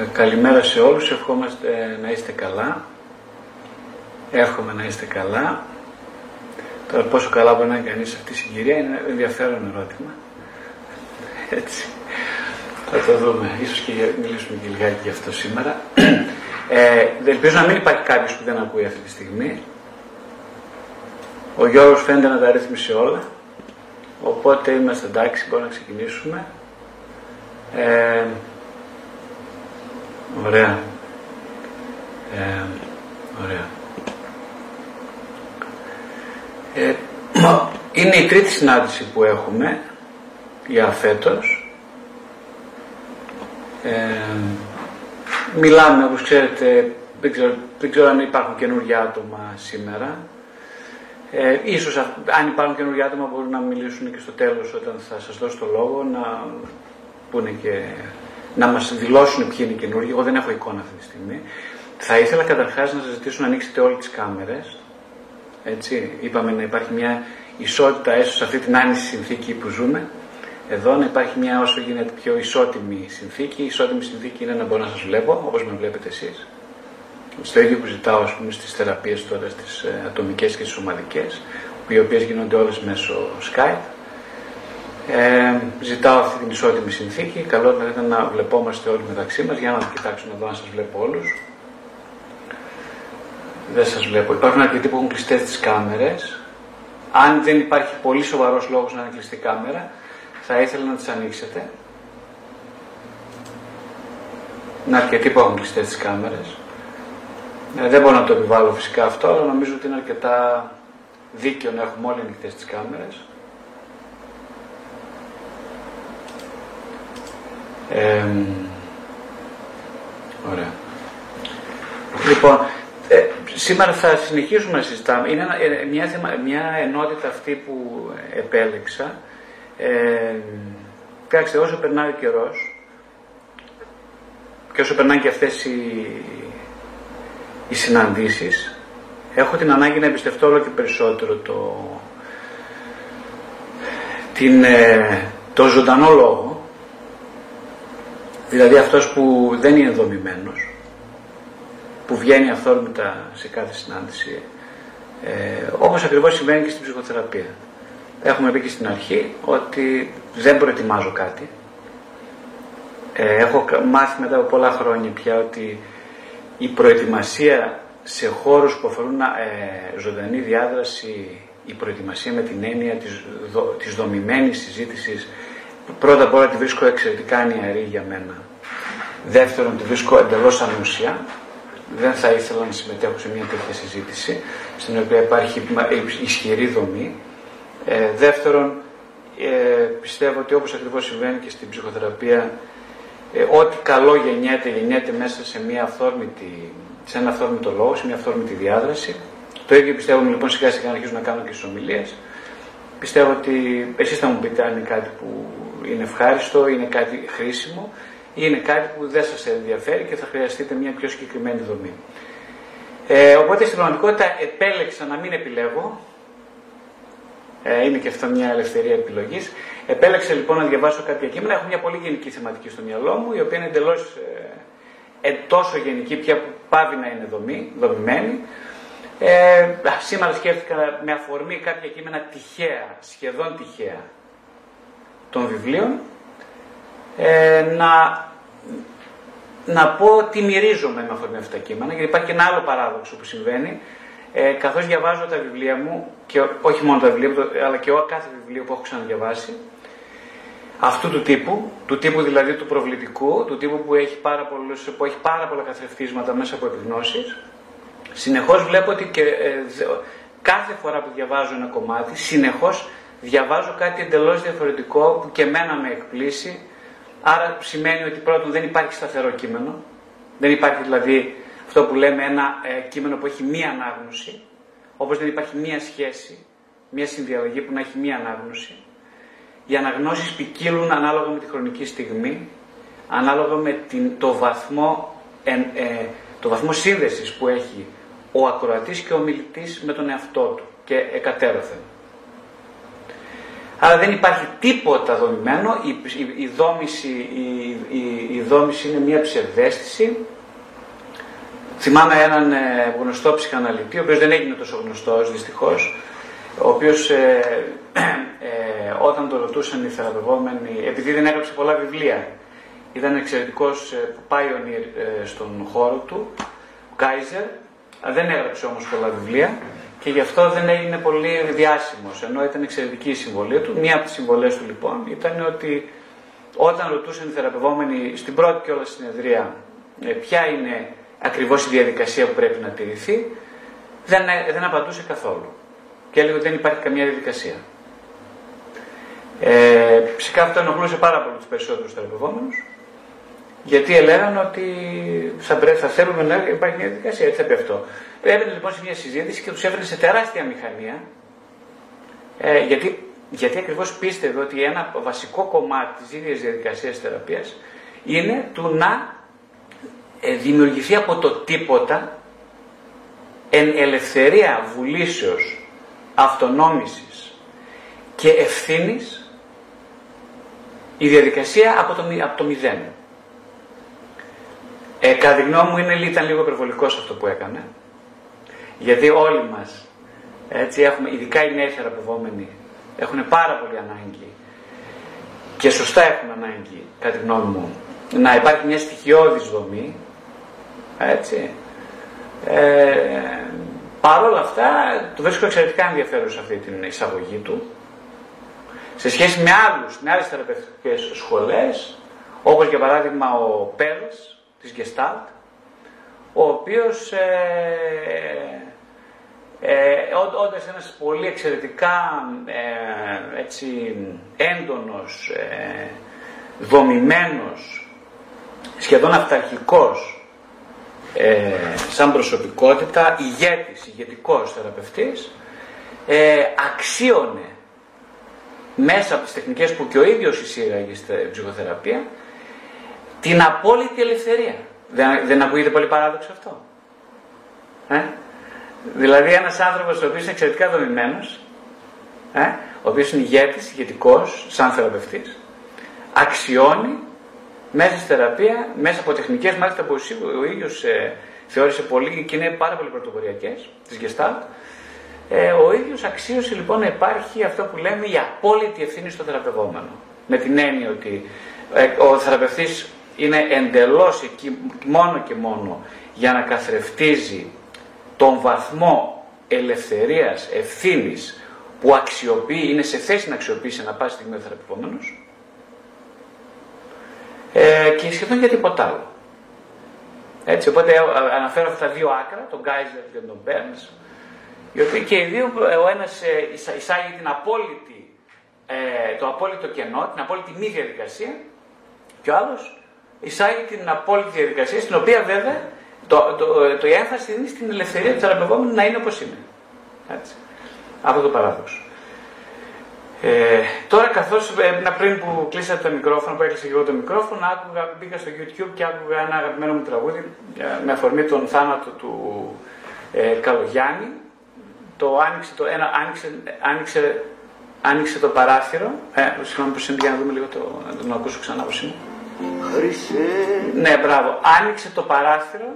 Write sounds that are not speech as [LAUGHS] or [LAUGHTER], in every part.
Ε, καλημέρα σε όλους, ευχόμαστε να είστε καλά. Εύχομαι να είστε καλά. Τώρα πόσο καλά μπορεί να είναι κανείς αυτή τη συγκυρία είναι ενδιαφέρον ερώτημα. Έτσι. Θα το δούμε. Ίσως και μιλήσουμε και λιγάκι γι' αυτό σήμερα. Ε, ελπίζω να μην υπάρχει κάποιος που δεν ακούει αυτή τη στιγμή. Ο Γιώργος φαίνεται να τα ρύθμισε όλα. Οπότε είμαστε εντάξει, μπορούμε να ξεκινήσουμε. Ε, ωραία. Ε, ωραία. Ε, είναι η τρίτη συνάντηση που έχουμε για φέτος. Ε, μιλάμε, όπως ξέρετε, δεν ξέρω, δεν ξέρω αν υπάρχουν καινούργια άτομα σήμερα. Ε, ίσως αν υπάρχουν καινούργια άτομα μπορούν να μιλήσουν και στο τέλος όταν θα σας δώσω το λόγο να πούνε και να μας δηλώσουν ποιοι είναι καινούργοι. Εγώ δεν έχω εικόνα αυτή τη στιγμή. Θα ήθελα καταρχάς να σας ζητήσω να ανοίξετε όλες τις κάμερες. Έτσι, είπαμε να υπάρχει μια ισότητα έστω σε αυτή την άνηση συνθήκη που ζούμε. Εδώ να υπάρχει μια όσο γίνεται πιο ισότιμη συνθήκη. Η ισότιμη συνθήκη είναι να μπορώ να σας βλέπω όπως με βλέπετε εσείς. Στο ίδιο που ζητάω ας πούμε, στις θεραπείες τώρα, στις ε, ατομικές και στις ομαδικές, οι οποίες γίνονται όλες μέσω Skype. Ε, ζητάω αυτή την ισότιμη συνθήκη. Καλό θα ήταν να βλεπόμαστε όλοι μεταξύ μας. Για να κοιτάξω να δω αν σας βλέπω όλους. Δεν σας βλέπω. Υπάρχουν αρκετοί που έχουν κλειστές τις κάμερες. Αν δεν υπάρχει πολύ σοβαρός λόγος να είναι κλειστή η κάμερα, θα ήθελα να τις ανοίξετε. Είναι αρκετοί που έχουν κλειστές τις κάμερες. Ε, δεν μπορώ να το επιβάλλω φυσικά αυτό, αλλά νομίζω ότι είναι αρκετά δίκαιο να έχουμε όλοι ανοιχτές τις κάμερες. Ε, ωραία. Λοιπόν, ε, σήμερα θα συνεχίσουμε να συζητάμε. Είναι ε, μια, μια ενότητα αυτή που επέλεξα. Ε, κοιτάξτε, όσο περνάει ο καιρός και όσο περνάνε και αυτές οι οι συναντήσεις έχω την ανάγκη να εμπιστευτώ όλο και περισσότερο το, την, ε, το ζωντανό λόγο δηλαδή αυτός που δεν είναι δομημένος που βγαίνει αυθόρμητα σε κάθε συνάντηση ε, όπως ακριβώς συμβαίνει και στην ψυχοθεραπεία. Έχουμε πει και στην αρχή ότι δεν προετοιμάζω κάτι. Ε, έχω μάθει μετά από πολλά χρόνια πια ότι η προετοιμασία σε χώρους που αφορούν ε, ζωντανή διάδραση, η προετοιμασία με την έννοια της, δο, της δομημένης συζήτησης, πρώτα απ' όλα τη βρίσκω εξαιρετικά ανιαρή για μένα. Δεύτερον, τη βρίσκω εντελώς ανούσια. Δεν θα ήθελα να συμμετέχω σε μια τέτοια συζήτηση, στην οποία υπάρχει ισχυρή δομή. Ε, δεύτερον, ε, πιστεύω ότι όπως ακριβώς συμβαίνει και στην ψυχοθεραπεία, ε, ό,τι καλό γεννιέται, γεννιέται μέσα σε, μια αυθόρμητη, σε ένα αυθόρμητο λόγο, σε μια αυθόρμητη διάδραση. Το ίδιο πιστεύω λοιπόν σιγά σιγά να αρχίσω να κάνω και στις ομιλίες. Πιστεύω ότι εσείς θα μου πείτε αν είναι κάτι που είναι ευχάριστο, είναι κάτι χρήσιμο ή είναι κάτι που δεν σας ενδιαφέρει και θα χρειαστείτε μια πιο συγκεκριμένη δομή. Ε, οπότε στην πραγματικότητα επέλεξα να μην επιλέγω, ε, είναι και αυτό μια ελευθερία επιλογής. Επέλεξα λοιπόν να διαβάσω κάποια κείμενα. Έχω μια πολύ γενική θεματική στο μυαλό μου, η οποία είναι εντελώς ε, ε, τόσο γενική πια που πάβει να είναι δομή, δομημένη. Ε, σήμερα σκέφτηκα με αφορμή κάποια κείμενα τυχαία, σχεδόν τυχαία, των βιβλίων, ε, να, να πω τι μυρίζομαι με αφορμή αυτά τα κείμενα, γιατί υπάρχει και ένα άλλο παράδοξο που συμβαίνει, ε, καθώς διαβάζω τα βιβλία μου, και όχι μόνο τα βιβλία, αλλά και κάθε βιβλίο που έχω ξαναδιαβάσει, αυτού του τύπου, του τύπου δηλαδή του προβλητικού, του τύπου που έχει πάρα, πολλούς, που έχει πάρα πολλά καθρεφτίσματα μέσα από επιγνώσεις, συνεχώς βλέπω ότι και, ε, κάθε φορά που διαβάζω ένα κομμάτι, συνεχώς διαβάζω κάτι εντελώς διαφορετικό που και μένα με εκπλήσει, άρα σημαίνει ότι πρώτον δεν υπάρχει σταθερό κείμενο, δεν υπάρχει δηλαδή αυτό που λέμε ένα ε, κείμενο που έχει μία ανάγνωση, όπως δεν υπάρχει μία σχέση, μία συνδιαλλαγή που να έχει μία ανάγνωση. Οι αναγνώσεις ποικίλουν ανάλογα με τη χρονική στιγμή, ανάλογα με την, το, βαθμό, ε, ε, το βαθμό σύνδεσης που έχει ο ακροατής και ο μιλητής με τον εαυτό του και εκατέρωθεν. Άρα δεν υπάρχει τίποτα δομημένο, η, η, η δόμηση, η, η, η δόμηση είναι μια ψευδέστηση. Θυμάμαι έναν ε, γνωστό ψυχαναλυτή, ο οποίος δεν έγινε τόσο γνωστός δυστυχώς, ο οποίος ε, ε, όταν το ρωτούσαν οι θεραπευόμενοι, επειδή δεν έγραψε πολλά βιβλία, ήταν εξαιρετικός ε, pioneer ε, στον χώρο του, Γκάιζερ, δεν έγραψε όμως πολλά βιβλία και γι' αυτό δεν έγινε πολύ διάσημος, ενώ ήταν εξαιρετική η συμβολή του. Μία από τις συμβολές του λοιπόν ήταν ότι όταν ρωτούσαν οι θεραπευόμενοι στην πρώτη και όλα συνεδρία ε, ποια είναι ακριβώς η διαδικασία που πρέπει να τηρηθεί, δεν, δεν απαντούσε καθόλου. Και έλεγε ότι δεν υπάρχει καμία διαδικασία. Ε, φυσικά αυτό ενοχλούσε πάρα πολύ τους περισσότερους θεραπευόμενους, γιατί έλεγαν ότι θα, θα θέλουμε να υπάρχει μια διαδικασία. Έτσι θα πει αυτό. Έβαινε λοιπόν σε μια συζήτηση και τους έφερε σε τεράστια μηχανία, ε, γιατί, γιατί ακριβώς πίστευε ότι ένα βασικό κομμάτι της ίδιας διαδικασίας θεραπείας είναι του να ε, δημιουργηθεί από το τίποτα εν ελευθερία βουλήσεως, αυτονόμησης και ευθύνης η διαδικασία από το, από το μηδέν. Ε, κατά τη γνώμη μου είναι, ήταν λίγο υπερβολικός αυτό που έκανε. Γιατί όλοι μας, έτσι έχουμε, ειδικά οι νέοι θεραπευόμενοι, έχουν πάρα πολύ ανάγκη και σωστά έχουν ανάγκη, κατά τη γνώμη μου, να υπάρχει μια στοιχειώδης δομή, έτσι. Ε, Παρ' όλα αυτά, το βρίσκω εξαιρετικά ενδιαφέρον σε αυτή την εισαγωγή του. Σε σχέση με άλλους, με άλλες θεραπευτικές σχολές, όπως για παράδειγμα ο Πέρες της Gestalt, ο οποίος ε, ε, όντας ένας πολύ εξαιρετικά ε, έτσι, έντονος, ε, δομημένος, σχεδόν αυταρχικός ε, σαν προσωπικότητα, ηγέτης, ηγετικός θεραπευτής, ε, αξίωνε μέσα από τις τεχνικές που και ο ίδιος εισήγαγε στην ψυχοθεραπεία την απόλυτη ελευθερία. Δεν, δεν ακούγεται πολύ παράδοξο αυτό; Ε; Δηλαδή ένας άνθρωπος ο οποίος είναι εξαιρετικά δομημένος, ε; ο οποίος είναι ηγέτης, ηγετικός, σαν θεραπευτής, αξιώνει μέσα στη θεραπεία, μέσα από τεχνικές μάλιστα που ο ίδιος ε, θεώρησε πολύ και είναι πάρα πολύ πρωτοποριακές, της Gestalt, ε, ο ίδιος αξίωσε λοιπόν να υπάρχει αυτό που λέμε η απόλυτη ευθύνη στο θεραπευόμενο. Με την έννοια ότι ε, ο θεραπευτής είναι εντελώς εκεί μόνο και μόνο για να καθρεφτίζει τον βαθμό ελευθερίας, ευθύνης που αξιοποιεί, είναι σε θέση να αξιοποιήσει να πάει στιγμή ο θεραπευόμενος ε, και σχεδόν για τίποτα άλλο. Έτσι, οπότε ε, αναφέρω αυτά τα δύο άκρα, τον Γκάιζερ και τον Μπέρνς, οι οποίοι και οι δύο, ε, ο ένας ε, εισάγει την απόλυτη, το απόλυτο κενό, την απόλυτη μη διαδικασία και ο άλλος εισάγει την απόλυτη διαδικασία, στην οποία βέβαια το, το, το, η έμφαση είναι στην ελευθερία του θεραπευόμενου να είναι όπως είναι. Έτσι. Αυτό το παράδοξο. Ε, τώρα καθώς ε, πριν που κλείσατε το μικρόφωνο, που έκλεισε και εγώ το μικρόφωνο, άκουγα, μπήκα στο YouTube και άκουγα ένα αγαπημένο μου τραγούδι ε, με αφορμή τον θάνατο του ε, Καλογιάννη. Το άνοιξε, το, ένα, άνοιξε, άνοιξε, άνοιξε το παράθυρο. Ε, συγγνώμη που για να δούμε λίγο το, να τον ακούσω ξανά πώς είναι. Ναι, μπράβο. Άνοιξε το παράθυρο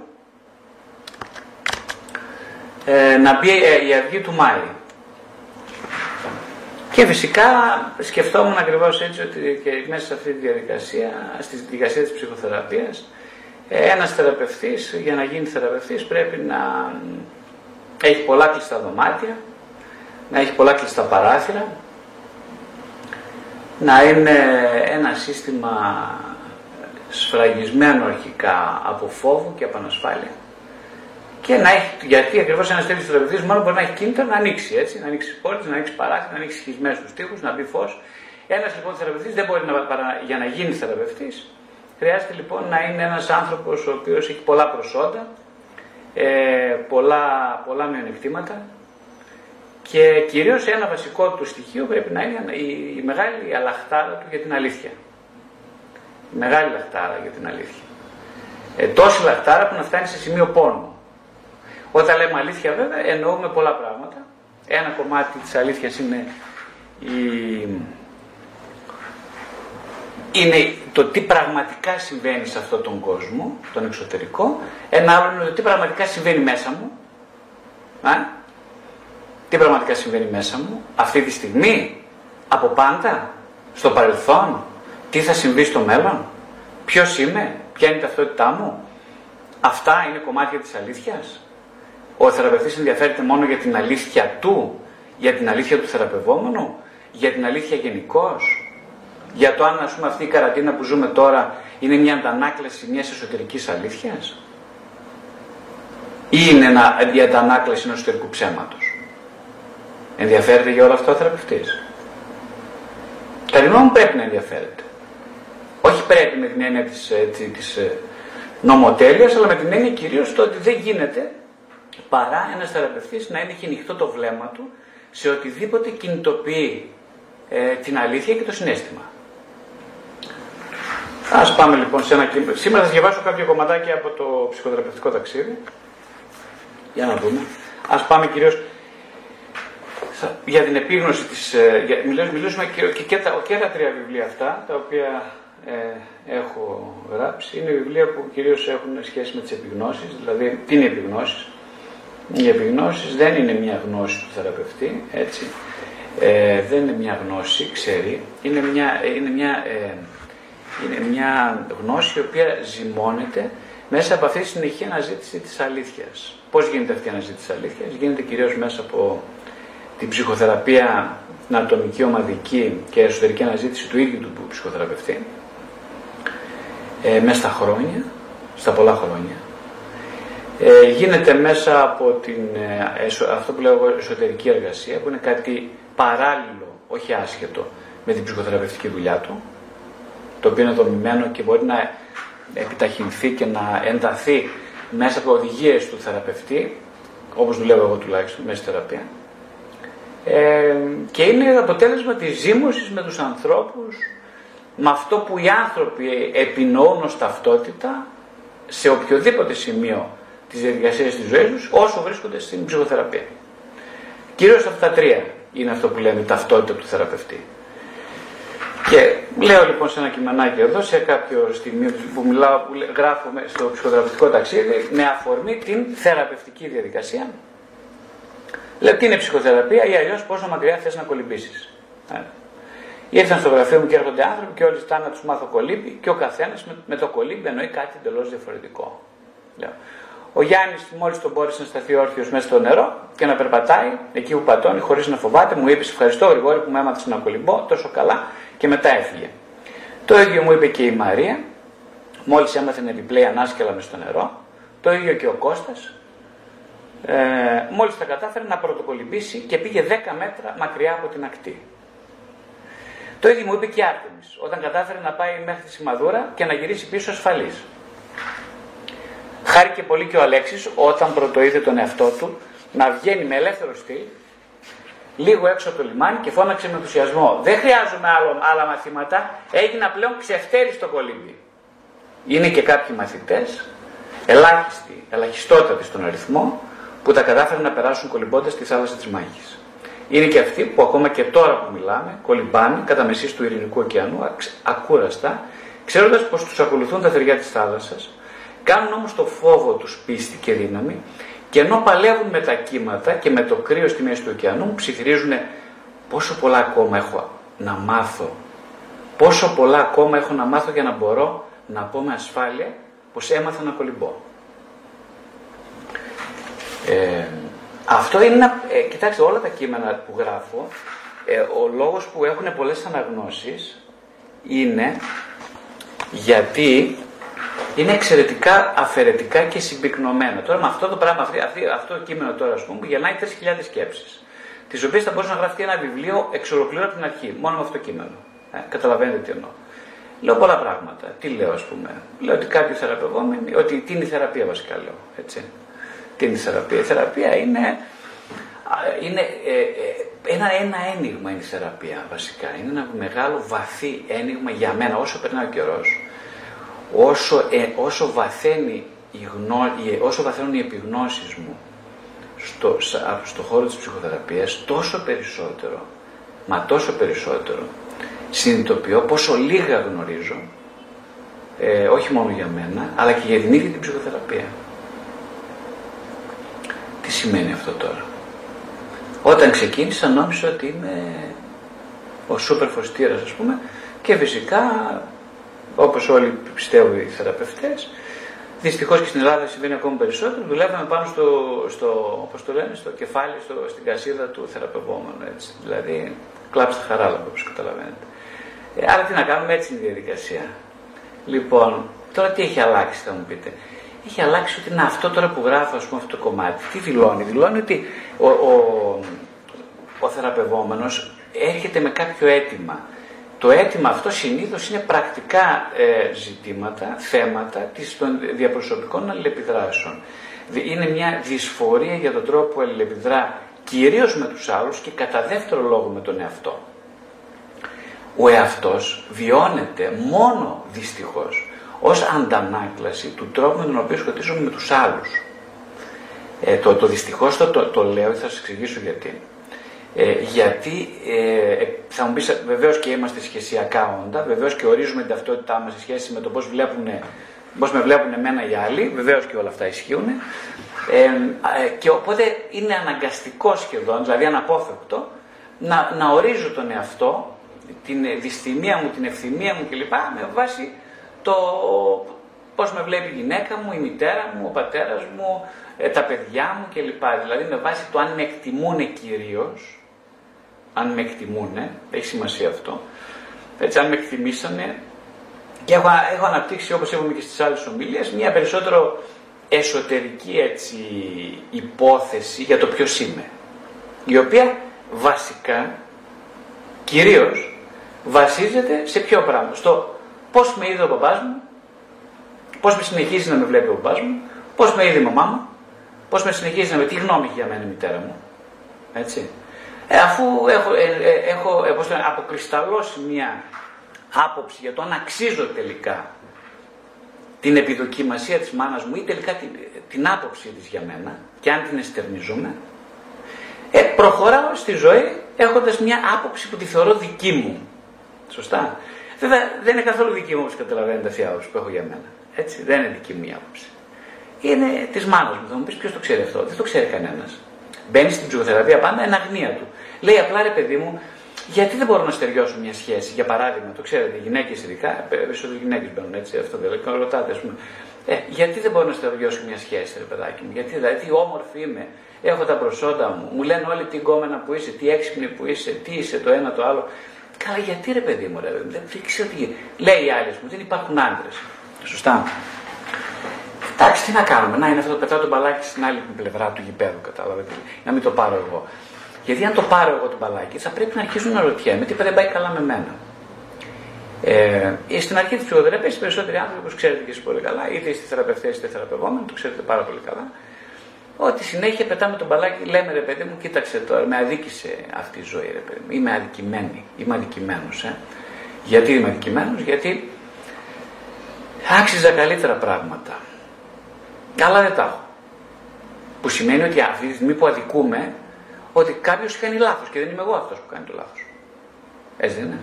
ε, να μπει ε, η αυγή του Μάη. Και φυσικά σκεφτόμουν ακριβώς έτσι ότι και μέσα σε αυτή τη διαδικασία, στη διαδικασία της ψυχοθεραπείας, ένας θεραπευτής για να γίνει θεραπευτής πρέπει να έχει πολλά κλειστά δωμάτια, να έχει πολλά κλειστά παράθυρα, να είναι ένα σύστημα σφραγισμένο αρχικά από φόβο και από ανασφάλεια και να έχει, γιατί ακριβώς ένας τέτοιος θεραπευτής μόνο μπορεί να έχει κίνητρο να ανοίξει έτσι, να ανοίξει πόρτε, να ανοίξει παράθυρα, να ανοίξει σχισμένους τους τοίχους, να μπει φως. Ένας λοιπόν θεραπευτής δεν μπορεί να, παρα, για να γίνει θεραπευτής, χρειάζεται λοιπόν να είναι ένας άνθρωπος ο οποίος έχει πολλά προσόντα, ε, πολλά, πολλά μειονεκτήματα και κυρίως ένα βασικό του στοιχείο πρέπει να είναι η, η μεγάλη αλαχτάρα του για την αλήθεια. Η μεγάλη λαχτάρα για την αλήθεια. Ε, τόση λαχτάρα που να φτάνει σε σημείο πόνου. Όταν λέμε αλήθεια βέβαια εννοούμε πολλά πράγματα. Ένα κομμάτι της αλήθειας είναι η είναι το τι πραγματικά συμβαίνει σε αυτόν τον κόσμο, τον εξωτερικό. Ένα άλλο είναι το τι πραγματικά συμβαίνει μέσα μου. Α; Τι πραγματικά συμβαίνει μέσα μου, αυτή τη στιγμή, από πάντα, στο παρελθόν, τι θα συμβεί στο μέλλον, ποιος είμαι, ποια είναι η ταυτότητά μου; Αυτά είναι κομμάτια της αλήθειας. Ο θεραπευτής ενδιαφέρεται μόνο για την αλήθεια του, για την αλήθεια του θεραπευόμενου, για την αλήθεια γενικώς. Για το αν ας πούμε αυτή η καρατίνα που ζούμε τώρα είναι μια αντανάκλαση μιας εσωτερικής αλήθειας; Ή είναι ένα, η αντανάκλαση ενός εσωτερικού ψέματος; Ενδιαφέρεται για όλα αυτά ο θεραπευτής; Κατά μου πρέπει να ενδιαφέρεται. Όχι πρέπει με την έννοια της, της, της ε, νομοτέλειας, αλλά με την έννοια κυρίως το ότι δεν γίνεται παρά ένας θεραπευτής να είναι ανοιχτό το βλέμμα του σε οτιδήποτε κινητοποιεί ε, την αλήθεια και το συνέστημα. Ας πάμε λοιπόν σε ένα κείμενο. Σήμερα θα διαβάσω κάποια κομματάκια από το ψυχοθεραπευτικό ταξίδι. Για να δούμε. Ας πάμε κυρίως για την επίγνωση της... Ε, για, μιλήσουμε και, και, και, τα, και τα τρία βιβλία αυτά, τα οποία ε, έχω γράψει. Είναι βιβλία που κυρίως έχουν σχέση με τις επιγνώσεις, δηλαδή τι είναι επιγνώσεις; Οι επιγνώσεις δεν είναι μια γνώση του θεραπευτή, έτσι. Ε, δεν είναι μια γνώση, ξέρει. Είναι μια, είναι μια ε, είναι μια γνώση η οποία ζυμώνεται μέσα από αυτή τη συνεχή αναζήτηση της αλήθειας. Πώς γίνεται αυτή η αναζήτηση της αλήθειας, γίνεται κυρίως μέσα από την ψυχοθεραπεία, την ατομική, ομαδική και εσωτερική αναζήτηση του ίδιου του ψυχοθεραπευτή, ε, μέσα στα χρόνια, στα πολλά χρόνια. Ε, γίνεται μέσα από την, ε, αυτό που λέω εγώ εσωτερική εργασία, που είναι κάτι παράλληλο, όχι άσχετο, με την ψυχοθεραπευτική δουλειά του, το οποίο είναι δομημένο και μπορεί να επιταχυνθεί και να ενταθεί μέσα από οδηγίες του θεραπευτή, όπως δουλεύω εγώ τουλάχιστον μέσα στη θεραπεία. Ε, και είναι αποτέλεσμα της ζήμωσης με τους ανθρώπους, με αυτό που οι άνθρωποι επινοούν ως ταυτότητα σε οποιοδήποτε σημείο της διαδικασίας της ζωής τους, όσο βρίσκονται στην ψυχοθεραπεία. Κυρίως αυτά τα τρία είναι αυτό που λέμε ταυτότητα του θεραπευτή. Και λέω λοιπόν σε ένα κειμενάκι εδώ, σε κάποιο στιγμή που μιλάω, που γράφω στο ψυχοθεραπευτικό ταξίδι, με αφορμή την θεραπευτική διαδικασία. Λέω τι είναι ψυχοθεραπεία ή αλλιώς πόσο μακριά θες να κολυμπήσεις. Ε. Ήρθαν στο γραφείο μου και έρχονται άνθρωποι και όλοι στάνε να τους μάθω κολύμπι και ο καθένας με, με, το κολύμπι εννοεί κάτι εντελώς διαφορετικό. Λέω. Ο Γιάννης, μόλις τον μπόρεσε να σταθεί όρθιος μέσα στο νερό και να περπατάει εκεί που πατώνει, χωρίς να φοβάται, μου είπε: Ευχαριστώ, Γρηγόρη, που με έμαθες να κολυμπώ τόσο καλά και μετά έφυγε. Το ίδιο μου είπε και η Μαρία, μόλις έμαθε να επιπλέει ανάσκελα μες στο νερό. Το ίδιο και ο Κώστας. Ε, μόλις τα κατάφερε να πρωτοκολυμπήσει και πήγε 10 μέτρα μακριά από την ακτή. Το ίδιο μου είπε και η Άρτεμις, όταν κατάφερε να πάει μέχρι τη Σημαδούρα και να γυρίσει πίσω ασφαλής. Χάρηκε πολύ και ο Αλέξης όταν πρωτοείδε τον εαυτό του να βγαίνει με ελεύθερο στυλ λίγο έξω από το λιμάνι και φώναξε με ενθουσιασμό. Δεν χρειάζομαι άλλο, άλλα μαθήματα, έγινα πλέον ξεφτέρι στο κολύμπι. Είναι και κάποιοι μαθητές, ελάχιστοι, ελαχιστότατοι στον αριθμό, που τα κατάφεραν να περάσουν κολυμπώντας στη θάλασσα της Μάχης. Είναι και αυτοί που ακόμα και τώρα που μιλάμε κολυμπάνε κατά μεσής του Ειρηνικού ωκεανού ακούραστα, ξέροντας πως τους ακολουθούν τα θεριά της θάλασσας, κάνουν όμως το φόβο τους πίστη και δύναμη και ενώ παλεύουν με τα κύματα και με το κρύο στη μέση του ωκεανού, ψιθυρίζουν πόσο πολλά ακόμα έχω να μάθω. Πόσο πολλά ακόμα έχω να μάθω για να μπορώ να πω με ασφάλεια πως έμαθα να κολυμπώ. Ε, αυτό είναι ένα, ε, κοιτάξτε όλα τα κείμενα που γράφω, ε, ο λόγος που έχουν πολλές αναγνώσεις είναι γιατί είναι εξαιρετικά αφαιρετικά και συμπυκνωμένα. Τώρα με αυτό το πράγμα, αυτή, αυτό το κείμενο τώρα, ας πούμε, γελάει 3.000 σκέψεις. Τις οποίες θα μπορούσε να γραφτεί ένα βιβλίο εξ ολοκλήρου από την αρχή, μόνο με αυτό το κείμενο. Ε, καταλαβαίνετε τι εννοώ. Λέω πολλά πράγματα. Τι λέω, ας πούμε. Λέω ότι κάποιοι θεραπευόμενοι, ότι τι είναι η θεραπεία βασικά λέω. Έτσι. Τι είναι η θεραπεία. Η θεραπεία είναι, είναι ε, ε, ένα, ένα ένιγμα είναι η θεραπεία βασικά. Είναι ένα μεγάλο βαθύ ένιγμα για μένα όσο περνάει ο καιρός όσο, ε, όσο, βαθαίνει η γνώ, όσο βαθαίνουν οι επιγνώσεις μου στο, στο χώρο της ψυχοθεραπείας, τόσο περισσότερο, μα τόσο περισσότερο, συνειδητοποιώ πόσο λίγα γνωρίζω, ε, όχι μόνο για μένα, αλλά και για την ίδια την ψυχοθεραπεία. Τι σημαίνει αυτό τώρα; Όταν ξεκίνησα νόμιζα ότι είμαι ο σούπερ φωστήρας ας πούμε και φυσικά όπως όλοι πιστεύουν οι θεραπευτές Δυστυχώς και στην Ελλάδα συμβαίνει ακόμη περισσότερο. Δουλεύαμε πάνω στο, στο, όπως το λένε, στο κεφάλι, στο, στην κασίδα του θεραπευόμενου. Έτσι. Δηλαδή, κλάψτε χαράλαμπο, όπως καταλαβαίνετε. Ε, άρα τι να κάνουμε, έτσι είναι η διαδικασία. Λοιπόν, τώρα τι έχει αλλάξει, θα μου πείτε. Έχει αλλάξει ότι είναι αυτό τώρα που γράφω, ας πούμε, αυτό το κομμάτι. Τι δηλώνει, δηλώνει ότι ο, ο, ο θεραπευόμενος έρχεται με κάποιο αίτημα. Το αίτημα αυτό συνήθως είναι πρακτικά ε, ζητήματα, θέματα της, των διαπροσωπικών αλληλεπιδράσεων. Είναι μια δυσφορία για τον τρόπο που αλληλεπιδρά κυρίως με τους άλλους και κατά δεύτερο λόγο με τον εαυτό. Ο εαυτός βιώνεται μόνο δυστυχώς ως αντανάκλαση του τρόπου με τον οποίο σχετίζομαι με τους άλλους. Ε, το, το δυστυχώς το, το, το λέω και θα σας εξηγήσω γιατί. Ε, γιατί ε, θα μου πεις, βεβαίως και είμαστε σχεσιακά όντα, βεβαίως και ορίζουμε την ταυτότητά μας σε σχέση με το πώς πώς με βλέπουν εμένα οι άλλοι, βεβαίως και όλα αυτά ισχύουν. Ε, ε, και οπότε είναι αναγκαστικό σχεδόν, δηλαδή αναπόφευκτο, να, να ορίζω τον εαυτό, την δυστημία μου, την ευθυμία μου κλπ. με βάση το πώς με βλέπει η γυναίκα μου, η μητέρα μου, ο πατέρας μου, ε, τα παιδιά μου κλπ. Δηλαδή με βάση το αν με εκτιμούν κυρίως, αν με εκτιμούν, έχει σημασία αυτό. Έτσι, αν με εκτιμήσανε. Και έχω, έχω αναπτύξει, όπως είπαμε και στις άλλες ομιλίες, μια περισσότερο εσωτερική έτσι, υπόθεση για το ποιος είμαι. Η οποία βασικά, κυρίως, βασίζεται σε ποιο πράγμα; Στο πώς με είδε ο παπάς μου, πώς με συνεχίζει να με βλέπει ο παπάς μου, πώς με είδε η μαμά μου, πώς με συνεχίζει να με, τι γνώμη έχει για μένα η μητέρα μου. Έτσι. Ε, αφού έχω, ε, ε, έχω ε, αποκρισταλώσει μια άποψη για το αν αξίζω τελικά την επιδοκιμασία της μάνας μου ή τελικά την, την άποψη της για μένα και αν την εστερνιζούμε, ε, προχωράω στη ζωή έχοντας μια άποψη που τη θεωρώ δική μου. Σωστά. Βέβαια δεν είναι καθόλου δική μου όπως καταλαβαίνετε αυτή η άποψη που έχω για μένα. Έτσι, δεν είναι δική μου η άποψη. Είναι της μάνας μου. Θα μου πεις ποιος το ξέρει αυτό. Δεν το ξέρει κανένας. Μπαίνει στην ψυχοθεραπεία πάντα εν αγνία του. Λέει απλά ρε παιδί μου, γιατί δεν μπορώ να στεριώσω μια σχέση. Για παράδειγμα, το ξέρετε, οι γυναίκες ειδικά, περισσότερε γυναίκες μπαίνουν έτσι, αυτό δεν λέει, ρωτάτε, ας πούμε. Ε, γιατί δεν μπορώ να στεριώσω μια σχέση, ρε παιδάκι μου. Γιατί δηλαδή, τι όμορφη είμαι, έχω τα προσόντα μου, μου λένε όλοι τι γκόμενα που είσαι, τι έξυπνη που είσαι, τι είσαι το ένα το άλλο. Καλά, γιατί ρε παιδί μου, ρε, δεν ξέρω τι. Λέει οι άλλες μου, δεν υπάρχουν άντρες. Σωστά. Εντάξει, τι να κάνουμε. Να είναι αυτό το πετάω το μπαλάκι στην άλλη πλευρά του γηπέδου, κατάλαβε. Να μην το πάρω εγώ. Γιατί αν το πάρω εγώ το μπαλάκι, θα πρέπει να αρχίσουν να ρωτιέμαι τι δεν πάει καλά με μένα. Ε, στην αρχή της ψυχοθεραπεία, οι περισσότεροι άνθρωποι, όπω ξέρετε και εσείς πολύ καλά, είτε είστε θεραπευτές είτε θεραπευόμενοι, το ξέρετε πάρα πολύ καλά, ότι συνέχεια πετάμε το μπαλάκι, λέμε ρε παιδί μου, κοίταξε τώρα, με αδίκησε αυτή η ζωή, ρε παιδί μου. Είμαι αδικημένη, είμαι αδικημένος. Ε. Γιατί είμαι αδικημένος, γιατί άξιζα καλύτερα πράγματα. Αλλά δεν τα έχω. Που σημαίνει ότι αυτή τη στιγμή που αδικούμε, ότι κάποιος κάνει λάθος και δεν είμαι εγώ αυτός που κάνει το λάθος. Έτσι δεν είναι.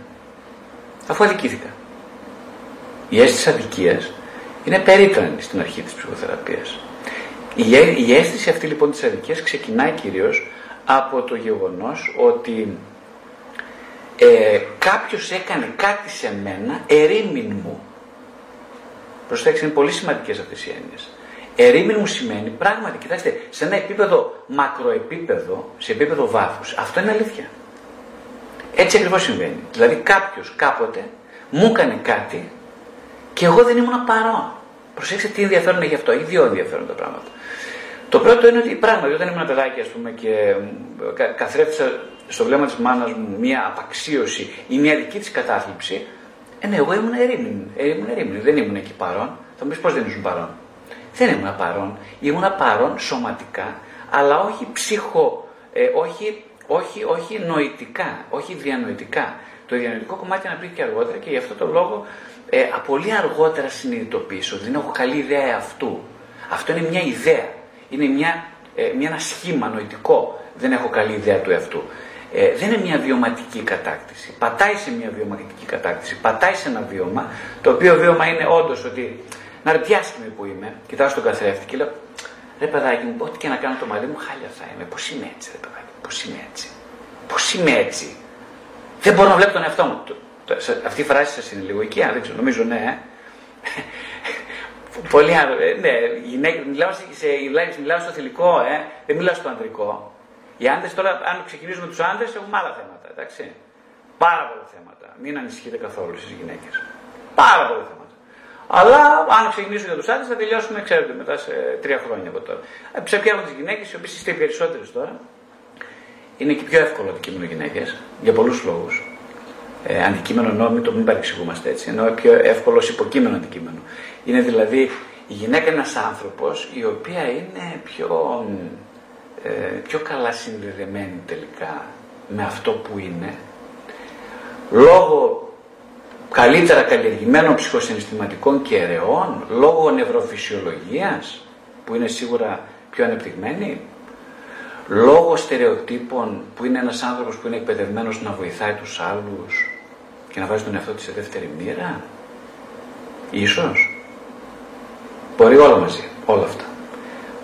Αφού αδικήθηκα. Η αίσθηση αδικίας είναι περίτρανη στην αρχή της ψυχοθεραπείας. Η, η αίσθηση αυτή λοιπόν της αδικίας ξεκινάει κυρίως από το γεγονός ότι ε, κάποιος έκανε κάτι σε μένα ερήμην μου. Προσέξτε, είναι πολύ σημαντικές αυτές οι έννοιες. Ερήμην μου σημαίνει πράγματι, κοιτάξτε, σε ένα επίπεδο μακροεπίπεδο, σε επίπεδο βάθους, αυτό είναι αλήθεια. Έτσι ακριβώς συμβαίνει. Δηλαδή κάποιος κάποτε μου έκανε κάτι και εγώ δεν ήμουν παρόν. Προσέξτε τι ενδιαφέρον έχει αυτό. Έχει δύο ενδιαφέροντα πράγματα. Το πρώτο είναι ότι πράγματι όταν ήμουν παιδάκι, ας πούμε, και καθρέφτησα στο βλέμμα της μάνας μου μία απαξίωση ή μία δική της κατάθλιψη, ε, ναι, εγώ ήμουν ερήμην. Ήμουν ερήμην. Δεν ήμουν εκεί παρόν. Θα μου πεις πώς δεν ήσουν παρόν. Δεν ήμουν παρόν. Ήμουν παρόν σωματικά, αλλά όχι ψυχο, ε, όχι, όχι, όχι νοητικά, όχι διανοητικά. Το διανοητικό κομμάτι αναπτύχθηκε αργότερα και γι' αυτό το λόγο ε, πολύ αργότερα συνειδητοποίησα ότι δεν έχω καλή ιδέα αυτού. Αυτό είναι μια ιδέα. Είναι μια, ε, μια ένα σχήμα νοητικό. Δεν έχω καλή ιδέα του εαυτού. ε, δεν είναι μια βιωματική κατάκτηση. Πατάει σε μια βιωματική κατάκτηση, πατάει σε ένα βίωμα, το οποίο βίωμα είναι όντως ότι να ρε άσχημη που είμαι, κοιτάω στον καθρέφτη και λέω ρε παιδάκι μου, ό,τι και να κάνω το μαλλί μου, χάλια θα είμαι. Πώς είμαι έτσι, ρε παιδάκι, πώς είμαι έτσι. Πώς είμαι έτσι. Δεν μπορώ να βλέπω τον εαυτό μου. Αυτή η φράση σας είναι λίγο οικία, δεν ξέρω, νομίζω ναι. Ε. Πολύ άνθρωποι. Ναι, γυναίκε, μιλάω, σε, μιλάω στο θηλυκό, ε, δεν μιλάω στο ανδρικό. Οι άντρε τώρα, αν ξεκινήσουμε τους άντρε, έχουμε άλλα θέματα. Εντάξει. Πάρα πολλά θέματα. Μην ανησυχείτε καθόλου στι γυναίκες. Πάρα πολλά θέματα. Αλλά αν ξεκινήσω για τους άντρε, θα τελειώσουμε, ξέρετε, μετά σε τρία χρόνια από τώρα. Ε, Ψεπιάμε τις γυναίκες, οι οποίες είστε οι περισσότερες τώρα. Είναι και πιο εύκολο αντικείμενο γυναίκες για πολλούς λόγους. Ε, αντικείμενο νόμι, το μην παρεξηγούμαστε έτσι, ενώ πιο εύκολο υποκείμενο αντικείμενο. Είναι δηλαδή η γυναίκα ένας άνθρωπος η οποία είναι πιο, ε, πιο καλά συνδεδεμένη τελικά με αυτό που είναι λόγω καλύτερα καλλιεργημένων ψυχοσυναισθηματικών κεραιών, λόγω νευροφυσιολογίας που είναι σίγουρα πιο ανεπτυγμένη, λόγω στερεοτύπων που είναι ένας άνθρωπος που είναι εκπαιδευμένος να βοηθάει τους άλλους και να βάζει τον εαυτό της σε δεύτερη μοίρα. Ίσως. Μπορεί όλα μαζί, όλα αυτά.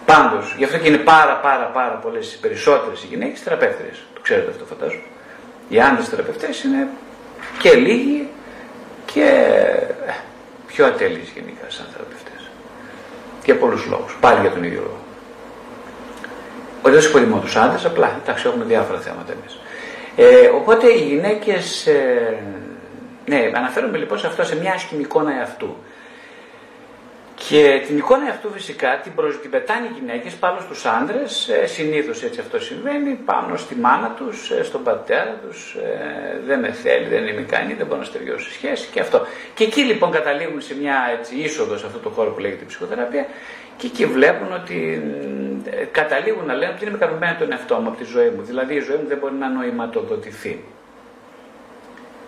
Πάντως, γι' αυτό και είναι πάρα πάρα πάρα πολλές περισσότερες οι γυναίκες θεραπεύτριες. Το ξέρετε αυτό φαντάζομαι. Οι άντρες θεραπευτές είναι και λίγοι και ε, πιο ατέλειες γενικά σαν θεραπευτές. Για πολλούς λόγους. Πάλι για τον ίδιο λόγο. Όχι δεν υποτιμώ τους άντρες, απλά εντάξει έχουμε διάφορα θέματα εμείς. Ε, οπότε οι γυναίκες, ε, ναι αναφέρομαι λοιπόν σε αυτό, σε μια άσχημη εικόνα εαυτού. Και την εικόνα αυτού φυσικά την, προ... την πετάνε οι γυναίκες πάνω στους άντρες, ε, συνήθως έτσι αυτό συμβαίνει, πάνω στη μάνα τους, ε, στον πατέρα τους, ε, δεν με θέλει, δεν είμαι ικανή, δεν μπορώ να στεριώσω σχέση και αυτό. Και εκεί λοιπόν καταλήγουν σε μια έτσι, είσοδος σε αυτό το χώρο που λέγεται ψυχοθεραπεία και εκεί βλέπουν ότι ε, καταλήγουν να λένε ότι είναι ικανοποιημένο τον εαυτό μου από τη ζωή μου. Δηλαδή η ζωή μου δεν μπορεί να νοηματοδοτηθεί.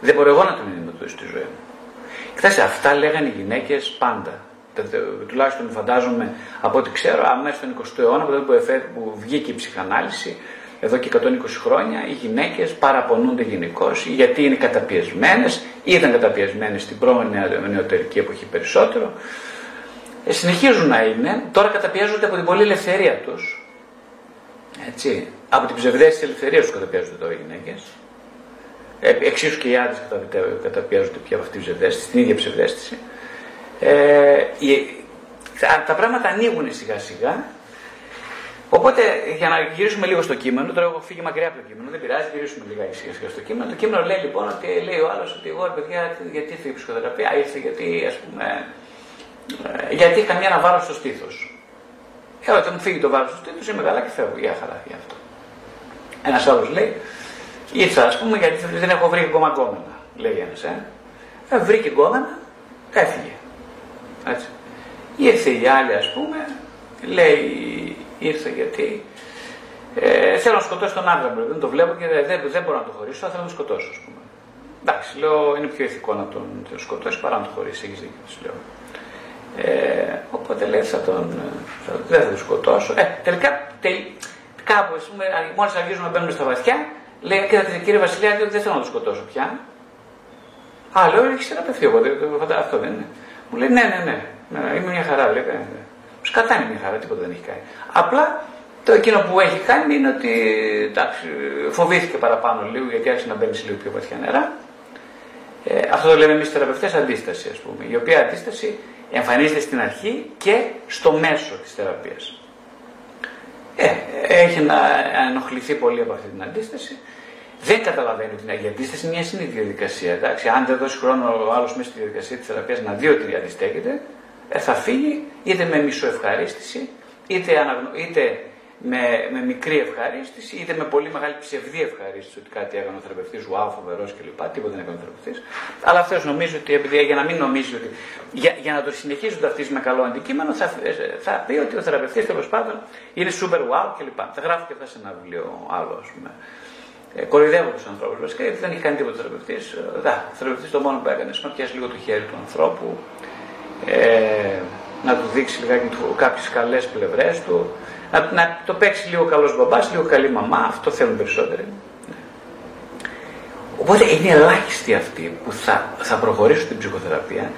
Δεν μπορώ εγώ να τον νοηματοδοτήσω στη ζωή μου. Κοιτάξτε, αυτά λέγανε οι γυναίκες πάντα τουλάχιστον φαντάζομαι από ό,τι ξέρω, αμέσω στον 20ο αιώνα, από τότε που βγήκε η ψυχανάλυση, εδώ και 120 χρόνια, οι γυναίκες παραπονούνται γενικώς γιατί είναι καταπιεσμένες, ήταν καταπιεσμένες στην πρώην νεωτερική εποχή περισσότερο. Ε, συνεχίζουν να είναι, τώρα καταπιέζονται από την πολλή ελευθερία τους. Έτσι, από την ψευδέστηση της ελευθερίας τους καταπιέζονται τώρα οι γυναίκες. Ε, εξίσου και οι άντρες καταπιέζονται πια από αυτή την ψευδέστηση, την ίδια ψευδέστηση. Ε, τα, τα πράγματα ανοίγουν σιγά σιγά. Οπότε για να γυρίσουμε λίγο στο κείμενο, τώρα έχω φύγει μακριά από το κείμενο, δεν πειράζει, γυρίσουμε λίγα σιγά σιγά στο κείμενο. Το κείμενο λέει λοιπόν ότι λέει ο άλλος ότι εγώ παιδιά γιατί ήρθε η ψυχοθεραπεία, ήρθε γιατί ας πούμε. Ε, γιατί είχα μια βάρο στο στήθος. Ε, όταν μου φύγει το βάρο στο στήθος είμαι καλά και φεύγω. Για χαρά για αυτό. Ένας άλλος λέει, ήρθα ας πούμε γιατί δεν έχω βρει ακόμα γκόμενα. Λέει ένας, ε. ε βρήκε γκόμενα, έφυγε. Έτσι. Ήρθε η άλλη ας πούμε, λέει ήρθε γιατί ε, θέλω να σκοτώσω τον άντρα μου, δεν το βλέπω και δεν, δεν μπορώ να το χωρίσω, θέλω να τον σκοτώσω ας πούμε. Εντάξει, λέω είναι πιο ηθικό να τον, τον σκοτώσει παρά να τον χωρίσει, έχεις δίκιο, του λέω. Ε, οπότε λέει θα τον, θα, δεν θα τον σκοτώσω. Ε, τελικά τελ, κάπου ας πούμε, μόλις αρχίζουμε να μπαίνουμε στα βαθιά, λέει κοίταξε κύριε Βασιλιά, δεν θέλω να τον σκοτώσω πια. Α, λέω, έχεις θεραπευτεί, οπότε αυτό δεν είναι. Μου λέει ναι, ναι, ναι, ναι είμαι μια χαρά. Λέει, ναι, ναι. Σκατά είναι μια χαρά, τίποτα δεν έχει κάνει. Απλά το εκείνο που έχει κάνει είναι ότι εντάξει, φοβήθηκε παραπάνω λίγο γιατί άρχισε να μπαίνει σε λίγο πιο βαθιά νερά. Ε, αυτό το λέμε εμείς θεραπευτές αντίσταση, ας πούμε. Η οποία αντίσταση εμφανίζεται στην αρχή και στο μέσο της θεραπείας. Ε, έχει να ενοχληθεί πολύ από αυτή την αντίσταση δεν καταλαβαίνει ότι η αντίσταση είναι μια συνήθεια διαδικασία. Εντάξει. Αν δεν δώσει χρόνο ο άλλος μέσα στη διαδικασία της θεραπείας να δει ότι αντιστέκεται, ε, θα φύγει είτε με μισοευχαρίστηση, είτε, αναγνω... είτε με, με μικρή ευχαρίστηση, είτε με πολύ μεγάλη ψευδή ευχαρίστηση ότι κάτι έκανε ο θεραπευτής, wow, φοβερός κλπ. Τίποτα δεν έκανε ο θεραπευτής. Αλλά αυτός νομίζει ότι επειδή, για να μην νομίζει ότι. Για, για να το συνεχίσει το με καλό αντικείμενο, θα, θα πει ότι ο θεραπευτής τέλος πάντων είναι super wow κλπ. Θα γράφει και αυτά σε ένα βιβλίο άλλο, ας πούμε ε, κοροϊδεύω τους ανθρώπους βασικά γιατί δεν έχει κάνει τίποτα θεραπευτής. Ε, ο θεραπευτής το μόνο που έκανε είναι να πιάσει λίγο το χέρι του ανθρώπου, ε, να του δείξει λιγάκι κάποιες καλές πλευρές του, να, να το παίξει λίγο καλός μπαμπάς, λίγο καλή μαμά, αυτό θέλουν περισσότεροι. Οπότε είναι ελάχιστοι αυτοί που θα, θα προχωρήσουν την ψυχοθεραπεία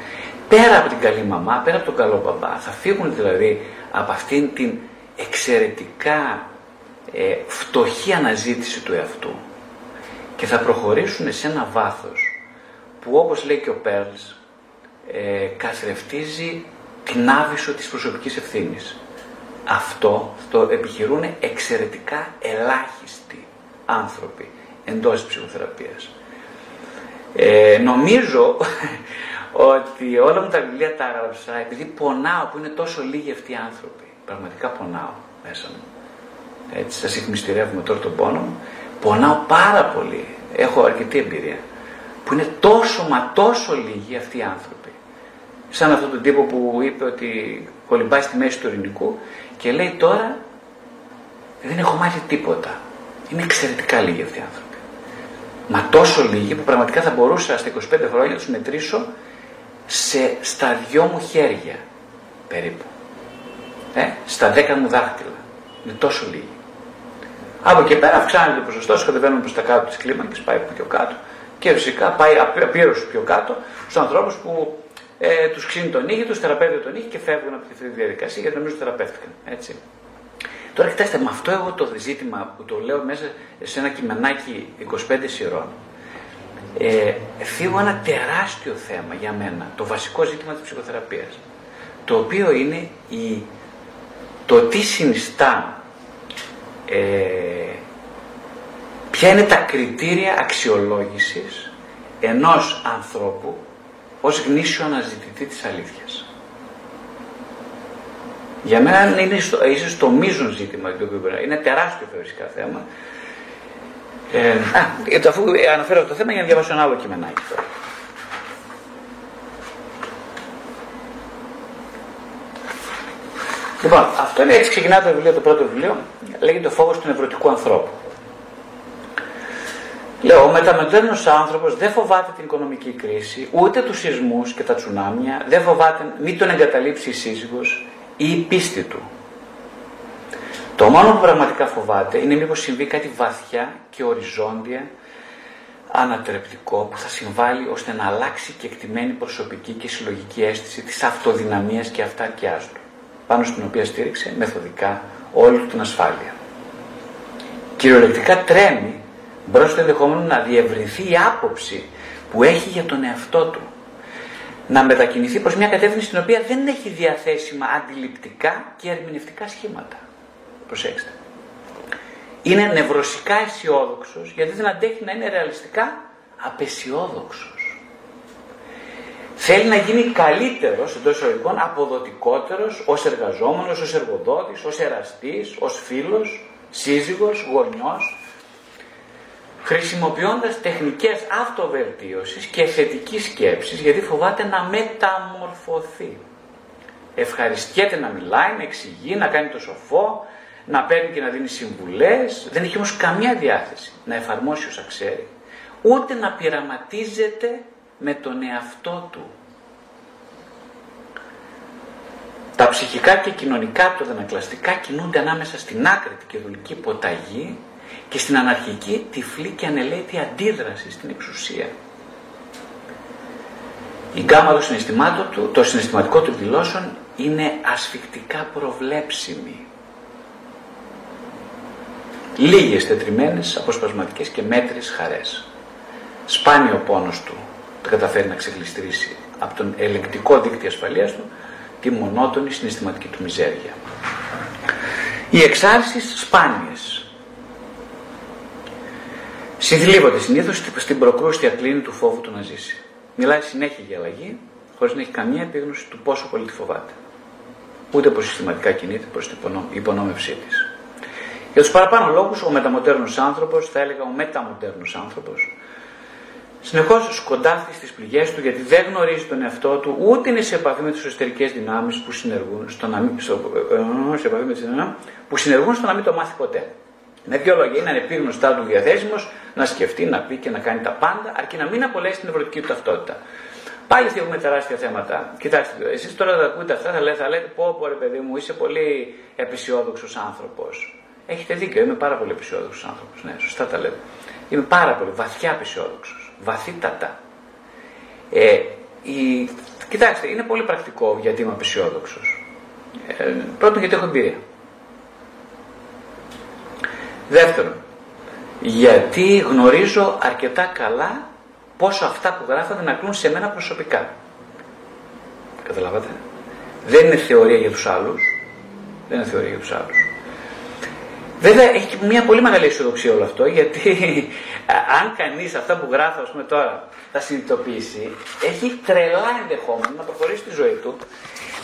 πέρα από την καλή μαμά, πέρα από τον καλό μπαμπά. Θα φύγουν δηλαδή από αυτήν την εξαιρετικά ε, φτωχή αναζήτηση του εαυτού και θα προχωρήσουν σε ένα βάθος που όπως λέει και ο Πέρλς ε, καθρεφτίζει την άβυσο της προσωπικής ευθύνης. Αυτό το επιχειρούν εξαιρετικά ελάχιστοι άνθρωποι εντός της ψυχοθεραπείας. Ε, νομίζω [LAUGHS] ότι όλα μου τα βιβλία τα έγραψα επειδή πονάω που είναι τόσο λίγοι αυτοί οι άνθρωποι. Πραγματικά πονάω μέσα μου. Έτσι, σας εκμυστηρεύουμε τώρα τον πόνο μου. Πονάω πάρα πολύ. Έχω αρκετή εμπειρία. Που είναι τόσο μα τόσο λίγοι αυτοί οι άνθρωποι. Σαν αυτόν τον τύπο που είπε ότι κολυμπάει στη μέση του ειρηνικού και λέει τώρα δεν έχω μάθει τίποτα. Είναι εξαιρετικά λίγοι αυτοί οι άνθρωποι. Μα τόσο λίγοι που πραγματικά θα μπορούσα στα 25 χρόνια να τους μετρήσω σε, στα δυο μου χέρια περίπου. Ε, στα 10 μου δάχτυλα. Είναι τόσο λίγοι. Από εκεί πέρα αυξάνεται το ποσοστό, κατεβαίνουμε προς τα κάτω της κλίμακας, πάει πιο κάτω. Και φυσικά πάει απείρω πιο κάτω στους ανθρώπους που ε, τους ξύνει τον νύχι, τους θεραπεύει τον νύχι και φεύγουν από αυτή τη διαδικασία γιατί νομίζω ότι θεραπεύτηκαν. Έτσι. Τώρα κοιτάξτε, με αυτό εγώ το ζήτημα που το λέω μέσα σε ένα κειμενάκι 25 σειρών, ε, φύγω ένα τεράστιο θέμα για μένα, το βασικό ζήτημα της ψυχοθεραπείας, το οποίο είναι η, το τι συνιστά, ε, ποια είναι τα κριτήρια αξιολόγησης ενός ανθρώπου ως γνήσιο αναζητητή της αλήθειας; Για μένα είναι στο, ίσως το μείζον ζήτημα το οποίο είναι τεράστιο φυσικά θέμα. Ε, α, αφού αναφέρω το θέμα για να διαβάσω ένα άλλο κειμενάκι τώρα. Λοιπόν, αυτό είναι έτσι ξεκινά το βιβλίο, το πρώτο βιβλίο, λέγεται το φόβος του νευρωτικού ανθρώπου. Λέω, ο μεταμετέρνος άνθρωπος δεν φοβάται την οικονομική κρίση, ούτε τους σεισμούς και τα τσουνάμια, δεν φοβάται μη τον εγκαταλείψει η σύζυγος ή η πίστη του. Το μόνο που πραγματικά φοβάται είναι μήπως συμβεί κάτι βαθιά και οριζόντια ανατρεπτικό που θα συμβάλλει ώστε να αλλάξει και εκτιμένη προσωπική και συλλογική αίσθηση της αυτοδυναμίας και αυτάρκειάς του, πάνω στην οποία στήριξε μεθοδικά όλη την ασφάλεια. Κυριολεκτικά τρέμει μπρος στο ενδεχόμενο να διευρυνθεί η άποψη που έχει για τον εαυτό του. Να μετακινηθεί προς μια κατεύθυνση στην οποία δεν έχει διαθέσιμα αντιληπτικά και ερμηνευτικά σχήματα. Προσέξτε. Είναι νευρωσικά αισιόδοξος γιατί δεν αντέχει να είναι ρεαλιστικά απεσιόδοξος. Θέλει να γίνει καλύτερος εντός εισαγωγικών, αποδοτικότερος ως εργαζόμενος, ως εργοδότης, ως εραστής, ως φίλος, σύζυγος, γονιός, χρησιμοποιώντας τεχνικές αυτοβελτίωσης και θετικής σκέψης γιατί φοβάται να μεταμορφωθεί. Ευχαριστιέται να μιλάει, να εξηγεί, να κάνει το σοφό, να παίρνει και να δίνει συμβουλές, δεν έχει όμως καμιά διάθεση να εφαρμόσει όσα ξέρει, ούτε να πειραματίζεται με τον εαυτό του. Τα ψυχικά και κοινωνικά του δανακλαστικά κινούνται ανάμεσα στην άκρητη και δουλική ποταγή και στην αναρχική τυφλή και ανελέητη αντίδραση στην εξουσία. Η γκάμα των συναισθημάτων του, το συναισθηματικό του δηλώσεων είναι ασφικτικά προβλέψιμη. Λίγες τετριμένες, αποσπασματικές και μέτρες χαρές. Σπάνιο ο πόνος του το καταφέρει να ξεχλιστρήσει από τον ελεγκτικό δίκτυο ασφαλείας του τη μονότονη συναισθηματική του μιζέρια. Οι εξάρσεις σπάνιες Συνθλίβονται συνήθως στην προκρούστια κλίνη του φόβου του να ζήσει. Μιλάει συνέχεια για αλλαγή, χωρίς να έχει καμία επίγνωση του πόσο πολύ τη φοβάται. Ούτε πω συστηματικά κινείται προς την υπονόμευσή της. Για τους παραπάνω λόγους, ο μεταμοντέρνος άνθρωπος, θα έλεγα ο μεταμοντέρνος άνθρωπος, συνεχώς σκοντάφτει στις πληγές του γιατί δεν γνωρίζει τον εαυτό του, ούτε είναι σε επαφή με τις εσωτερικές δυνάμεις που συνεργούν στο να μην, στο, ε, σε επαφή με τις που συνεργούν στο να μην το μάθει ποτέ. Με δύο λόγια, είναι ανεπίγνωστά του διαθέσιμος να σκεφτεί, να πει και να κάνει τα πάντα, αρκεί να μην απολέσει την ευρωτική του ταυτότητα. Πάλι έχουμε τεράστια θέματα. Κοιτάξτε, εσείς τώρα τα ακούτε αυτά, θα λέτε, θα λέτε πω, πω ρε παιδί μου, είσαι πολύ επισιόδοξος άνθρωπος. Έχετε δίκιο, είμαι πάρα πολύ επισιόδοξος άνθρωπος. Ναι, σωστά τα λέτε. Είμαι πάρα πολύ βαθιά απεσιόδοξο. Βαθύτατα. Ε, η... Κοιτάξτε, είναι πολύ πρακτικό γιατί είμαι απεσιόδοξος. Ε, πρώτον, γιατί έχω εμπειρία. Δεύτερον, γιατί γνωρίζω αρκετά καλά πόσο αυτά που γράφω δεν ακούν σε μένα προσωπικά. Καταλάβατε; Δεν είναι θεωρία για τους άλλους. Δεν είναι θεωρία για τους άλλους. Βέβαια έχει μια πολύ μεγάλη αισιοδοξία όλο αυτό γιατί [LAUGHS] αν κανείς αυτά που γράφω ας πούμε τώρα τα συνειδητοποιήσει έχει τρελά ενδεχόμενο να προχωρήσει τη ζωή του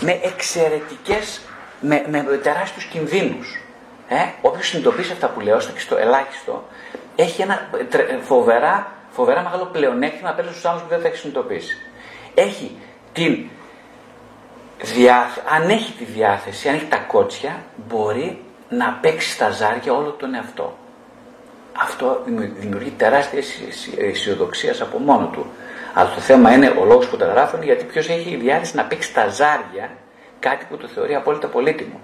με εξαιρετικές, με, με τεράστιους κινδύνους. Ε, όποιος συνειδητοποιήσει αυτά που λέω, και στο ελάχιστο, έχει ένα φοβερά, φοβερά μεγάλο πλεονέκτημα απέναντι στους άλλους που δεν τα έχει συνειδητοποιήσει. Έχει την διάθεση, αν έχει τη διάθεση, αν έχει τα κότσια, μπορεί να παίξει στα ζάρια όλο τον εαυτό. Αυτό δημιουργεί τεράστια αισιοδοξία από μόνο του. Αλλά το θέμα είναι ο λόγος που τα γράφουν γιατί ποιος έχει η διάθεση να παίξει στα ζάρια κάτι που το θεωρεί απόλυτα πολύτιμο.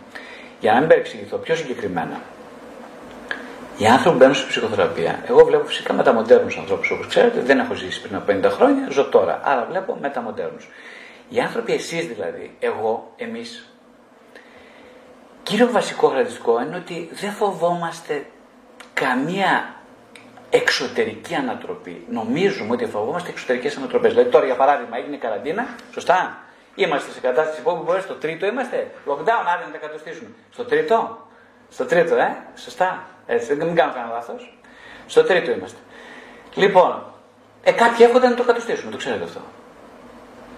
Για να μην παρεξηγηθώ πιο συγκεκριμένα, οι άνθρωποι μπαίνουν σε ψυχοθεραπεία. Εγώ βλέπω φυσικά μεταμοντέρνους ανθρώπους όπως ξέρετε, δεν έχω ζήσει πριν από 50 χρόνια, ζω τώρα. Άρα βλέπω μεταμοντέρνους. Οι άνθρωποι, εσείς δηλαδή, εγώ, εμείς, κύριο βασικό χαρακτηριστικό είναι ότι δεν φοβόμαστε καμία εξωτερική ανατροπή. Νομίζουμε ότι φοβόμαστε εξωτερικές ανατροπές. Δηλαδή, τώρα για παράδειγμα έγινε καραντίνα, σωστά. Είμαστε σε κατάσταση που μπορείς στο τρίτο είμαστε. Lockdown, άντε να τα κατοστήσουμε. Στο τρίτο. Στο τρίτο, ε. Σωστά. Έτσι, δεν μην κάνω κανένα λάθος. Στο τρίτο είμαστε. Λοιπόν, ε, κάποιοι εύχονται να το κατοστήσουμε, το ξέρετε αυτό.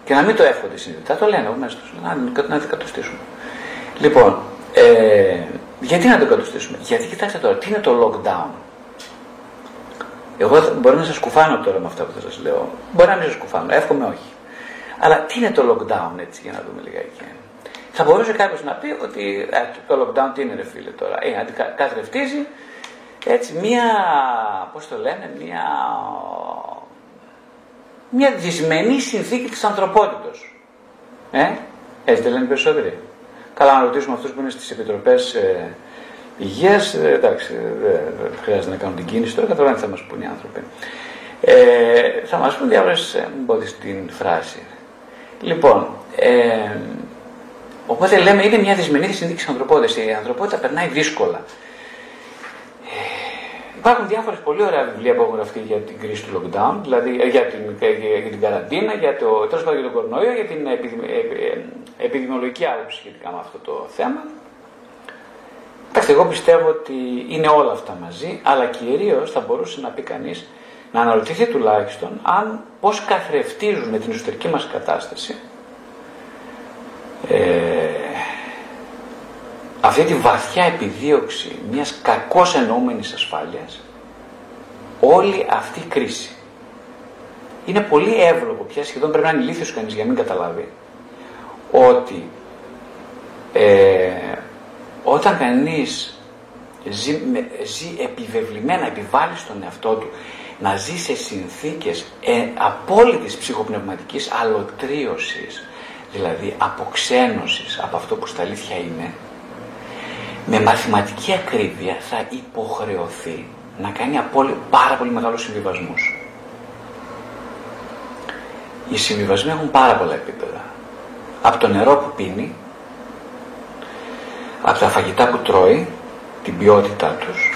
Και να μην το εύχονται συνειδητά, το λένε μέσα τους. Να, να το κατοστήσουμε. Λοιπόν, ε, γιατί να το κατοστήσουμε; Γιατί κοιτάξτε τώρα, τι είναι το lockdown; Εγώ μπορεί να σας κουφάνω τώρα με αυτά που θα σας λέω. Μπορεί να μην σας κουφάνω, εύχομαι όχι. Αλλά τι είναι το lockdown έτσι για να δούμε λιγάκι. Θα μπορούσε κάποιος να πει ότι ε, το lockdown τι είναι ρε φίλε τώρα. Ε, αντικαθρεφτίζει έτσι μία, πώς το λένε, μία, μία δυσμενή συνθήκη της ανθρωπότητος. Ε, έτσι δεν λένε περισσότεροι. Καλά να ρωτήσουμε αυτούς που είναι στις επιτροπές ε, υγείας, ε, εντάξει, δεν χρειάζεται να κάνουν την κίνηση τώρα, καταλαβαίνετε θα μας πούν οι άνθρωποι. Ε, θα μας πούν διάφορες, ε, μην την φράση. Λοιπόν, ε, οπότε λέμε είναι μια δυσμενή συνθήκη της ανθρωπότητας. Η ανθρωπότητα περνάει δύσκολα. Υπάρχουν διάφορες πολύ ωραία βιβλία που έχουν γραφτεί για την κρίση του lockdown, δηλαδή ε, για την, για, για την καραντίνα, για το, τέλος πάντων για τον κορονοϊό, για την επιδημι, ε, ε, επιδημιολογική άποψη σχετικά με αυτό το θέμα. Εντάξει, εγώ πιστεύω ότι είναι όλα αυτά μαζί, αλλά κυρίως θα μπορούσε να πει κανείς να αναρωτηθεί τουλάχιστον αν πώς καθρεφτίζουν με την εσωτερική μας κατάσταση ε, αυτή τη βαθιά επιδίωξη μιας κακώς εννοούμενης ασφάλειας, όλη αυτή η κρίση. Είναι πολύ εύλογο πια, σχεδόν πρέπει να είναι ηλίθιος κανείς για να μην καταλάβει, ότι ε, όταν κανείς ζει, ζει επιβεβλημένα, επιβάλλει στον εαυτό του να ζει σε συνθήκες ε, απόλυτης ψυχοπνευματικής αλωτρίωσης, δηλαδή αποξένωσης από αυτό που στα αλήθεια είναι, με μαθηματική ακρίβεια θα υποχρεωθεί να κάνει πάρα πολύ μεγάλους συμβιβασμούς. Οι συμβιβασμοί έχουν πάρα πολλά επίπεδα. Από το νερό που πίνει, από τα φαγητά που τρώει, την ποιότητά τους,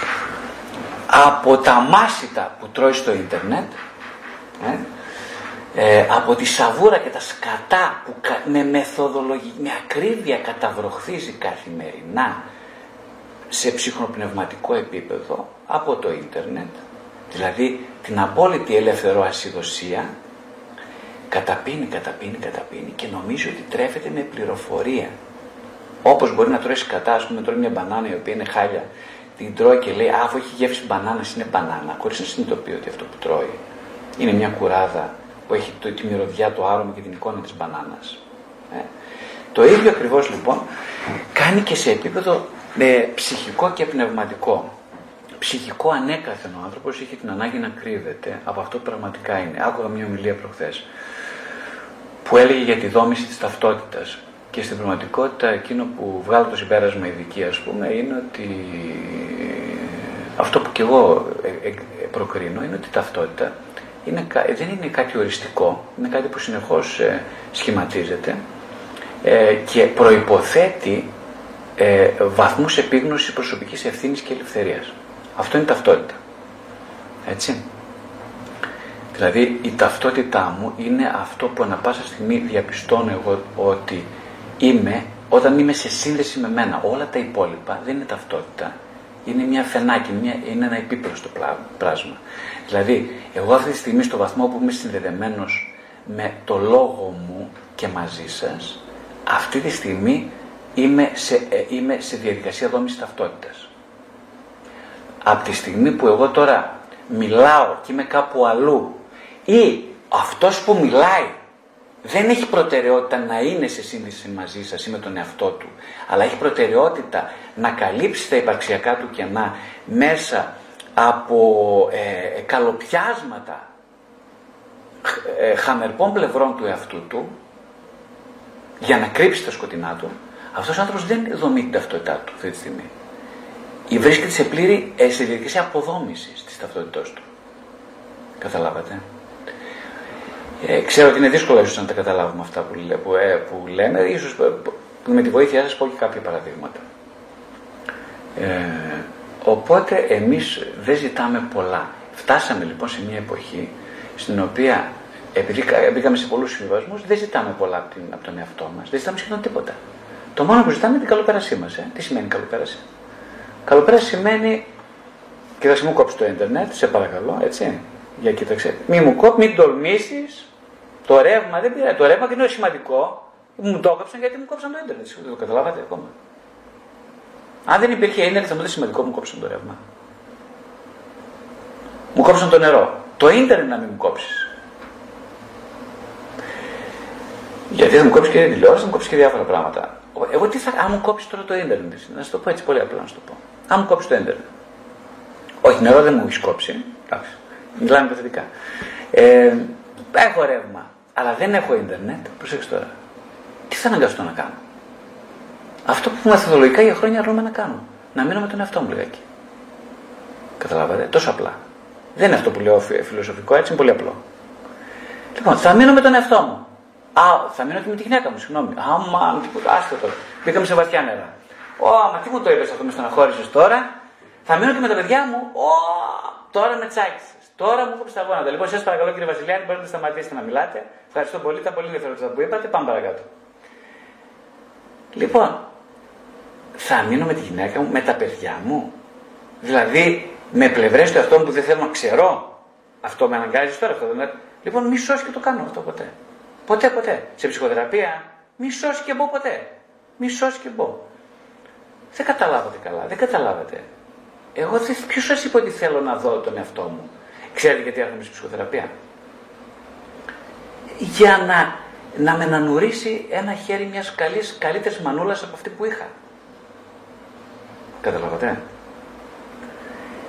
από τα μάσιτα που τρώει στο ίντερνετ, ε, ε, από τη σαβούρα και τα σκατά που με μεθοδολογία, με ακρίβεια καταβροχθίζει καθημερινά σε ψυχνοπνευματικό επίπεδο από το ίντερνετ, δηλαδή την απόλυτη ελεύθερο ασυδοσία, καταπίνει, καταπίνει, καταπίνει και νομίζει ότι τρέφεται με πληροφορία. Όπως μπορεί να τρώει κατά, ας πούμε, τρώει μια μπανάνα η οποία είναι χάλια, την τρώει και λέει, αφού έχει γεύση μπανάνας, είναι μπανάνα, χωρίς να συνειδητοποιεί ότι αυτό που τρώει είναι μια κουράδα που έχει το, τη μυρωδιά, το άρωμα και την εικόνα της μπανάνας. Ε. Το ίδιο ακριβώς λοιπόν κάνει και σε επίπεδο με ψυχικό και πνευματικό. Ψυχικό ανέκαθεν ο άνθρωπος έχει την ανάγκη να κρύβεται από αυτό που πραγματικά είναι. Άκουγα μια ομιλία προχθές που έλεγε για τη δόμηση της ταυτότητας. Και στην πραγματικότητα εκείνο που βγάλω το συμπέρασμα ειδική ας πούμε είναι ότι αυτό που κι εγώ ε, ε, προκρίνω είναι ότι η ταυτότητα είναι, δεν είναι κάτι οριστικό, είναι κάτι που συνεχώς ε, σχηματίζεται ε, και προϋποθέτει ε, βαθμούς επίγνωσης προσωπικής ευθύνης και ελευθερίας. Αυτό είναι η ταυτότητα. Έτσι. Δηλαδή η ταυτότητά μου είναι αυτό που ανα πάσα στιγμή διαπιστώνω εγώ ότι είμαι όταν είμαι σε σύνδεση με μένα. Όλα τα υπόλοιπα δεν είναι ταυτότητα. Είναι μια φενάκι, μια, είναι ένα επίπλωστο πράγμα. Δηλαδή, εγώ αυτή τη στιγμή στο βαθμό που είμαι συνδεδεμένος με το λόγο μου και μαζί σας, αυτή τη στιγμή είμαι σε, ε, είμαι σε διαδικασία δόμησης ταυτότητας. Από τη στιγμή που εγώ τώρα μιλάω και είμαι κάπου αλλού ή αυτός που μιλάει δεν έχει προτεραιότητα να είναι σε σύνδεση μαζί σας ή με τον εαυτό του, αλλά έχει προτεραιότητα να καλύψει τα υπαρξιακά του κενά μέσα από ε, καλοπιάσματα ε, χαμερπών πλευρών του εαυτού του για να κρύψει τα σκοτεινά του, αυτός ο άνθρωπος δεν δομεί την ταυτότητά του αυτή τη στιγμή. Ή βρίσκεται σε πλήρη ε, σε διαδικασία αποδόμησης της ταυτότητός του. Καταλάβατε. Ε, ξέρω ότι είναι δύσκολο ίσως να τα καταλάβουμε αυτά που, που, ε, που λέμε, ίσως ε, με τη βοήθειά σας πω και κάποια παραδείγματα. Ε, οπότε εμείς δεν ζητάμε πολλά. Φτάσαμε λοιπόν σε μια εποχή στην οποία επειδή μπήκαμε σε πολλούς συμβασμούς δεν ζητάμε πολλά από, την, από τον εαυτό μας, δεν ζητάμε σχεδόν τίποτα. Το μόνο που ζητάμε είναι την καλοπέρασή μας. Ε. Τι σημαίνει καλοπέραση; Καλοπέραση σημαίνει, και θα μου κόψεις το ίντερνετ, σε παρακαλώ, έτσι. Για κοίταξε. Μη μου κόψει, μην τολμήσεις. Το ρεύμα δεν πειράζει. Το ρεύμα και είναι σημαντικό. Μου το έκοψαν γιατί μου κόψαν το ίντερνετ. Δεν το καταλάβατε ακόμα. Αν δεν υπήρχε ίντερνετ θα μου ήταν σημαντικό μου κόψαν το ρεύμα. Μου κόψαν το νερό. Το ίντερνετ να μην μου κόψεις. Γιατί θα μου κόψεις και την τηλεόραση, θα μου κόψεις και διάφορα πράγματα. Εγώ τι θα. Αν μου κόψεις τώρα το ίντερνετ, να σου το πω έτσι πολύ απλά να σου το πω. Αν μου κόψεις το ίντερνετ. Όχι, νερό δεν μου έχεις κόψει. Εντάξει. Μιλάμε υποθετικά. Ε, έχω ρεύμα, αλλά δεν έχω ίντερνετ. Προσέξτε τώρα. Τι θα αναγκαστώ να κάνω; Αυτό που μεθοδολογικά για χρόνια αρνούμε να κάνω. Να μείνω με τον εαυτό μου λιγάκι. Καταλάβατε, τόσο απλά. Δεν είναι αυτό που λέω φιλοσοφικό, έτσι είναι πολύ απλό. Λοιπόν, θα μείνω με τον εαυτό μου. Α, θα μείνω και με τη γυναίκα μου, συγγνώμη. Άμα, τίποτα, άστο τώρα. Μπήκαμε σε βαθιά νερά. Ω, μα τι μου το είπες αυτό, με στεναχώρησες τώρα. Θα μείνω και με τα παιδιά μου. Ω, τώρα με τσάκισες. Τώρα μου κόψεις τα γόνατα. Λοιπόν, σας παρακαλώ κύριε Βασιλιάνη, μπορείτε να σταματήσετε να μιλάτε. Ευχαριστώ πολύ, ήταν πολύ ενδιαφέροντα που είπατε. Πάμε παρακάτω. Λοιπόν, θα μείνω με τη γυναίκα μου, με τα παιδιά μου. Δηλαδή, με πλευρές του εαυτό μου που δεν θέλω να ξέρω. Αυτό με αναγκάζεις τώρα. Αυτό δεν... Λοιπόν, μη σώσεις και το κάνω αυτό ποτέ. Ποτέ, ποτέ. Σε ψυχοθεραπεία, μη σώσει και μπω ποτέ. Μη σώσει και μπω. Δεν καταλάβατε καλά, δεν καταλάβατε. Εγώ ποιος σας είπε ότι θέλω να δω τον εαυτό μου; Ξέρετε γιατί έρχομαι στη ψυχοθεραπεία; Για να, να με ανανουρίσει ένα χέρι μιας καλής, καλύτερης μανούλας από αυτή που είχα. Καταλαβαίνετε.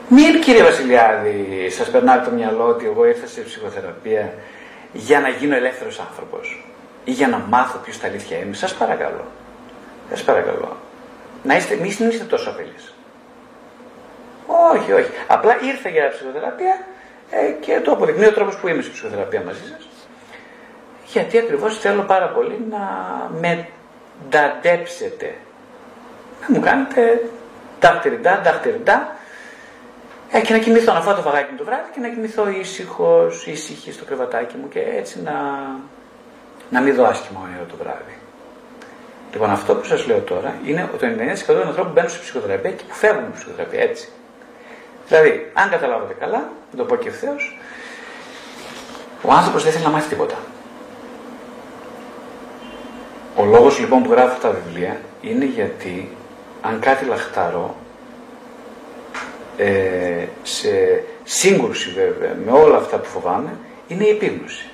Μην κύριε Βασιλιάδη σας περνάει το μυαλό ότι εγώ ήρθα σε ψυχοθεραπεία για να γίνω ελεύθερος άνθρωπος ή για να μάθω ποιος τα αλήθεια είμαι. Σας παρακαλώ. Σας παρακαλώ. Να είστε, μην είστε τόσο αφελείς. Όχι, όχι. Απλά ήρθα για ψυχοθεραπεία ε, και το αποδεικνύει ο τρόπο που είμαι στη ψυχοθεραπεία μαζί σας. Γιατί ακριβώς θέλω πάρα πολύ να με νταντέψετε. Να μου κάνετε ταχτεριντά, ταχτεριντά ε, και να κοιμηθώ, να φάω το φαγάκι μου το βράδυ και να κοιμηθώ ήσυχος, ήσυχη στο κρεβατάκι μου και έτσι να, να μην δω άσχημα όνειρο το βράδυ. Λοιπόν, αυτό που σας λέω τώρα είναι ότι το 99% των ανθρώπων μπαίνουν σε ψυχοθεραπεία και που φεύγουν από ψυχοθεραπεία έτσι. Δηλαδή, αν καταλάβατε καλά, να το πω και ευθέως, ο άνθρωπος δεν θέλει να μάθει τίποτα. Ο λόγος λοιπόν που γράφω τα βιβλία είναι γιατί αν κάτι λαχταρώ ε, σε σύγκρουση βέβαια με όλα αυτά που φοβάμαι είναι η επίγνωση.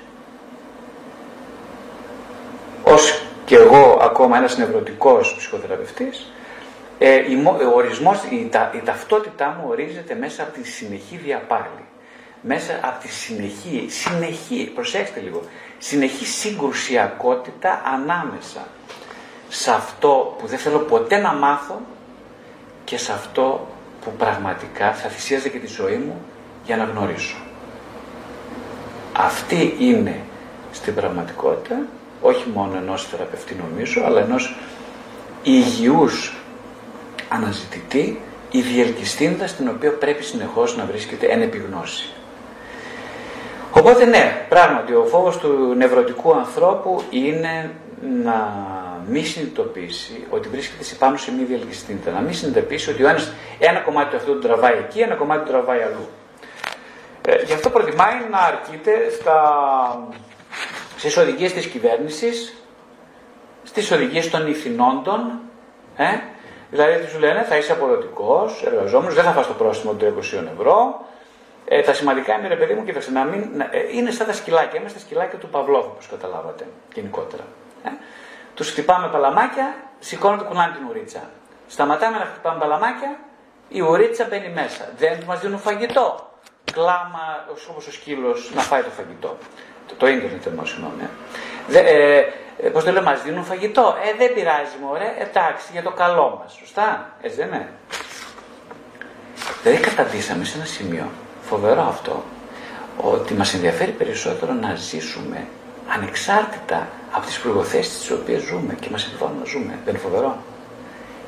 Ως και εγώ ακόμα ένας νευρωτικός ψυχοθεραπευτής ε, ο ορισμός, η, τα, η ταυτότητά μου ορίζεται μέσα από τη συνεχή διαπάλη. Μέσα από τη συνεχή, συνεχή, προσέξτε λίγο, συνεχή συγκρουσιακότητα ανάμεσα σε αυτό που δεν θέλω ποτέ να μάθω και σε αυτό που πραγματικά θα θυσίαζε και τη ζωή μου για να γνωρίσω. Αυτή είναι στην πραγματικότητα όχι μόνο ενός θεραπευτή νομίζω, αλλά ενός υγιούς αναζητητή, η διελκυστίνδα στην οποία πρέπει συνεχώς να βρίσκεται εν επιγνώση. Οπότε ναι, πράγματι ο φόβος του νευρωτικού ανθρώπου είναι να μην συνειδητοποιήσει ότι βρίσκεται σε πάνω σε μια διελκυστίνδα. Να μην συνειδητοποιήσει ότι ο ένας, ένα κομμάτι του αυτού του τραβάει εκεί, ένα κομμάτι του τραβάει αλλού. Ε, γι' αυτό προτιμάει να αρκείται στα, στις οδηγίες της κυβέρνησης, στις οδηγίες των ηθινόντων, ε, δηλαδή τι σου λένε θα είσαι αποδοτικός, εργαζόμενος, δεν θα φας το πρόστιμο των 20 ευρώ, ε, τα σημαντικά είναι ρε παιδί μου, κοίταξε, να μην, να, ε, είναι σαν τα σκυλάκια, είμαστε στα σκυλάκια του Παυλόβου, όπως καταλάβατε γενικότερα. Ε. Τους χτυπάμε παλαμάκια, σηκώνονται κουνάνε την ουρίτσα. Σταματάμε να χτυπάμε παλαμάκια, η ουρίτσα μπαίνει μέσα. Δεν μας δίνουν φαγητό. Κλάμα όπως ο σκύλος να φάει το φαγητό. Το, το ίντερνετ εννοώ, συγγνώμη. Ε. ε, ε, Πώς το λέω, μας δίνουν φαγητό. Ε, δεν πειράζει, μωρέ. Εντάξει, για το καλό μας. Σωστά. Έτσι δεν είναι. Δηλαδή καταντήσαμε σε ένα σημείο, φοβερό αυτό, ότι μας ενδιαφέρει περισσότερο να ζήσουμε ανεξάρτητα από τις προϋποθέσεις τις οποίες ζούμε και μας επιβάλλουν να ζούμε. Δεν είναι φοβερό.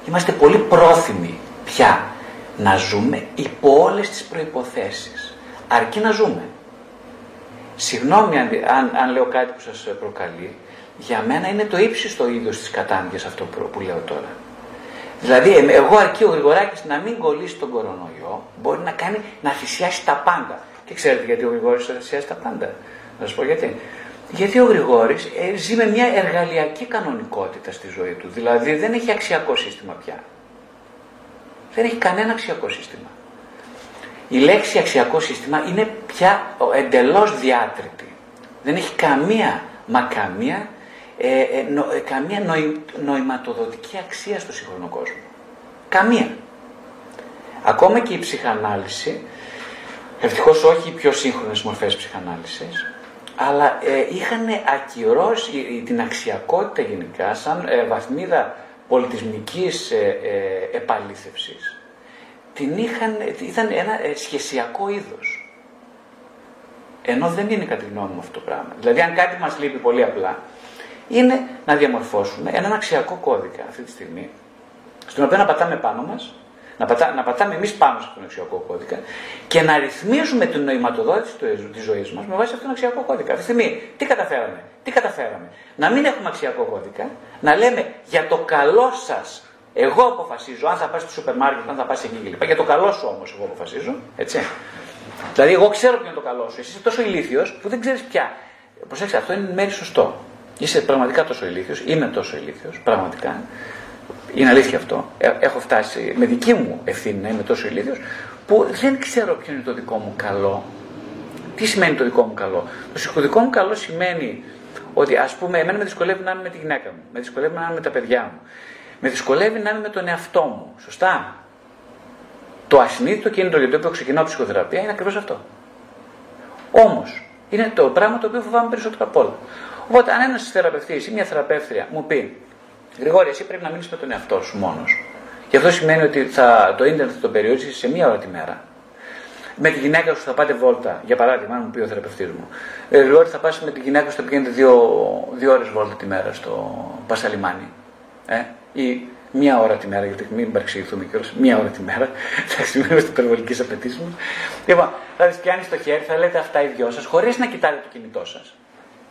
Είμαστε πολύ πρόθυμοι πια να ζούμε υπό όλες τις προϋποθέσεις. Αρκεί να ζούμε. Συγγνώμη αν, αν, λέω κάτι που σας προκαλεί, για μένα είναι το ύψιστο είδος της κατάνοιας αυτό που, λέω τώρα. Δηλαδή, εγώ αρκεί ο Γρηγοράκης να μην κολλήσει τον κορονοϊό, μπορεί να κάνει να θυσιάσει τα πάντα. Και ξέρετε γιατί ο Γρηγόρης θα θυσιάσει τα πάντα. Να σας πω γιατί. Γιατί ο Γρηγόρης ε, ζει με μια εργαλειακή κανονικότητα στη ζωή του. Δηλαδή δεν έχει αξιακό σύστημα πια. Δεν έχει κανένα αξιακό σύστημα. Η λέξη αξιακό σύστημα είναι πια εντελώς διάτρητη. Δεν έχει καμία, μα καμία, ε, ε, ε καμία νοηματοδοτική αξία στο σύγχρονο κόσμο. Καμία. Ακόμα και η ψυχανάλυση, ευτυχώς όχι οι πιο σύγχρονες μορφές ψυχανάλυσης, αλλά ε, είχαν ακυρώσει την αξιακότητα γενικά σαν ε, βαθμίδα πολιτισμικής ε, ε, επαλήθευσης. Την είχαν, ήταν ένα ε, σχεσιακό είδος. Ενώ δεν είναι κατά τη γνώμη μου αυτό το πράγμα. Δηλαδή αν κάτι μας λείπει πολύ απλά, είναι να διαμορφώσουμε έναν αξιακό κώδικα αυτή τη στιγμή, στον οποίο να πατάμε πάνω μας να, πατά, να πατάμε εμείς πάνω σε τον αξιακό κώδικα και να ρυθμίζουμε την νοηματοδότηση της ζωής μας με βάση αυτόν τον αξιακό κώδικα. Αυτή τη στιγμή, τι καταφέραμε, τι καταφέραμε; Να μην έχουμε αξιακό κώδικα, να λέμε για το καλό σας. Εγώ αποφασίζω αν θα πας στο σούπερ μάρκετ, αν θα πας εκεί κλπ. Για το καλό σου όμως, εγώ αποφασίζω. Έτσι. Δηλαδή, εγώ ξέρω ποιο είναι το καλό σου. Εσύ είσαι τόσο ηλίθιος που δεν ξέρεις πια. Προσέξτε, αυτό είναι μέρη σωστό. Είσαι πραγματικά τόσο ηλίθιος, είμαι τόσο ηλίθιος, πραγματικά. Είναι αλήθεια αυτό. Ε, έχω φτάσει με δική μου ευθύνη να είμαι τόσο ηλίθιος που δεν ξέρω ποιο είναι το δικό μου καλό. Τι σημαίνει το δικό μου καλό; Το δικό μου καλό σημαίνει ότι ας πούμε εμένα με δυσκολεύει να είμαι με τη γυναίκα μου, με δυσκολεύει να είμαι με τα παιδιά μου, με δυσκολεύει να είμαι με τον εαυτό μου. Σωστά; Το ασυνείδητο κίνητρο για το οποίο ξεκινάω ψυχοθεραπεία είναι ακριβώς αυτό. Όμως, είναι το πράγμα το οποίο φοβάμαι περισσότερο από όλα. Οπότε, αν ένας θεραπευτής ή μια θεραπεύτρια μου πει Γρηγόρη, εσύ πρέπει να μείνεις με τον εαυτό σου μόνος. Και αυτό σημαίνει ότι θα, το ίντερνετ θα το περιορίσει σε μία ώρα τη μέρα. Με τη γυναίκα σου θα πάτε βόλτα, για παράδειγμα, αν μου πει ο θεραπευτής μου. Ε, Γρηγόρη, θα πας με τη γυναίκα σου θα πηγαίνετε δύο, δύο ώρες βόλτα τη μέρα στο Πασαλιμάνι. Ε; Ή μία ώρα τη μέρα, γιατί μην παρεξηγηθούμε κιόλας. Μία ώρα τη μέρα. [LAUGHS] Θα σημαίνει στην υπερβολική απαιτήσεις μου. Λοιπόν, θα τη πιάνεις το χέρι, θα λέτε αυτά οι δυο σας, χωρίς να κοιτάτε το κινητό σας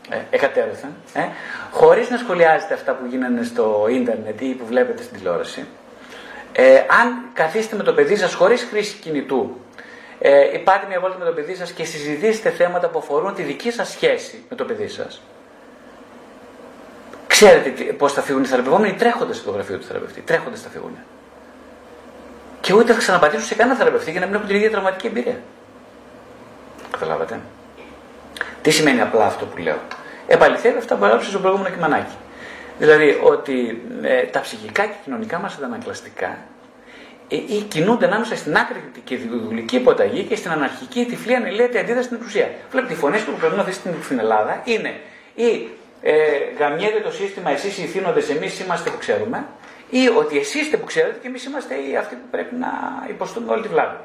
ε, εκατέρωθεν, ε, χωρίς να σχολιάζετε αυτά που γίνανε στο ίντερνετ ή που βλέπετε στην τηλεόραση, ε, αν καθίσετε με το παιδί σας χωρίς χρήση κινητού, ε, πάτε μια βόλτα με το παιδί σας και συζητήσετε θέματα που αφορούν τη δική σας σχέση με το παιδί σας, ξέρετε πώς θα φύγουν οι θεραπευόμενοι τρέχοντας στο γραφείο του θεραπευτή, τρέχοντας θα φύγουν. Και ούτε θα ξαναπατήσουν σε κανένα θεραπευτή για να μην έχουν την ίδια τραυματική εμπειρία. Καταλάβατε. Τι σημαίνει απλά αυτό που λέω; Επαληθεύει αυτά που έγραψε στο προηγούμενο κειμενάκι. Δηλαδή ότι ε, τα ψυχικά και κοινωνικά μας αντανακλαστικά ε, ε, κινούνται ανάμεσα στην άκρη και τη δουλική υποταγή και στην αναρχική τυφλή ανελέτη αντίδραση στην εξουσία. Βλέπετε, οι φωνές που προκαλούν αυτή στην Ελλάδα είναι ή ε, γαμιέται το σύστημα, εσείς οι ηθήνοντες, εμείς είμαστε που ξέρουμε, ή ότι εσείς είστε που ξέρετε και εμείς είμαστε οι αυτοί που πρέπει να υποστούμε όλη τη βλάβη.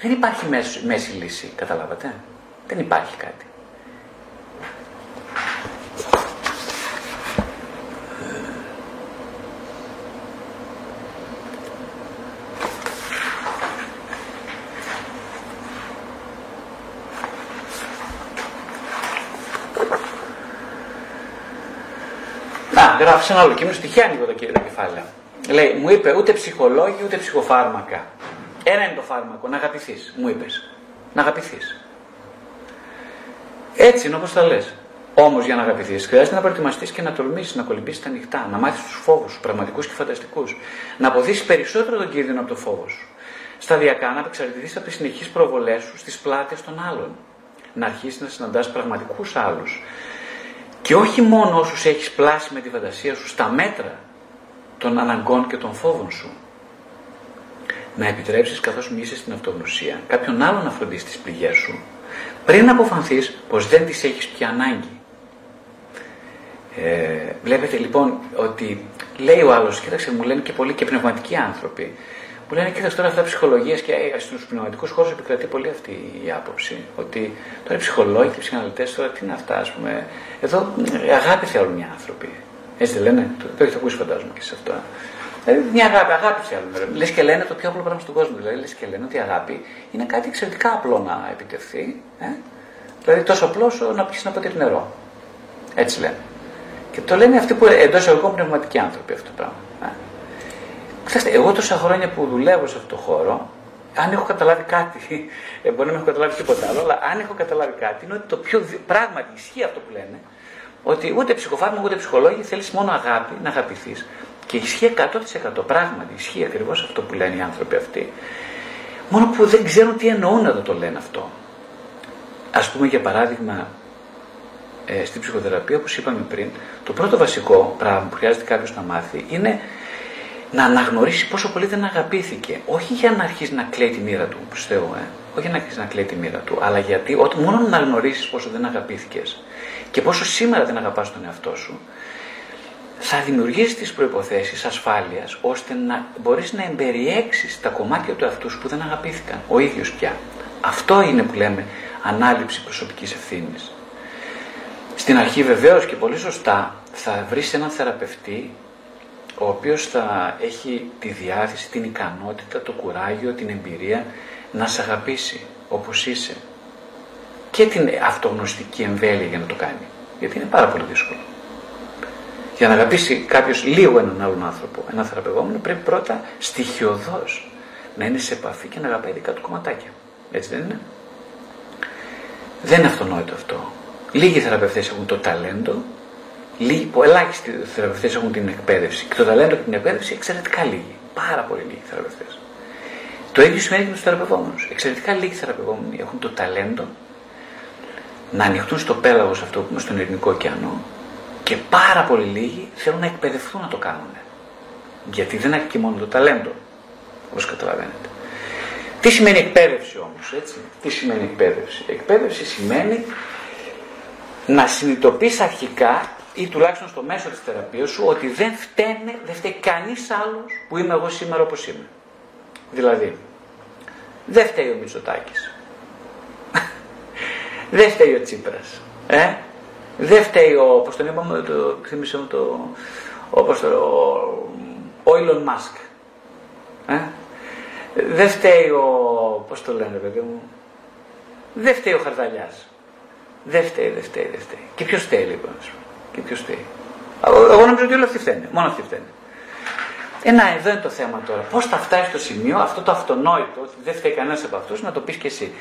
Δεν υπάρχει μέση, μέση λύση, καταλάβατε; Δεν υπάρχει κάτι. Να, γράφει σε ένα άλλο κείμενο, στοιχεία ανοίγω τα κεφάλαια. Λέει, μου είπε ούτε ψυχολόγοι ούτε ψυχοφάρμακα. Ένα είναι το φάρμακο, να αγαπηθείς, μου είπες. Να αγαπηθείς. Έτσι είναι όπως τα λες. Όμως για να αγαπηθείς, χρειάζεται να προετοιμαστείς και να τολμήσεις να κολυμπήσεις τα νυχτά, να μάθεις τους φόβους σου, πραγματικούς και φανταστικούς. Να αποθήσει περισσότερο τον κίνδυνο από το φόβο σου. Σταδιακά να απεξαρτηθείς από τις συνεχείς προβολές σου στις πλάτες των άλλων. Να αρχίσεις να συναντάς πραγματικούς άλλους. Και όχι μόνο όσους έχεις πλάσει με τη φαντασία σου στα μέτρα των αναγκών και των φόβων σου. Να επιτρέψεις καθώς μοιήσεις στην αυτογνωσία κάποιον άλλον να φροντίσει τις πληγές σου πριν αποφανθείς πως δεν τις έχεις πια ανάγκη. Ε, βλέπετε λοιπόν ότι λέει ο άλλος, κοίταξε, μου λένε και πολλοί και πνευματικοί άνθρωποι, μου λένε κοίταξε τώρα αυτά ψυχολογία και στους πνευματικούς χώρους επικρατεί πολύ αυτή η άποψη. Ότι τώρα οι ψυχολόγοι και οι ψυχαναλυτές τώρα τι είναι αυτά, ας πούμε. Εδώ αγάπη θέλουν οι άνθρωποι. Έτσι δεν λένε, το, το έχετε ακούσει φαντάζομαι και σε αυτό. Δηλαδή μια αγάπη, αγάπη θέλουν. Λες και λένε το πιο απλό πράγμα στον κόσμο. Δηλαδή λες και λένε ότι η αγάπη είναι κάτι εξαιρετικά απλό να επιτευχθεί. Ε; Δηλαδή τόσο απλό όσο να πει ένα ποτήρι νερό. Έτσι λένε. Και το λένε αυτοί που εντός εγώ πνευματικοί άνθρωποι αυτό το πράγμα. Ε; Κοιτάξτε, εγώ τόσα χρόνια που δουλεύω σε αυτό το χώρο, αν έχω καταλάβει κάτι, ε, μπορεί να μην έχω καταλάβει τίποτα άλλο, αλλά αν έχω καταλάβει κάτι, είναι ότι το πιο πράγματι ισχύει αυτό που λένε, ότι ούτε ψυχοφάρμακο ούτε ψυχολόγοι θέλεις μόνο αγάπη, να αγαπηθείς. Και ισχύει 100% πράγματι, ισχύει ακριβώς αυτό που λένε οι άνθρωποι αυτοί. Μόνο που δεν ξέρουν τι εννοούν να το λένε αυτό. Α πούμε για παράδειγμα, ε, στην ψυχοθεραπεία, όπως είπαμε πριν, το πρώτο βασικό πράγμα που χρειάζεται κάποιος να μάθει είναι να αναγνωρίσει πόσο πολύ δεν αγαπήθηκε. Όχι για να αρχίσει να κλαίει τη μοίρα του, προ Θεού, ε. όχι για να αρχίσει να κλαίει τη μοίρα του, αλλά γιατί όταν μόνο να αναγνωρίσεις πόσο δεν αγαπήθηκες και πόσο σήμερα δεν αγαπάς τον εαυτό σου, θα δημιουργήσεις τις προϋποθέσεις ασφάλειας ώστε να μπορείς να εμπεριέξεις τα κομμάτια του εαυτού σου που δεν αγαπήθηκαν ο ίδιος πια. Αυτό είναι που λέμε ανάληψη προσωπικής ευθύνης. Στην αρχή βεβαίως και πολύ σωστά θα βρεις έναν θεραπευτή ο οποίος θα έχει τη διάθεση, την ικανότητα, το κουράγιο, την εμπειρία να σε αγαπήσει όπως είσαι και την αυτογνωστική εμβέλεια για να το κάνει. Γιατί είναι πάρα πολύ δύσκολο. Για να αγαπήσει κάποιος λίγο έναν άλλον άνθρωπο, έναν θεραπευόμενο, πρέπει πρώτα στοιχειοδός να είναι σε επαφή και να αγαπάει δικά του κομματάκια. Έτσι δεν είναι; Δεν είναι αυτονόητο αυτό. Λίγοι θεραπευτές έχουν το ταλέντο, λίγοι, ελάχιστοι θεραπευτές έχουν την εκπαίδευση. Και το ταλέντο και την εκπαίδευση εξαιρετικά λίγοι. Πάρα πολύ λίγοι θεραπευτές. Το ίδιο σημαίνει και με τους θεραπευόμενους. Εξαιρετικά λίγοι θεραπευόμενοι έχουν το ταλέντο να ανοιχτούν στο πέλαγος αυτό που είναι στον Ειρηνικό ωκεανό και πάρα πολύ λίγοι θέλουν να εκπαιδευτούν να το κάνουν. Γιατί δεν έχει και μόνο το ταλέντο, όπως καταλαβαίνετε. Τι σημαίνει εκπαίδευση όμως, έτσι; Τι σημαίνει εκπαίδευση; Εκπαίδευση σημαίνει να συνειδητοποιείς αρχικά ή τουλάχιστον στο μέσο της θεραπείας σου ότι δεν φταίνε, δεν φταίει κανείς άλλος που είμαι εγώ σήμερα όπως είμαι. Δηλαδή, δεν φταίει ο Μητσοτάκης. [LAUGHS] δεν φταίει ο Τσίπρας. Ε; Δεν φταίει ο, πώς τον είπαμε, το, θυμίσαι μου το, όπως το, ο, ο Elon Musk. Ε; Δεν φταίει ο, πώς το λένε παιδί μου, δεν φταίει ο Χαρδαλιάς. Δεν φταίει, δεν φταίει, δεν φταίει. Και ποιος φταίει λοιπόν, και ποιος φταίει. Εγώ νομίζω ότι όλοι αυτοί φταίνε, μόνο αυτοί φταίνε. Ε, να, εδώ είναι το θέμα τώρα. Πώς θα φτάσει στο σημείο αυτό το αυτονόητο, ότι δεν φταίει κανένας από αυτούς, να το πεις και εσύ.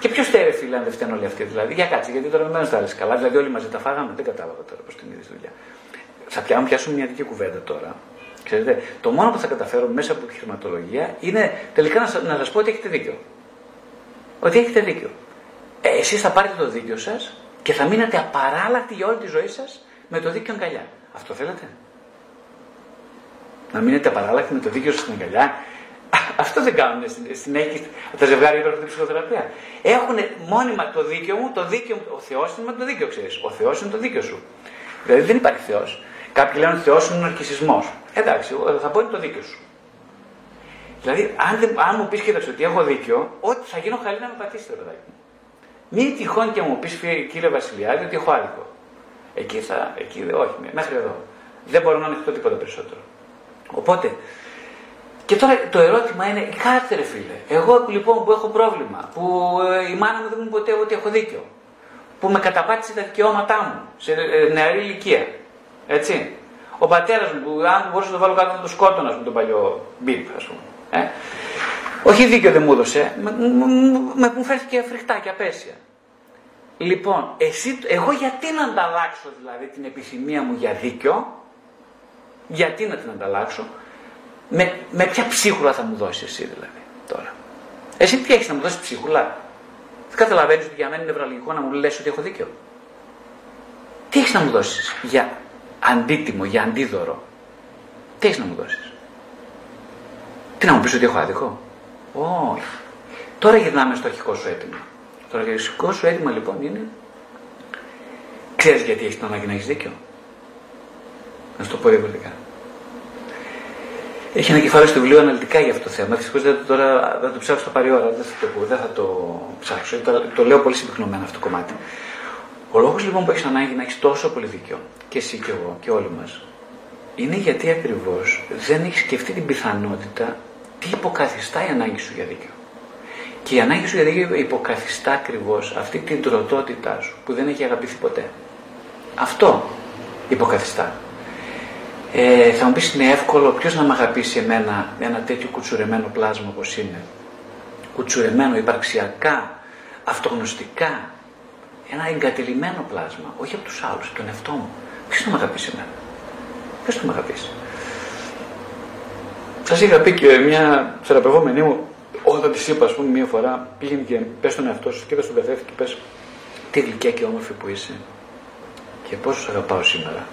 Και ποιος φταίει, φίλε, αν δεν φταίνουν όλοι αυτοί. Δηλαδή, για κάτσε, γιατί τώρα με τα καλά. Δηλαδή, όλοι μαζί τα φάγαμε, δεν κατάλαβα τώρα πώς την είδες δουλειά. Θα πιάνουμε, πιάσουμε μια δική κουβέντα τώρα. Ξέρετε, το μόνο που θα καταφέρω μέσα από επιχειρηματολογία είναι τελικά να, να σας πω ότι έχετε δίκιο. Ότι έχετε δίκιο. Ε, Εσείς θα πάρετε το δίκιο σας και θα μείνετε απαράλλακτοι για όλη τη ζωή σας με το δίκιο αγκαλιά. Αυτό θέλετε. Να μείνετε απαράλλακτοι με το δίκιο σας στην αγκαλιά; [LAUGHS] Αυτό δεν κάνουν στην συνέχεια τα ζευγάρια που έχουν ψυχοθεραπείας. Έχουν μόνιμα το δίκαιο μου, το δίκαιο μου. Ο Θεός είναι με το δίκαιο, ξέρεις. Ο Θεός είναι το δίκαιο σου. Δηλαδή δεν υπάρχει Θεός. Κάποιοι λένε ότι ο Θεός είναι ο ναρκισμό. Εντάξει, θα πω είναι το δίκαιο σου. Δηλαδή, αν, δεν, αν μου πεις κοίταξε ότι έχω δίκιο, ό,τι θα γίνω καλύτερα να με πατήσει το παιδάκι μου. Μη τυχόν και μου πεις κύριε Βασιλιάδη ότι έχω άδικο. Εκεί θα, εκεί, όχι, μέχρι εδώ. Δεν μπορώ να ανοιχτώ τίποτα περισσότερο. Οπότε, και τώρα το ερώτημα είναι, κάτσε ρε φίλε, εγώ λοιπόν που έχω πρόβλημα, που ε, η μάνα μου δεν μου ποτέ ότι έχω δίκιο, που με καταπάτησε τα δικαιώματά μου σε ε, νεαρή ηλικία, έτσι. Ο πατέρας μου, που αν μπορούσα να το βάλω κάτω να το σκότωνας, με τον παλιό μπιπ, ας πούμε. Ε. Όχι δίκιο δεν μου έδωσε, με, μου φέρθηκε φρικτά και απέσια. Λοιπόν, εσύ, εγώ γιατί να ανταλλάξω δηλαδή την επιθυμία μου για δίκιο, γιατί να την ανταλλάξω, με, με ποια ψίχουλα θα μου δώσεις εσύ δηλαδή τώρα; Εσύ τι έχεις να μου δώσεις ψίχουλα; Δεν καταλαβαίνεις ότι για μένα είναι νευραλγικό να μου λες ότι έχω δίκιο; Τι έχεις να μου δώσεις για αντίτιμο, για αντίδωρο; Τι έχεις να μου δώσεις; Τι να μου πεις ότι έχω άδικο; Όχι. Τώρα γυρνάμε στο αρχικό σου έτοιμο. Το αρχικό σου έτοιμο λοιπόν είναι. Ξέρεις γιατί έχεις την ανάγκη να έχεις δίκιο; Να σου το πω διαφορετικά. Έχει ένα κεφάλαιο στο βιβλίο αναλυτικά για αυτό το θέμα. Δυστυχώς δεν, τώρα, δεν το ψάξω, θα πάρει ώρα, δεν θα το, πω, δεν θα το ψάξω. Το, το λέω πολύ συμπυκνωμένο αυτό το κομμάτι. Ο λόγος λοιπόν που έχεις ανάγκη να έχεις τόσο πολύ δίκιο, και εσύ και εγώ και όλοι μας, είναι γιατί ακριβώς δεν έχεις σκεφτεί την πιθανότητα τι υποκαθιστά η ανάγκη σου για δίκιο; Και η ανάγκη σου για δίκιο υποκαθιστά ακριβώς αυτή την τροτότητά σου που δεν έχει αγαπηθεί ποτέ. Αυτό υποκαθιστά. Ε, θα μου πεις είναι εύκολο ποιος να με αγαπήσει εμένα ένα τέτοιο κουτσουρεμένο πλάσμα όπως είναι; Κουτσουρεμένο υπαρξιακά, αυτογνωστικά. Ένα εγκατελειμμένο πλάσμα, όχι από τους άλλους, από τον εαυτό μου. Ποιος θα με αγαπήσει εμένα; Ποιος θα με αγαπήσει; Σας είχα πει και μια θεραπευόμενη μου, όταν της είπα, ας πούμε, μία φορά, πήγαινε και πες τον εαυτό σου, κοίτα στον καθένα και πες τι γλυκιά και όμορφη που είσαι και πόσο αγαπάω σήμερα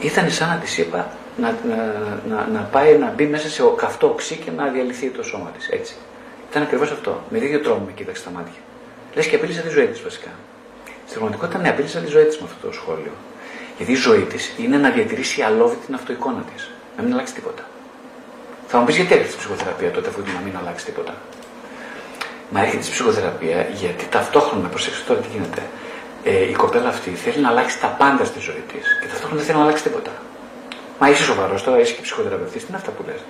ήταν σαν να της είπα να, να, να, να, πάει να μπει μέσα σε καυτό οξύ και να διαλυθεί το σώμα της. Έτσι. Ήταν ακριβώς αυτό. Με ίδιο τρόπο με κοίταξε τα μάτια. Λες και απείλησα τη ζωή της βασικά. Στην πραγματικότητα, ναι, απείλησα τη ζωή της με αυτό το σχόλιο. Γιατί η ζωή της είναι να διατηρήσει αλόβητη την αυτοεικόνα της. Να μην αλλάξει τίποτα. Θα μου πεις γιατί έρχεται η ψυχοθεραπεία τότε, αφού να μην αλλάξει τίποτα. Μα έρχεται η ψυχοθεραπεία γιατί ταυτόχρονα, προσέξτε τώρα τι γίνεται, ε, η κοπέλα αυτή θέλει να αλλάξει τα πάντα στη ζωή της και ταυτόχρονα δεν θέλει να αλλάξει τίποτα. Μα είσαι σοβαρός τώρα, είσαι και ψυχοθεραπευτής, τι είναι αυτά που λες.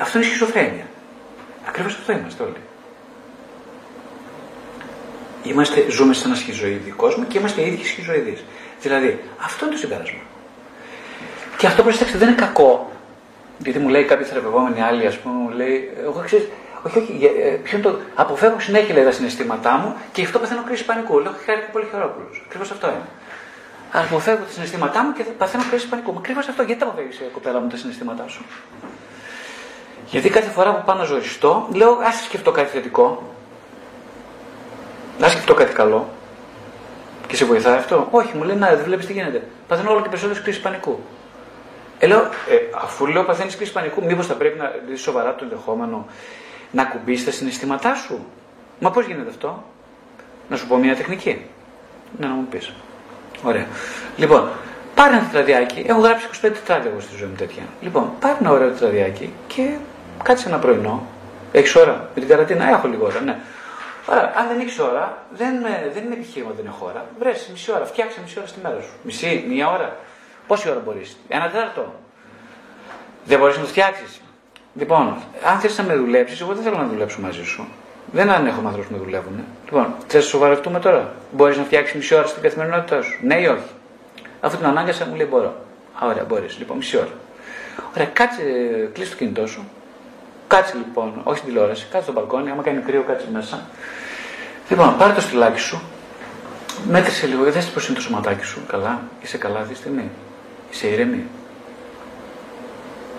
Αυτό είναι σχizοφρένεια. Ακριβώς αυτό είμαστε όλοι. Είμαστε, ζούμε σε ένα σχιζοειδή κόσμο και είμαστε οι ίδιοι σχιζοειδείς. Δηλαδή, αυτό είναι το συμπέρασμα. Και αυτό προσέξτε δεν είναι κακό. Γιατί μου λέει κάποια θεραπευόμενη άλλη, ας πούμε, μου λέει, εγώ ξέρεις, όχι, όχι, ε, ποιο το. Αποφεύγω συνέχεια λέει, τα συναισθήματά μου και γι' αυτό παθαίνω κρίση πανικού. Λέω χάρη και πολύ χειρόπουλο. Ακριβώς αυτό είναι. Αποφεύγω τα συναισθήματά μου και παθαίνω κρίση πανικού. Μα ακριβώς αυτό. Γιατί τα αποφεύγεις, ε, κοπέλα μου, τα συναισθήματά σου; Γιατί κάθε φορά που πάω να ζοριστώ, λέω α σκεφτώ κάτι θετικό. Να σκεφτώ κάτι καλό. Και σε βοηθάει αυτό; Όχι, μου λέει να δεν βλέπεις τι γίνεται. Παθαίνω όλο και περισσότερες κρίσεις πανικού. Ε, λέω, ε, αφού λέω παθαίνεις κρίση πανικού, μήπως θα πρέπει να δεις σοβαρά το ενδεχόμενο να κουμπίσει τα συναισθήματά σου; Μα πώς γίνεται αυτό, Να σου πω μια τεχνική. Ναι, να μου πεις. Ωραία. Λοιπόν, πάρε ένα τετραδιάκι. Έχω γράψει 25 τετράδια εγώ στη ζωή μου τέτοια. Λοιπόν, πάρε ένα ωραίο τετραδιάκι και κάτσε ένα πρωινό. Έχεις ώρα με την καρατίνα, έχω λίγο ώρα, ναι. Άρα, αν δεν έχεις ώρα, δεν, δεν είναι επιχείρημα δεν έχω ώρα. Βρες μισή ώρα, φτιάξε μισή ώρα στη μέρα σου. Μισή, μία ώρα. Πόση ώρα μπορείς, ένα τέταρτο. Δεν μπορείς να το φτιάξεις. Λοιπόν, αν θες να με δουλέψεις, εγώ δεν θέλω να δουλέψω μαζί σου. Δεν ανέχομαι ανθρώπου που με δουλεύουν. Λοιπόν, θες να σοβαρευτούμε τώρα; Μπορείς να φτιάξεις μισή ώρα στην καθημερινότητά σου; Ναι ή όχι; Αφού την ανάγκασα, μου λέει μπορώ. Α, ωραία, μπορείς. Λοιπόν, μισή ώρα. Ωραία, κάτσε, κλείσει το κινητό σου. Κάτσε λοιπόν, όχι στην τηλεόραση, κάτσε στο μπαλκόνι. Άμα κάνει κρύο, κάτσε μέσα. Λοιπόν, πάρε το στυλάκι σου. Μέτρησε λίγο, δεν πώ είναι το σωματάκι σου. Καλά, είσαι καλά αυτή τη στιγμή. Είσαι ήρεμη.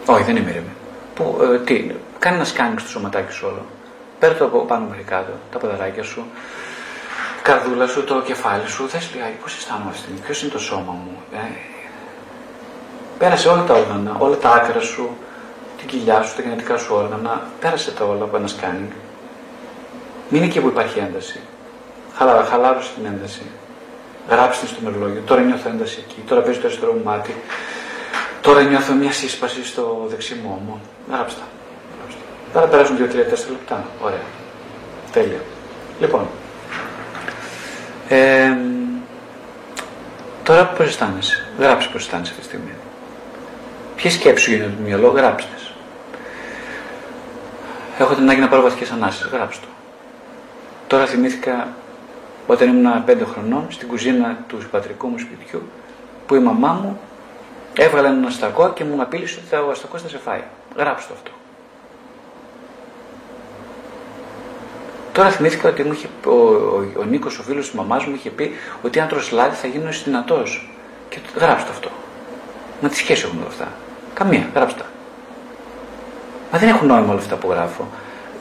Όχι, δεν είμαι ήρεμη. Που, ε, τι, κάνει ένα σκάνινγκ στο σωματάκι σου όλο. Πέρα το από πάνω μέχρι κάτω, τα ποδαράκια σου, καρδούλα σου, το κεφάλι σου. Θες λιγάκι, πώς αισθάνομαι αυτή ποιος είναι το σώμα μου; Ε, πέρασε όλα τα όργανα, όλα τα άκρα σου, την κοιλιά σου, τα γενετικά σου όργανα. Πέρασε τα όλα από ένα σκάνινγκ. Μην είναι εκεί που υπάρχει ένταση. Χαλά, χαλάρωσε την ένταση. Γράψτε στο μερολόγιο. Τώρα νιώθω ένταση εκεί. Τώρα παίζει το αριστερό μου μάτι. Τώρα νιώθω μια σύσπαση στο δεξί μου ώμο. Γράψτε. Θα περάσουν 2-3-4 λεπτά. Ωραία. Τέλεια. Λοιπόν. Ε, τώρα πώ αισθάνεσαι. Γράψε πώ αισθάνεσαι αυτή τη στιγμή. Ποιες σκέψεις σου γίνονται το μυαλό, γράψτες. Έχω την ανάγκη να πάρω βαθιές ανάσες, γράψτε το. Τώρα θυμήθηκα όταν ήμουν 5 χρονών στην κουζίνα του πατρικού μου σπιτιού που η μαμά μου έβγαλε ένα αστακό και μου απείλησε ότι ο αστακός θα σε φάει. Γράψτε το αυτό. Τώρα θυμήθηκα ότι μου είχε, ο, ο, ο Νίκος, ο φίλος της μαμάς μου, είχε πει ότι αν τρως λάδι θα γίνω δυνατός. Και γράψτε αυτό. Μα τι σχέση έχουν όλα αυτά; Καμία, γράψτε Μα δεν έχουν νόημα όλα αυτά που γράφω.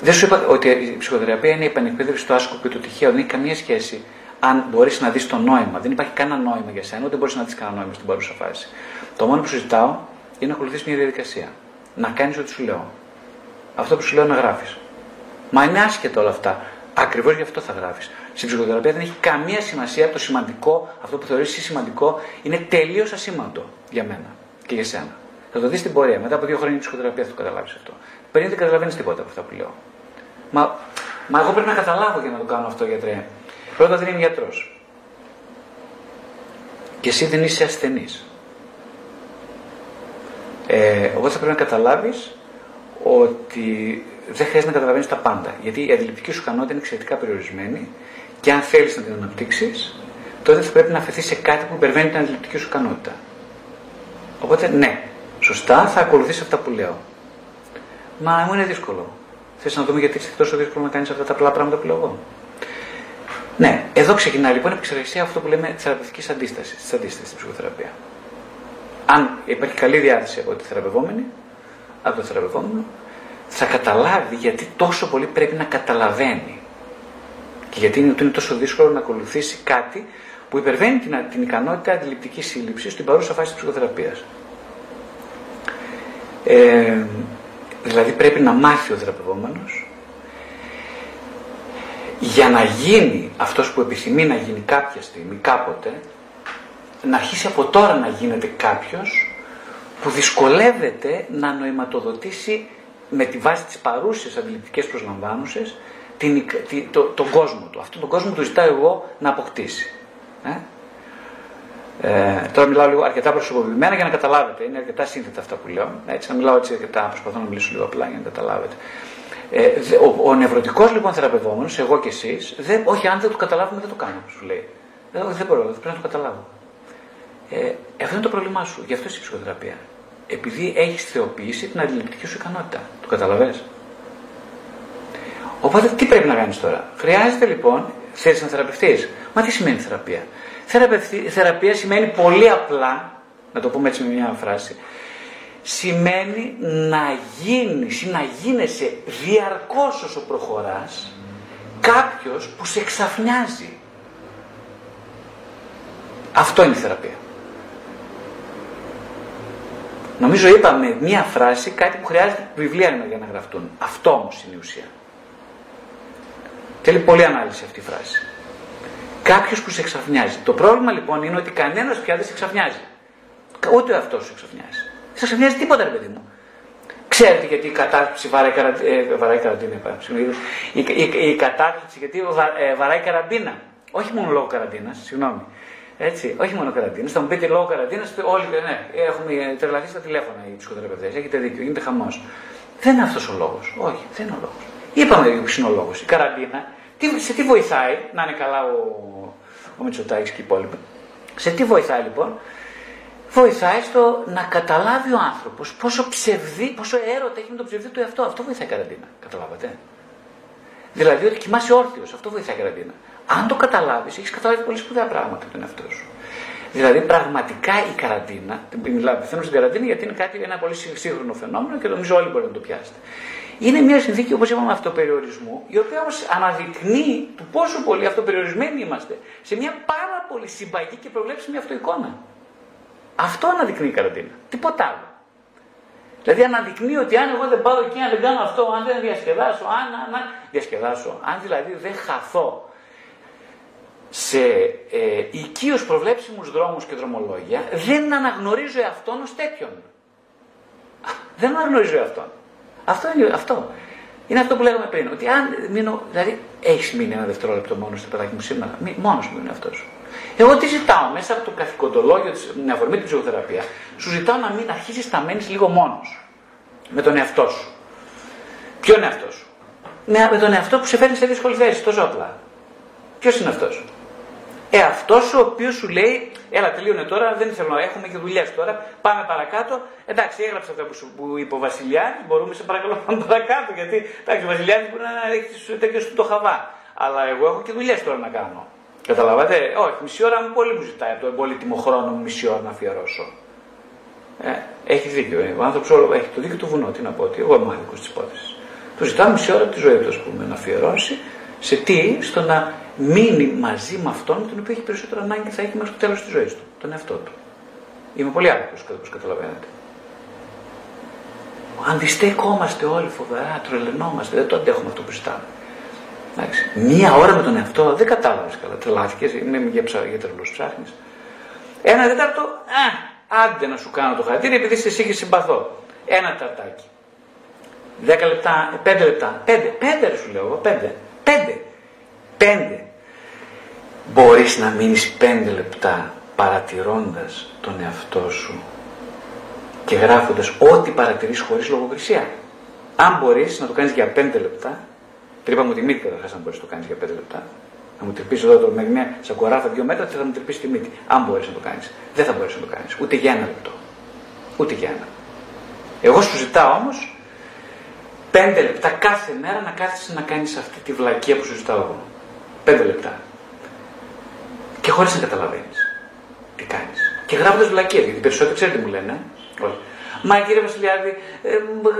Δεν σου είπα ότι η ψυχοθεραπεία είναι η επανεκπαίδευση του άσκοπου και του τυχαίου. Δεν έχει καμία σχέση αν μπορείς να δεις το νόημα. Δεν υπάρχει κανένα νόημα για σένα, ούτε μπορείς να δεις κανένα νόημα στην παρούσα φάση. Το μόνο που σου ζητάω είναι να ακολουθείς μια διαδικασία. Να κάνεις ό,τι σου λέω. Αυτό που σου λέω να γράφεις. Μα είναι άσχετο όλα αυτά. Ακριβώς γι' αυτό θα γράφεις. Στην ψυχοθεραπεία δεν έχει καμία σημασία το σημαντικό, αυτό που θεωρείς σημαντικό, είναι τελείως ασήμαντο για μένα και για σένα. Θα το δεις στην πορεία. Μετά από δύο χρόνια ψυχοθεραπείας θα το καταλάβεις αυτό. Πριν δεν καταλαβαίνεις τίποτα από αυτά που λέω. Μα, μα εγώ πρέπει να καταλάβω για να το κάνω αυτό, γιατρέ. Πρώτα δεν είμαι γιατρός. Και εσύ δεν είσαι ασθενής. Ε, οπότε θα πρέπει να καταλάβεις ότι δεν χρειάζεται να καταλαβαίνεις τα πάντα. Γιατί η αντιληπτική σου ικανότητα είναι εξαιρετικά περιορισμένη και αν θέλεις να την αναπτύξεις, τότε θα πρέπει να αφαιθεί σε κάτι που υπερβαίνει την αντιληπτική σου ικανότητα. Οπότε ναι, σωστά θα ακολουθήσει αυτά που λέω. Μα μου είναι δύσκολο. Θες να δούμε γιατί είναι τόσο δύσκολο να κάνει αυτά τα απλά πράγματα που λέω εγώ. Ναι, εδώ ξεκινάει λοιπόν η επεξεργασία αυτό που λέμε θεραπευτικής αντίστασης, της αντίστασης στην ψυχοθεραπεία. Αν υπάρχει καλή διάθεση από τη θεραπευόμενη, από το θεραπευόμενο, θα καταλάβει γιατί τόσο πολύ πρέπει να καταλαβαίνει. Και γιατί είναι, είναι τόσο δύσκολο να ακολουθήσει κάτι που υπερβαίνει την, την ικανότητα αντιληπτικής σύλληψης στην παρούσα φάση της ψυχοθεραπείας. Ε, δηλαδή πρέπει να μάθει ο θεραπευόμενος για να γίνει αυτός που επιθυμεί να γίνει κάποια στιγμή, κάποτε, να αρχίσει από τώρα να γίνεται κάποιος που δυσκολεύεται να νοηματοδοτήσει με τη βάση της παρούσης αντιληπτικές προσλαμβάνουσες την, το, τον κόσμο του. Αυτόν τον κόσμο του ζητάω εγώ να αποκτήσει. Ε; Ε, τώρα μιλάω λίγο αρκετά προσωποποιημένα για να καταλάβετε. Είναι αρκετά σύνθετα αυτά που λέω. Έτσι, να μιλάω έτσι αρκετά, προσπαθώ να μιλήσω λίγο απλά για να καταλάβετε. Ε, ο, ο νευρωτικός λοιπόν θεραπευόμενος, εγώ και εσείς, όχι, αν δεν το καταλάβουμε, δεν το κάνουμε, σου λέει. Δεν, δεν μπορώ, πρέπει να το καταλάβω. Ε, αυτό είναι το πρόβλημά σου. Γι' αυτό είσαι η ψυχοθεραπεία. Επειδή έχεις θεοποιήσει την αντιληπτική σου ικανότητα. Το καταλαβέ. Οπότε τι πρέπει να κάνεις τώρα; Χρειάζεται λοιπόν, θέλει να θεραπευτείς; Μα τι σημαίνει θεραπεία; Θεραπεία σημαίνει πολύ απλά, να το πούμε έτσι με μια φράση, σημαίνει να γίνεις ή να γίνεσαι διαρκώς όσο προχωράς κάποιος που σε εξαφνιάζει. Αυτό είναι η θεραπεία. Νομίζω είπαμε μία φράση κάτι που χρειάζεται βιβλία για να γραφτούν. Αυτό όμως είναι η ουσία. Θέλει πολλή ανάλυση αυτή η φράση. Κάποιος που σε εξαφνιάζει. Το πρόβλημα λοιπόν είναι ότι κανένας πια δεν σε εξαφνιάζει. Ούτε αυτός σε εξαφνιάζει. Δεν σε εξαφνιάζει τίποτα, ρε παιδί μου. Ξέρετε γιατί η κατάρτιση βαράει, ε, βαράει καραντίνα. Η, η, η κατάρτιση γιατί ε, βαράει καραντίνα. Όχι μόνο λόγω καραντίνας, συγγνώμη. Έτσι, όχι μόνο καραντίνας. Θα μου πείτε λόγω καραντίνας, όλοι ναι, έχουμε τρελαθεί στα τηλέφωνα οι ψυχοθεραπευτές. Έχετε δίκιο, γίνεται χαμός. Δεν είναι αυτός ο λόγος. Όχι, δεν είναι ο λόγος. Είπαμε ποιο είναι ο λόγος. Η καραντίνα τι, σε τι βοηθάει να είναι καλά ο, ο Μητσοτάκης και οι υπόλοιποι; Σε τι βοηθάει λοιπόν; Βοηθάει στο να καταλάβει ο άνθρωπος πόσο ψευδή, πόσο έρωτα έχει με το ψευδή του εαυτό. Αυτό βοηθάει η καραντίνα. Καταλάβατε; Δηλαδή ότι κοιμάσαι όρθιος. Αυτό βοηθάει η καραντίνα. Αν το καταλάβεις, έχεις καταλάβει πολύ σπουδαία πράγματα από τον εαυτό σου. Δηλαδή πραγματικά η καραντίνα, μιλάω πεθαίνω στην καραντίνα γιατί είναι κάτι, ένα πολύ σύγχρονο φαινόμενο και νομίζω όλοι μπορείτε να το πιάσετε. Είναι μια συνθήκη, όπως είπαμε, αυτοπεριορισμού, η οποία όμως αναδεικνύει του πόσο πολύ αυτοπεριορισμένοι είμαστε σε μια πάρα πολύ συμπαγή και προβλέψιμη αυτοεικόνα. Αυτό αναδεικνύει η καραντίνα. Τίποτα άλλο. Δηλαδή αναδεικνύει ότι αν εγώ δεν πάω εκεί, αν δεν κάνω αυτό, αν δεν διασκεδάσω, αν, αν, διασκεδάσω, αν δηλαδή δεν χαθώ σε ε, οικείως προβλέψιμους δρόμους και δρομολόγια, δεν αναγνωρίζω εαυτόν ως τέτοιον. Δεν αναγνωρίζω εαυτόν. Αυτό είναι αυτό. Είναι αυτό που λέγαμε πριν. Ότι αν μείνω, δηλαδή έχεις μείνει ένα δευτερόλεπτο μόνος στο παιδάκι μου σήμερα. Μόνος μου είναι αυτός. Εγώ τι ζητάω μέσα από το καθηκοντολόγιο, την αφορμή της ψυχοθεραπείας, σου ζητάω να μην αρχίσεις να μένεις λίγο μόνος. Με τον εαυτό σου. Ποιο είναι αυτό σου; Ναι, με τον εαυτό που σε φέρνει σε δύσκολη θέση, τόσο απλά. Ποιος είναι αυτός; Ε, αυτός ο οποίος σου λέει, έλα τελείωνε τώρα, δεν θέλω να έχουμε και δουλειές τώρα, πάμε παρακάτω. Εντάξει, έγραψε αυτά που, σου, που είπε ο Βασιλιάδης, μπορούμε σε παρακαλώ να πάμε παρακάτω. Γιατί εντάξει, ο Βασιλιάδης μπορεί να έχει τέτοιο του το χαβά. Αλλά εγώ έχω και δουλειές τώρα να κάνω. Καταλαβαίνετε, όχι, μισή ώρα μου πολύ μου ζητάει από τον πολύτιμο χρόνο μου μισή ώρα να αφιερώσω. Ε, έχεις δίκιο. Ε. Ο άνθρωπος έχει το δίκιο του βουνό. Τι να πω, ότι εγώ είμαι άδικο της υπόθεσης. Του ζητάω μισή ώρα από τη ζωή του, ας πούμε, να αφιερώσει σε τι, στο να μείνει μαζί με αυτόν τον οποίο έχει περισσότερο ανάγκη και θα έχει μέχρι το τέλος της ζωής του, τον εαυτό του. Είμαι πολύ άδικος, όπως καταλαβαίνετε. Αντιστέκομαστε όλοι φοβερά, τρελαινόμαστε, δεν το αντέχουμε αυτό που ζητάμε. Εντάξει. Μία ώρα με τον εαυτό, δεν κατάλαβες καλά. Τρελάθηκες, είμαι για, ψα, για τρελούς ψάχνεις. Ένα τέταρτο, α, άντε να σου κάνω το χαρτί, επειδή σε είχε συμπαθώ. Ένα ταρτάκι. Δέκα λεπτά, πέντε λεπτά. Πέντε, πέντε σου λέω εγώ, πέντε. Πέντε. Πέντε. Μπορείς να μείνεις πέντε λεπτά παρατηρώντας τον εαυτό σου και γράφοντας ό,τι παρατηρείς χωρίς λογοκρισία. Αν μπορείς να το κάνεις για πέντε λεπτά, τρύπα μου τη μύτη καταρχάς αν μπορείς να το κάνεις για πέντε λεπτά, να μου τρυπήσεις εδώ το με μια σακοράφα δύο μέτρα και θα μου τρυπήσεις τη μύτη. Αν μπορείς να το κάνεις. Δεν θα μπορείς να το κάνεις. Ούτε για ένα λεπτό. Ούτε για ένα. Εγώ σου ζητάω όμως πέντε λεπτά κάθε μέρα να κάθεσαι να κάνεις αυτή τη βλακεία που σου ζητάω εγώ. Πέντε λεπτά. Και χωρίς να καταλαβαίνεις τι κάνεις. Και γράφοντας βλακίες, γιατί περισσότεροι ξέρετε μου λένε. Όλοι. Μα κύριε Βασιλιάδη, ε,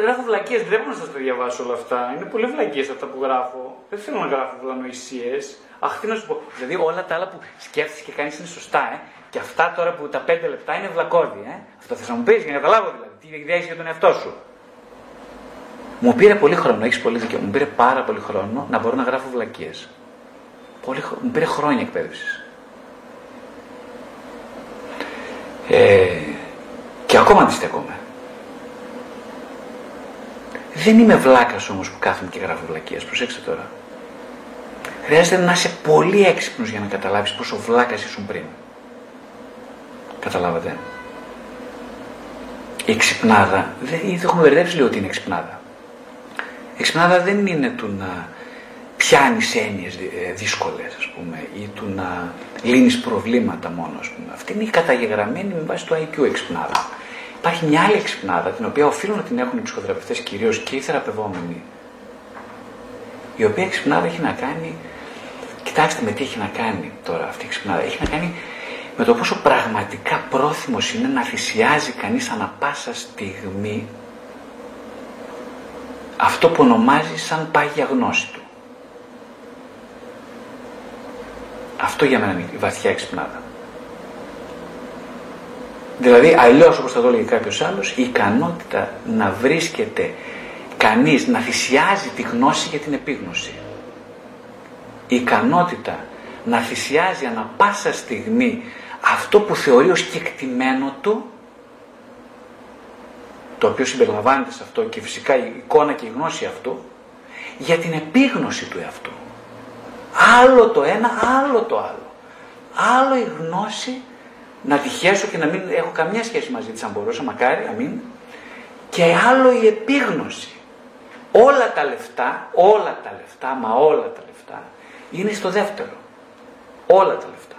γράφω βλακίες, δεν πρέπει να σας τα διαβάσω όλα αυτά. Είναι πολύ βλακίες αυτά που γράφω. Δεν θέλω να γράφω βλανοησίες. Αχ, τι να σου πω. Δηλαδή όλα τα άλλα που σκέφτεσαι και κάνεις είναι σωστά, ε. Και αυτά τώρα που τα πέντε λεπτά είναι βλακώδη, ε. Αυτό θες να μου πεις για να καταλάβω δηλαδή. Τι ιδέα για τον εαυτό σου. Μου πήρε πολύ χρόνο, έχεις πολύ δίκιο. Μου πήρε πάρα πολύ χρόνο να μπορώ να γράφω βλακίες. Πολύ, μου πήρε χρόνια εκπαίδευσης. Ε, και ακόμα αντιστέκομαι. Δεν είμαι βλάκα όμως που κάθομαι και γράφω βλακίες. Προσέξτε τώρα. Χρειάζεται να είσαι πολύ έξυπνος για να καταλάβεις πόσο βλάκας ήσουν πριν. Καταλάβατε. Η ξυπνάδα, δεν, δεν έχουμε μπερδέψει λίγο ότι είναι ξυπνάδα. Εξυπνάδα δεν είναι του να πιάνεις έννοιες δύσκολες, ας πούμε, ή του να λύνεις προβλήματα μόνο, ας πούμε. Αυτή είναι η καταγεγραμμένη με βάση το IQ εξυπνάδα. Υπάρχει μια άλλη εξυπνάδα, την οποία οφείλουν να την έχουν οι ψυχοθεραπευτές κυρίως και οι θεραπευόμενοι, η οποία εξυπνάδα έχει να κάνει. Κοιτάξτε με τι έχει να κάνει τώρα αυτή η εξυπνάδα. Έχει να κάνει με το πόσο πραγματικά πρόθυμος είναι να θυσιάζει κανείς ανα πάσα στιγμή αυτό που ονομάζει σαν πάγια γνώση του. Αυτό για μένα είναι η βαθιά εξυπνάδα. Δηλαδή, αλλιώς όπως θα το έλεγε κάποιος άλλος, η ικανότητα να βρίσκεται κανείς να θυσιάζει τη γνώση για την επίγνωση. Η ικανότητα να θυσιάζει ανα πάσα στιγμή αυτό που θεωρεί ως κεκτημένο του το οποίο συμπεριλαμβάνεται σε αυτό και φυσικά η εικόνα και η γνώση αυτού, για την επίγνωση του εαυτού. Άλλο το ένα, άλλο το άλλο. Άλλο η γνώση να τυχέσω και να μην έχω καμιά σχέση μαζί της αν μπορούσα, μακάρι, αμήν. Και άλλο η επίγνωση. Όλα τα λεφτά, όλα τα λεφτά, μα όλα τα λεφτά, είναι στο δεύτερο. Όλα τα λεφτά.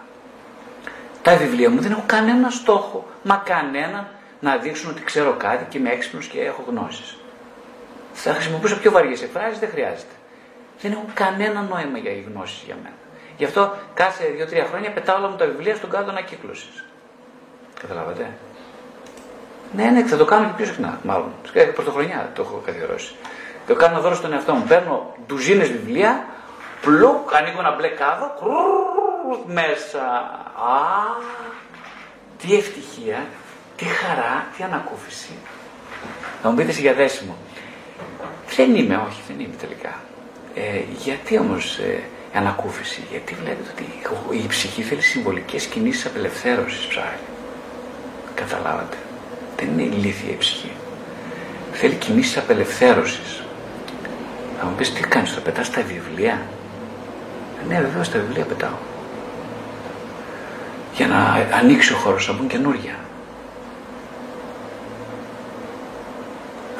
Τα βιβλία μου δεν έχουν κανένα στόχο, μα κανένα να δείξουν ότι ξέρω κάτι και είμαι έξυπνος και έχω γνώσεις. Θα χρησιμοποιήσω πιο βαριές εκφράσεις, δεν χρειάζεται. Δεν έχουν κανένα νόημα για οι γνώσεις για μένα. Γι' αυτό κάθε δύο-τρία χρόνια πετάω όλα μου τα βιβλία στον κάδο ανακύκλωσης. Καταλάβατε; Ναι, ναι, θα το κάνω και πιο συχνά, μάλλον. Πρωτοχρονιά το έχω καθιερώσει. Το κάνω δώρο στον εαυτό μου. Παίρνω ντουζίνες βιβλία, πλουκ, ανοίγω ένα μπλε κάδο, μέσα. Α, τι ευτυχία τι χαρά, τι ανακούφιση. Θα μου πείτε για δέσιμο. Δεν είμαι, όχι, δεν είμαι τελικά. Ε, γιατί όμως ε, ανακούφιση, γιατί βλέπετε ότι η ψυχή θέλει συμβολικές κινήσεις απελευθέρωσης ψάχνει. Καταλάβατε. Δεν είναι ηλίθια η ψυχή. Θέλει κινήσεις απελευθέρωσης. Θα μου πεις τι κάνεις, θα πετάς τα βιβλία; Ναι βεβαίως τα βιβλία πετάω. Για να ανοίξει ο χώρος, να μπουν καινούργια.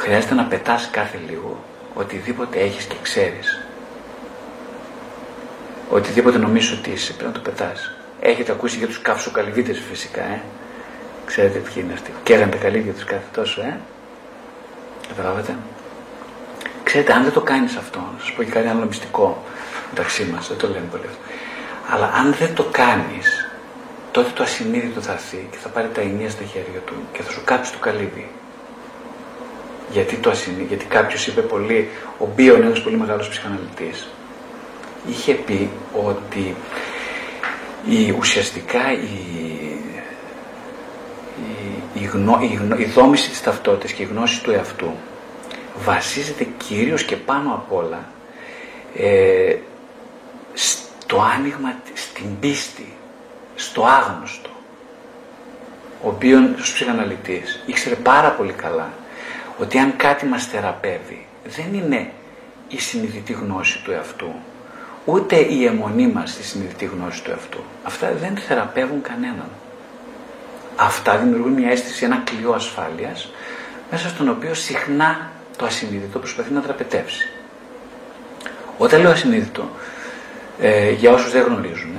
Χρειάζεται να πετάς κάθε λίγο οτιδήποτε έχεις και ξέρεις. Οτιδήποτε νομίζεις ότι είσαι, πρέπει να το πετάς. Έχετε ακούσει για τους καυσοκαλυβίτες φυσικά, ε; Ξέρετε ποιοι είναι αυτοί. Καίγαν τα καλύβια τους κάθε τόσο, ε; Καταλάβατε. Ξέρετε, αν δεν το κάνεις αυτό, να σας πω και κάτι άλλο μυστικό μεταξύ μας, δεν το λέμε πολύ αυτό. Αλλά αν δεν το κάνεις, τότε το ασυνείδητο θα έρθει και θα πάρει τα ενία στα χέρια του και θα σου κάψει το καλύβι. Γιατί το ασυνείδητο, γιατί κάποιος είπε πολύ, ο Μπίον, ένας πολύ μεγάλος ψυχαναλυτής, είχε πει ότι η, ουσιαστικά η, η, η, η δόμηση της ταυτότητας και η γνώση του εαυτού βασίζεται κυρίως και πάνω απ' όλα ε, στο άνοιγμα, στην πίστη, στο άγνωστο. Ο οποίος ο ψυχαναλυτής ήξερε πάρα πολύ καλά ότι αν κάτι μας θεραπεύει δεν είναι η συνειδητή γνώση του εαυτού, ούτε η αιμονή μας στη συνειδητή γνώση του εαυτού. Αυτά δεν θεραπεύουν κανέναν. Αυτά δημιουργούν μια αίσθηση, ένα κλειό ασφάλειας, μέσα στον οποίο συχνά το ασυνείδητο προσπαθεί να τραπετεύσει. Όταν λέω ασυνείδητο, ε, για όσους δεν γνωρίζουν,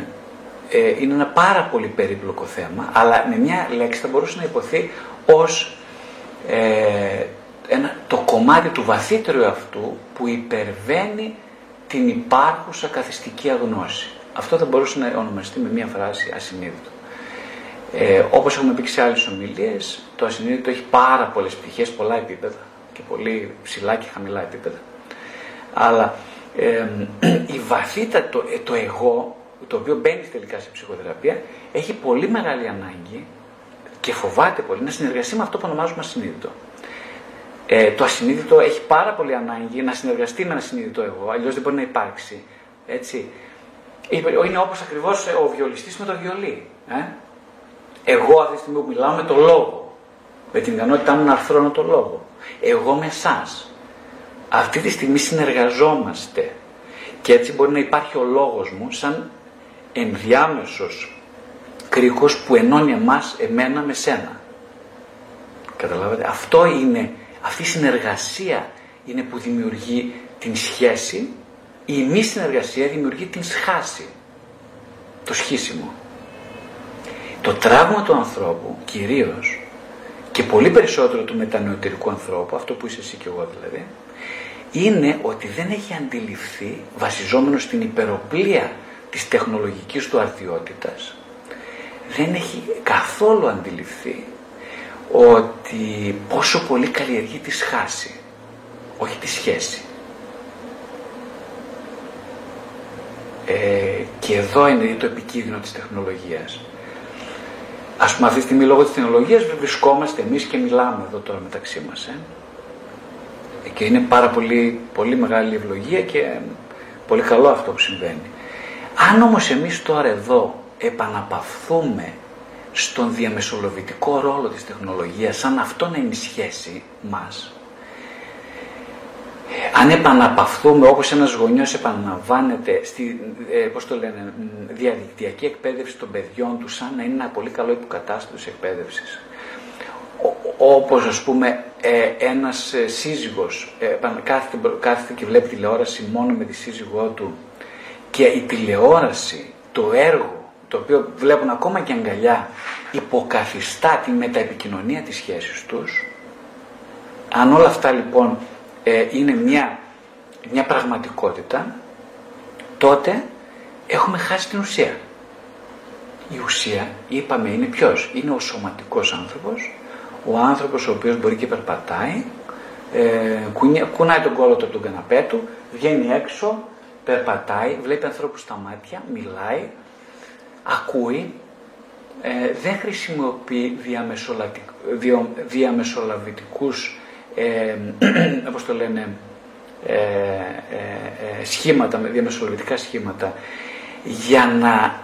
ε, είναι ένα πάρα πολύ περίπλοκο θέμα, αλλά με μια λέξη θα μπορούσε να υποθεί ως ε, ένα, το κομμάτι του βαθύτερου αυτού που υπερβαίνει την υπάρχουσα καθιστική αγνώση. Αυτό θα μπορούσε να ονομαστεί με μια φράση ασυνείδητο. Ε, όπως έχουμε πει και σε άλλες ομιλίες, το ασυνείδητο έχει πάρα πολλές πτυχές, πολλά επίπεδα και πολύ ψηλά και χαμηλά επίπεδα. Αλλά ε, η βαθύτητα, το, το εγώ, το οποίο μπαίνει τελικά σε ψυχοθεραπεία, έχει πολύ μεγάλη ανάγκη και φοβάται πολύ να συνεργαστεί με αυτό που ονομάζουμε ασυνείδητο. Ε, το ασυνείδητο έχει πάρα πολύ ανάγκη να συνεργαστεί με ένα συνείδητο εγώ, αλλιώς δεν μπορεί να υπάρξει. Έτσι. Είναι όπως ακριβώς ο βιολιστής με το βιολί. Ε; Εγώ αυτή τη στιγμή που μιλάω με το λόγο, με την ικανότητά μου να αρθρώνω το λόγο. Εγώ με εσάς. Αυτή τη στιγμή συνεργαζόμαστε και έτσι μπορεί να υπάρχει ο λόγος μου σαν ενδιάμεσος κρίκος που ενώνει εμάς, εμένα με σένα. Καταλάβατε; Αυτό είναι αυτή η συνεργασία είναι που δημιουργεί την σχέση, η μη συνεργασία δημιουργεί την σχάση, το σχίσιμο. Το τραύμα του ανθρώπου κυρίως και πολύ περισσότερο του μετανεωτερικού ανθρώπου, αυτό που είσαι εσύ και εγώ δηλαδή, είναι ότι δεν έχει αντιληφθεί, βασιζόμενος στην υπεροπλία της τεχνολογικής του αρδιότητας, δεν έχει καθόλου αντιληφθεί ότι πόσο πολύ καλλιεργεί τη σχάση, όχι τη σχέση. Ε, και εδώ είναι το επικίνδυνο της τεχνολογίας. Ας πούμε αυτή τη στιγμή λόγω της τεχνολογίας βρισκόμαστε εμείς και μιλάμε εδώ τώρα μεταξύ μας. Ε. Και είναι πάρα πολύ, πολύ μεγάλη ευλογία και πολύ καλό αυτό που συμβαίνει. Αν όμως εμείς τώρα εδώ επαναπαυθούμε στον διαμεσολαβητικό ρόλο της τεχνολογίας σαν αυτό να είναι η σχέση μας. Αν επαναπαυθούμε όπως ένας γονιός επαναλαμβάνεται στη ε, πώς το λένε, διαδικτυακή εκπαίδευση των παιδιών του σαν να είναι ένα πολύ καλό υποκατάστατος της εκπαίδευσης όπως ας πούμε ε, ένας ε, σύζυγος ε, κάθεται, κάθεται και βλέπει τηλεόραση μόνο με τη σύζυγό του και η τηλεόραση, το έργο το οποίο βλέπουν ακόμα και αγκαλιά, υποκαθιστά τη μεταεπικοινωνία της σχέσης τους. Αν όλα αυτά λοιπόν ε, είναι μια, μια πραγματικότητα, τότε έχουμε χάσει την ουσία. Η ουσία, είπαμε, είναι ποιος; Είναι ο σωματικός άνθρωπος, ο άνθρωπος ο οποίος μπορεί και περπατάει, ε, κουνάει τον κόλο του από τον καναπέ του, βγαίνει έξω, περπατάει, βλέπει ανθρώπους στα μάτια, μιλάει, ακούει, ε, δεν χρησιμοποιεί δια, διαμεσολαβητικούς, ε, [CLEARS THROAT] όπως το λένε, ε, ε, ε, σχήματα, διαμεσολαβητικά σχήματα, για να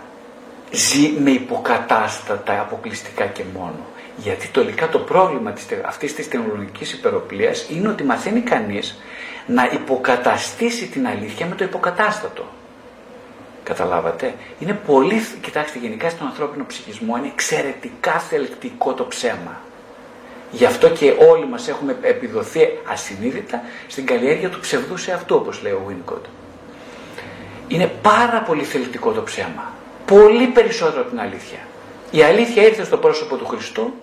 ζει με υποκατάστατα αποκλειστικά και μόνο. Γιατί τελικά το πρόβλημα της, αυτής της τεχνολογικής υπεροπλίας είναι ότι μαθαίνει κανείς να υποκαταστήσει την αλήθεια με το υποκατάστατο. Καταλάβατε. Είναι πολύ, κοιτάξτε γενικά στον ανθρώπινο ψυχισμό είναι εξαιρετικά θελκτικό το ψέμα. Γι' αυτό και όλοι μας έχουμε επιδοθεί ασυνείδητα στην καλλιέργεια του ψευδού σε αυτό όπως λέει ο Winnicott. Είναι πάρα πολύ θελκτικό το ψέμα. Πολύ περισσότερο από την αλήθεια. Η αλήθεια ήρθε στο πρόσωπο του Χριστού,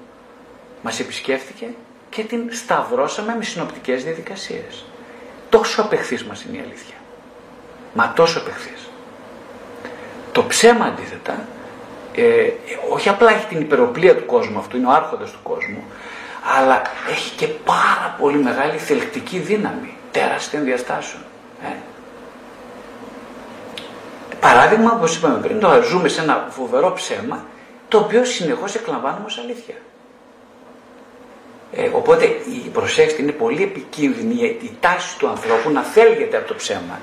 μας επισκέφθηκε και την σταυρώσαμε με συνοπτικές διαδικασίες. Τόσο απεχθής μας είναι η αλήθεια. Μα τόσο απεχθής. Το ψέμα αντίθετα, ε, όχι απλά έχει την υπεροπλία του κόσμου αυτού, είναι ο άρχοντας του κόσμου, αλλά έχει και πάρα πολύ μεγάλη θελκτική δύναμη, τεράστιων διαστάσεων. Ε. Παράδειγμα, όπως είπαμε πριν, το ζούμε σε ένα φοβερό ψέμα, το οποίο συνεχώς εκλαμβάνουμε ως αλήθεια. Ε, οπότε η προσέξτε είναι πολύ επικίνδυνη η τάση του ανθρώπου να θέλγεται από το ψέμα.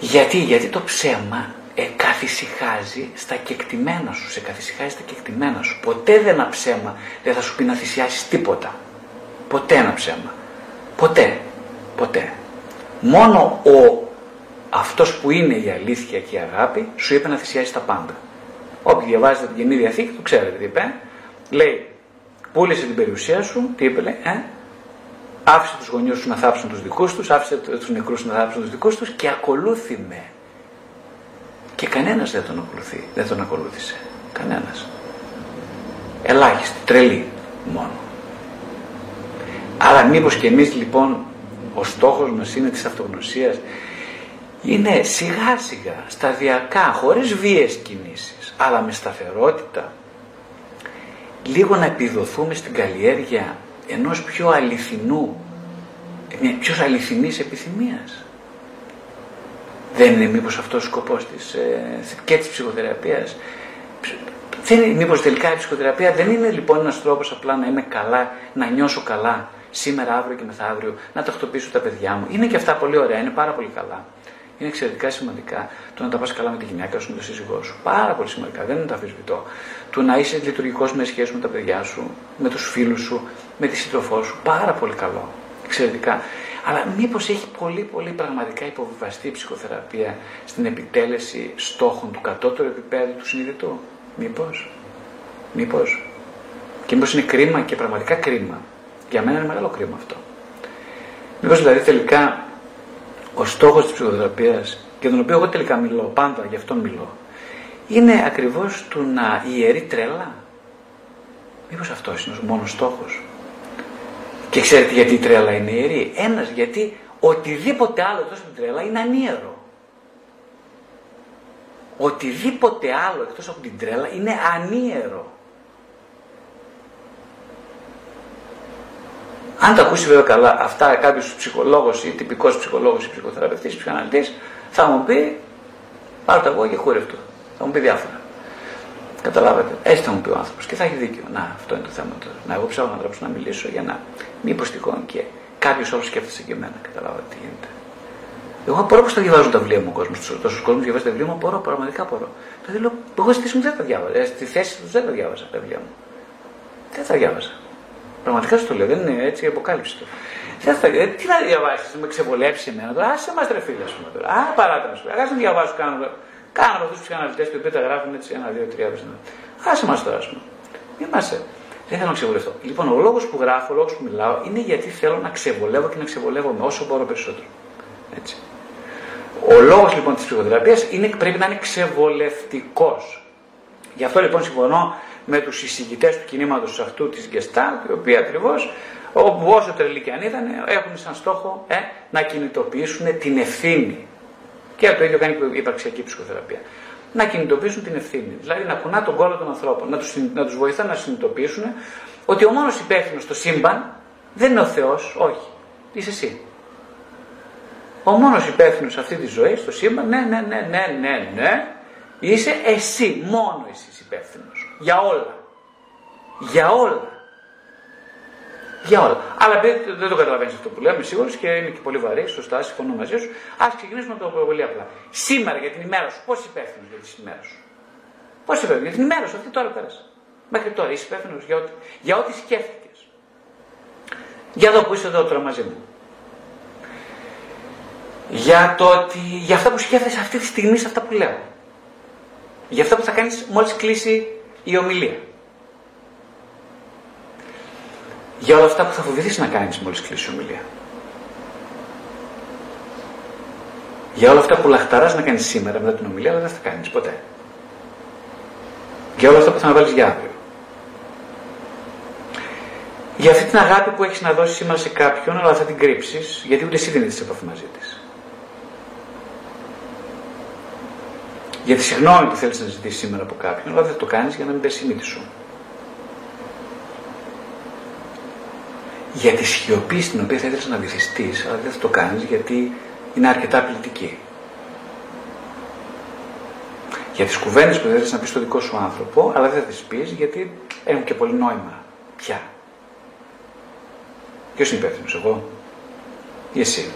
Γιατί, γιατί το ψέμα ε, καθησυχάζει στα κεκτημένα σου, σε καθησυχάζει στα κεκτημένα σου. Ποτέ δεν ένα ψέμα δεν θα σου πει να θυσιάσεις τίποτα. Ποτέ ένα ψέμα. Ποτέ. Ποτέ. Μόνο ο αυτός που είναι η αλήθεια και η αγάπη σου είπε να θυσιάσεις τα πάντα. Όποιοι διαβάζετε την Κοινή Διαθήκη το ξέρετε τι είπε. Λέει πούλησε την περιουσία σου, τι είπε λέει, ε; άφησε τους γονιούς σου να θάψουν τους δικούς τους, άφησε τους νεκρούς να θάψουν τους δικούς τους και ακολούθη με. Και κανένας δεν τον ακολουθεί, δεν τον ακολούθησε. Κανένας. Ελάχιστοι, τρελοί μόνο. Αλλά μήπως και εμείς λοιπόν ο στόχος μας είναι της αυτογνωσίας είναι σιγά σιγά, σταδιακά, χωρίς βίες κινήσεις, αλλά με σταθερότητα, λίγο να επιδοθούμε στην καλλιέργεια ενός πιο αληθινού, μια πιο αληθινής επιθυμίας. Δεν είναι μήπως αυτός ο σκοπός της, ε, και της ψυχοθεραπείας. Δεν είναι, μήπως τελικά η ψυχοθεραπεία δεν είναι λοιπόν ένας τρόπος απλά να είμαι καλά, να νιώσω καλά σήμερα, αύριο και μεθαύριο, να τακτοποιήσω τα παιδιά μου. Είναι και αυτά πολύ ωραία, είναι πάρα πολύ καλά. Είναι εξαιρετικά σημαντικά το να τα πας καλά με τη γυναίκα σου, με τον σύζυγό σου. Πάρα πολύ σημαντικά, δεν είναι το αφισβητώ. Το να είσαι λειτουργικός με σχέση με τα παιδιά σου, με τους φίλους σου, με τη σύντροφό σου. Πάρα πολύ καλό. Εξαιρετικά. Αλλά μήπως έχει πολύ πολύ πραγματικά υποβιβαστεί η ψυχοθεραπεία στην επιτέλεση στόχων του κατώτερου επίπεδου του συνειδητού; Μήπως. Μήπως. Και μήπως είναι κρίμα και πραγματικά κρίμα. Για μένα είναι μεγάλο κρίμα αυτό. Μήπως δηλαδή τελικά ο στόχος της ψυχοθεραπείας και τον οποίο εγώ τελικά μιλώ, πάντα γι' αυτόν μιλώ, είναι ακριβώς του να ιερεί τρέλα; Μήπως αυτός είναι ο μόνος στόχος; Και ξέρετε γιατί η τρέλα είναι ιερή; Ένας γιατί οτιδήποτε άλλο εκτός από την τρέλα είναι ανίερο. Οτιδήποτε άλλο εκτός από την τρέλα είναι ανίερο. Αν τα ακούσει βέβαια καλά αυτά κάποιος ψυχολόγος ή τυπικός ψυχολόγος ή ψυχοθεραπευτής, ψυχαναλυτής, θα μου πει πάρω το εγώ και χούρευτο. Θα μου πει διάφορα. Καταλάβατε. Έτσι θα μου πει ο άνθρωπος και θα έχει δίκιο. Να, αυτό είναι το θέμα του. Να, εγώ ψάχνω ανθρώπου να μιλήσω για να μήπω τυχόν και κάποιος όλο σκέφτεσαι και εμένα. Καταλάβατε τι γίνεται. Εγώ απορώ πώς τα διαβάζουν τα βιβλία μου ο κόσμος. Τόσους κόσμους διαβάζει τα βιβλία μου, απορώ, πραγματικά απορώ. Δηλαδή λέω, εγώ στη θέση μου δεν τα διάβαζα. Ε, στη θέση τους δεν τα διάβαζα τα βιβλία μου. Δεν τα διάβαζα. Πραγματικά σου το λέω, δεν είναι έτσι η αποκάλυψη του. Δεν θα, ε, τι να διαβάσεις, με ξεβολέψει εμένα τώρα. Άσε μας ρε φίλε σου τώρα. Α, παράτα μας. Α να διαβάσω κάνω. Κάνω αυτούς τους ψυχαναλυτέ που τα γράφουν έτσι ένα, δύο, τρία βρίσκονται. Άσε μας τώρα, ας πούμε. Μην Δεν θέλω να ξεβολευτώ. Λοιπόν, ο λόγος που γράφω, ο λόγος που μιλάω είναι γιατί θέλω να ξεβολεύω και να ξεβολεύω με όσο μπορώ περισσότερο. Έτσι. Ο λόγος λοιπόν της ψυχοθεραπείας πρέπει να είναι ξεβολευτικός. Γι' αυτό λοιπόν συμφωνώ με τους εισηγητές του κινήματος αυτού της Gestalt, οι οποίοι ακριβώς, όπου όσο τρελοί και αν ήταν, έχουν σαν στόχο ε, να κινητοποιήσουν την ευθύνη. Και το ίδιο κάνει η υπαρξιακή ψυχοθεραπεία. Να κινητοποιήσουν την ευθύνη. Δηλαδή να κουνά τον κόλλο των ανθρώπων, να τους, να τους βοηθά να συνειδητοποιήσουν ότι ο μόνος υπεύθυνος στο σύμπαν δεν είναι ο Θεός, όχι, είσαι εσύ. Ο μόνος υπεύθυνος αυτή τη ζωή, στο σύμπαν, ναι, ναι, ναι, ναι, ναι, ναι, είσαι εσύ, μόνο εσύ υπεύθυνος. Για όλα. Για όλα. Για όλα. Αλλά επειδή δεν το καταλαβαίνεις αυτό που λέμε σίγουρος και είναι και πολύ βαρύ, σωστά, συμφωνώ μαζί σου, ας ξεκινήσουμε το πολύ απλά. Σήμερα για την ημέρα σου, πώς υπεύθυνος για την ημέρα σου; Πώς υπεύθυνος; Για την ημέρα σου, αυτή τώρα πέρασε. Μέχρι τώρα είσαι υπεύθυνος για ό,τι, για ό,τι σκέφτηκες. Για εδώ που είσαι εδώ τώρα μαζί μου. για το ότι, για αυτά που σκέφτεσαι αυτή τη στιγμή σε αυτά που λέω. Για αυτά που θα κάνεις μόλις κλείσει η ομιλία. Για όλα αυτά που θα φοβηθείς να κάνεις μόλις κλείσει η ομιλία. Για όλα αυτά που λαχταράς να κάνεις σήμερα μετά την ομιλία, αλλά δεν θα κάνεις ποτέ. Για όλα αυτά που θα αναβάλεις για αύριο. Για αυτή την αγάπη που έχεις να δώσεις σήμερα σε κάποιον, αλλά θα την κρύψεις, γιατί ούτε εσύ δεν είσαι σε επαφή μαζί της. Για τη συγγνώμη που θέλεις να ζητήσεις σήμερα από κάποιον, αλλά δεν το κάνεις για να μην πέσει η μύτη σου. Για τη σιωπή στην οποία θα ήθελες να βυθιστείς, αλλά δεν θα το κάνεις γιατί είναι αρκετά απλητική. Για τις κουβέντες που θέλεις να πεις στο δικό σου άνθρωπο, αλλά δεν θα τις πεις γιατί έχουν και πολύ νόημα. Πια. Ποιος είναι υπεύθυνος, εγώ ή εσύ;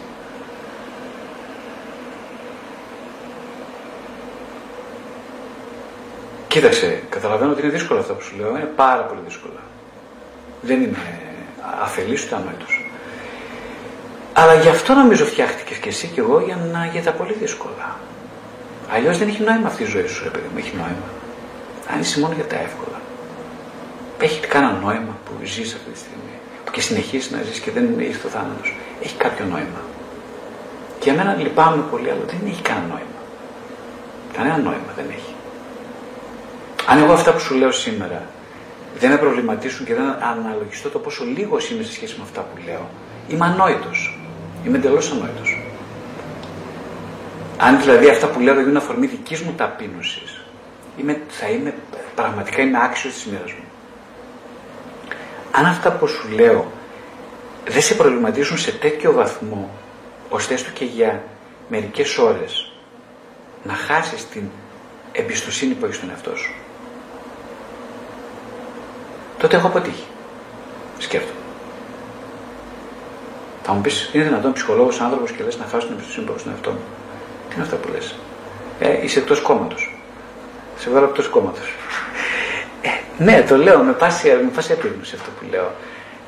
Κοίταξε, καταλαβαίνω ότι είναι δύσκολο αυτό που σου λέω. Είναι πάρα πολύ δύσκολο. Δεν είμαι αφελής ούτε ανόητος. Αλλά γι' αυτό νομίζω φτιάχτηκες και εσύ και εγώ για, να, για τα πολύ δύσκολα. Αλλιώς δεν έχει νόημα αυτή η ζωή σου, ρε παιδί μου. Έχει νόημα. Αν είσαι μόνο για τα εύκολα. Έχει κανένα νόημα που ζεις αυτή τη στιγμή. Που και συνεχίζεις να ζεις και δεν ήρθε ο θάνατο. Έχει κάποιο νόημα. Και για μένα λυπάμαι πολύ, αλλά δεν έχει κανένα νόημα. Κανένα νόημα δεν έχει. Αν εγώ αυτά που σου λέω σήμερα δεν με προβληματίσουν και δεν αναλογιστώ το πόσο λίγος είμαι σε σχέση με αυτά που λέω, είμαι ανόητος. Είμαι εντελώς ανόητος. Αν δηλαδή αυτά που λέω είναι αφορμή δικής μου ταπείνωσης, θα είμαι, πραγματικά είμαι άξιος της μοίρας μου. Αν αυτά που σου λέω δεν σε προβληματίζουν σε τέτοιο βαθμό, ώστε έστω και για μερικές ώρες να χάσεις την εμπιστοσύνη που έχεις στον εαυτό σου, τότε έχω αποτύχει. Σκέφτομαι. Θα μου πεις, είναι δυνατόν ψυχολόγος άνθρωπος και λες να χάσει την εμπιστοσύνη που έχω στον εαυτό μου; Τι είναι αυτά που λες; Ε, είσαι εκτός κόμματος. Σε βγάλω εκτός κόμματος. Ε, ναι, το λέω με πάση, με πάση επίγνωση αυτό που λέω.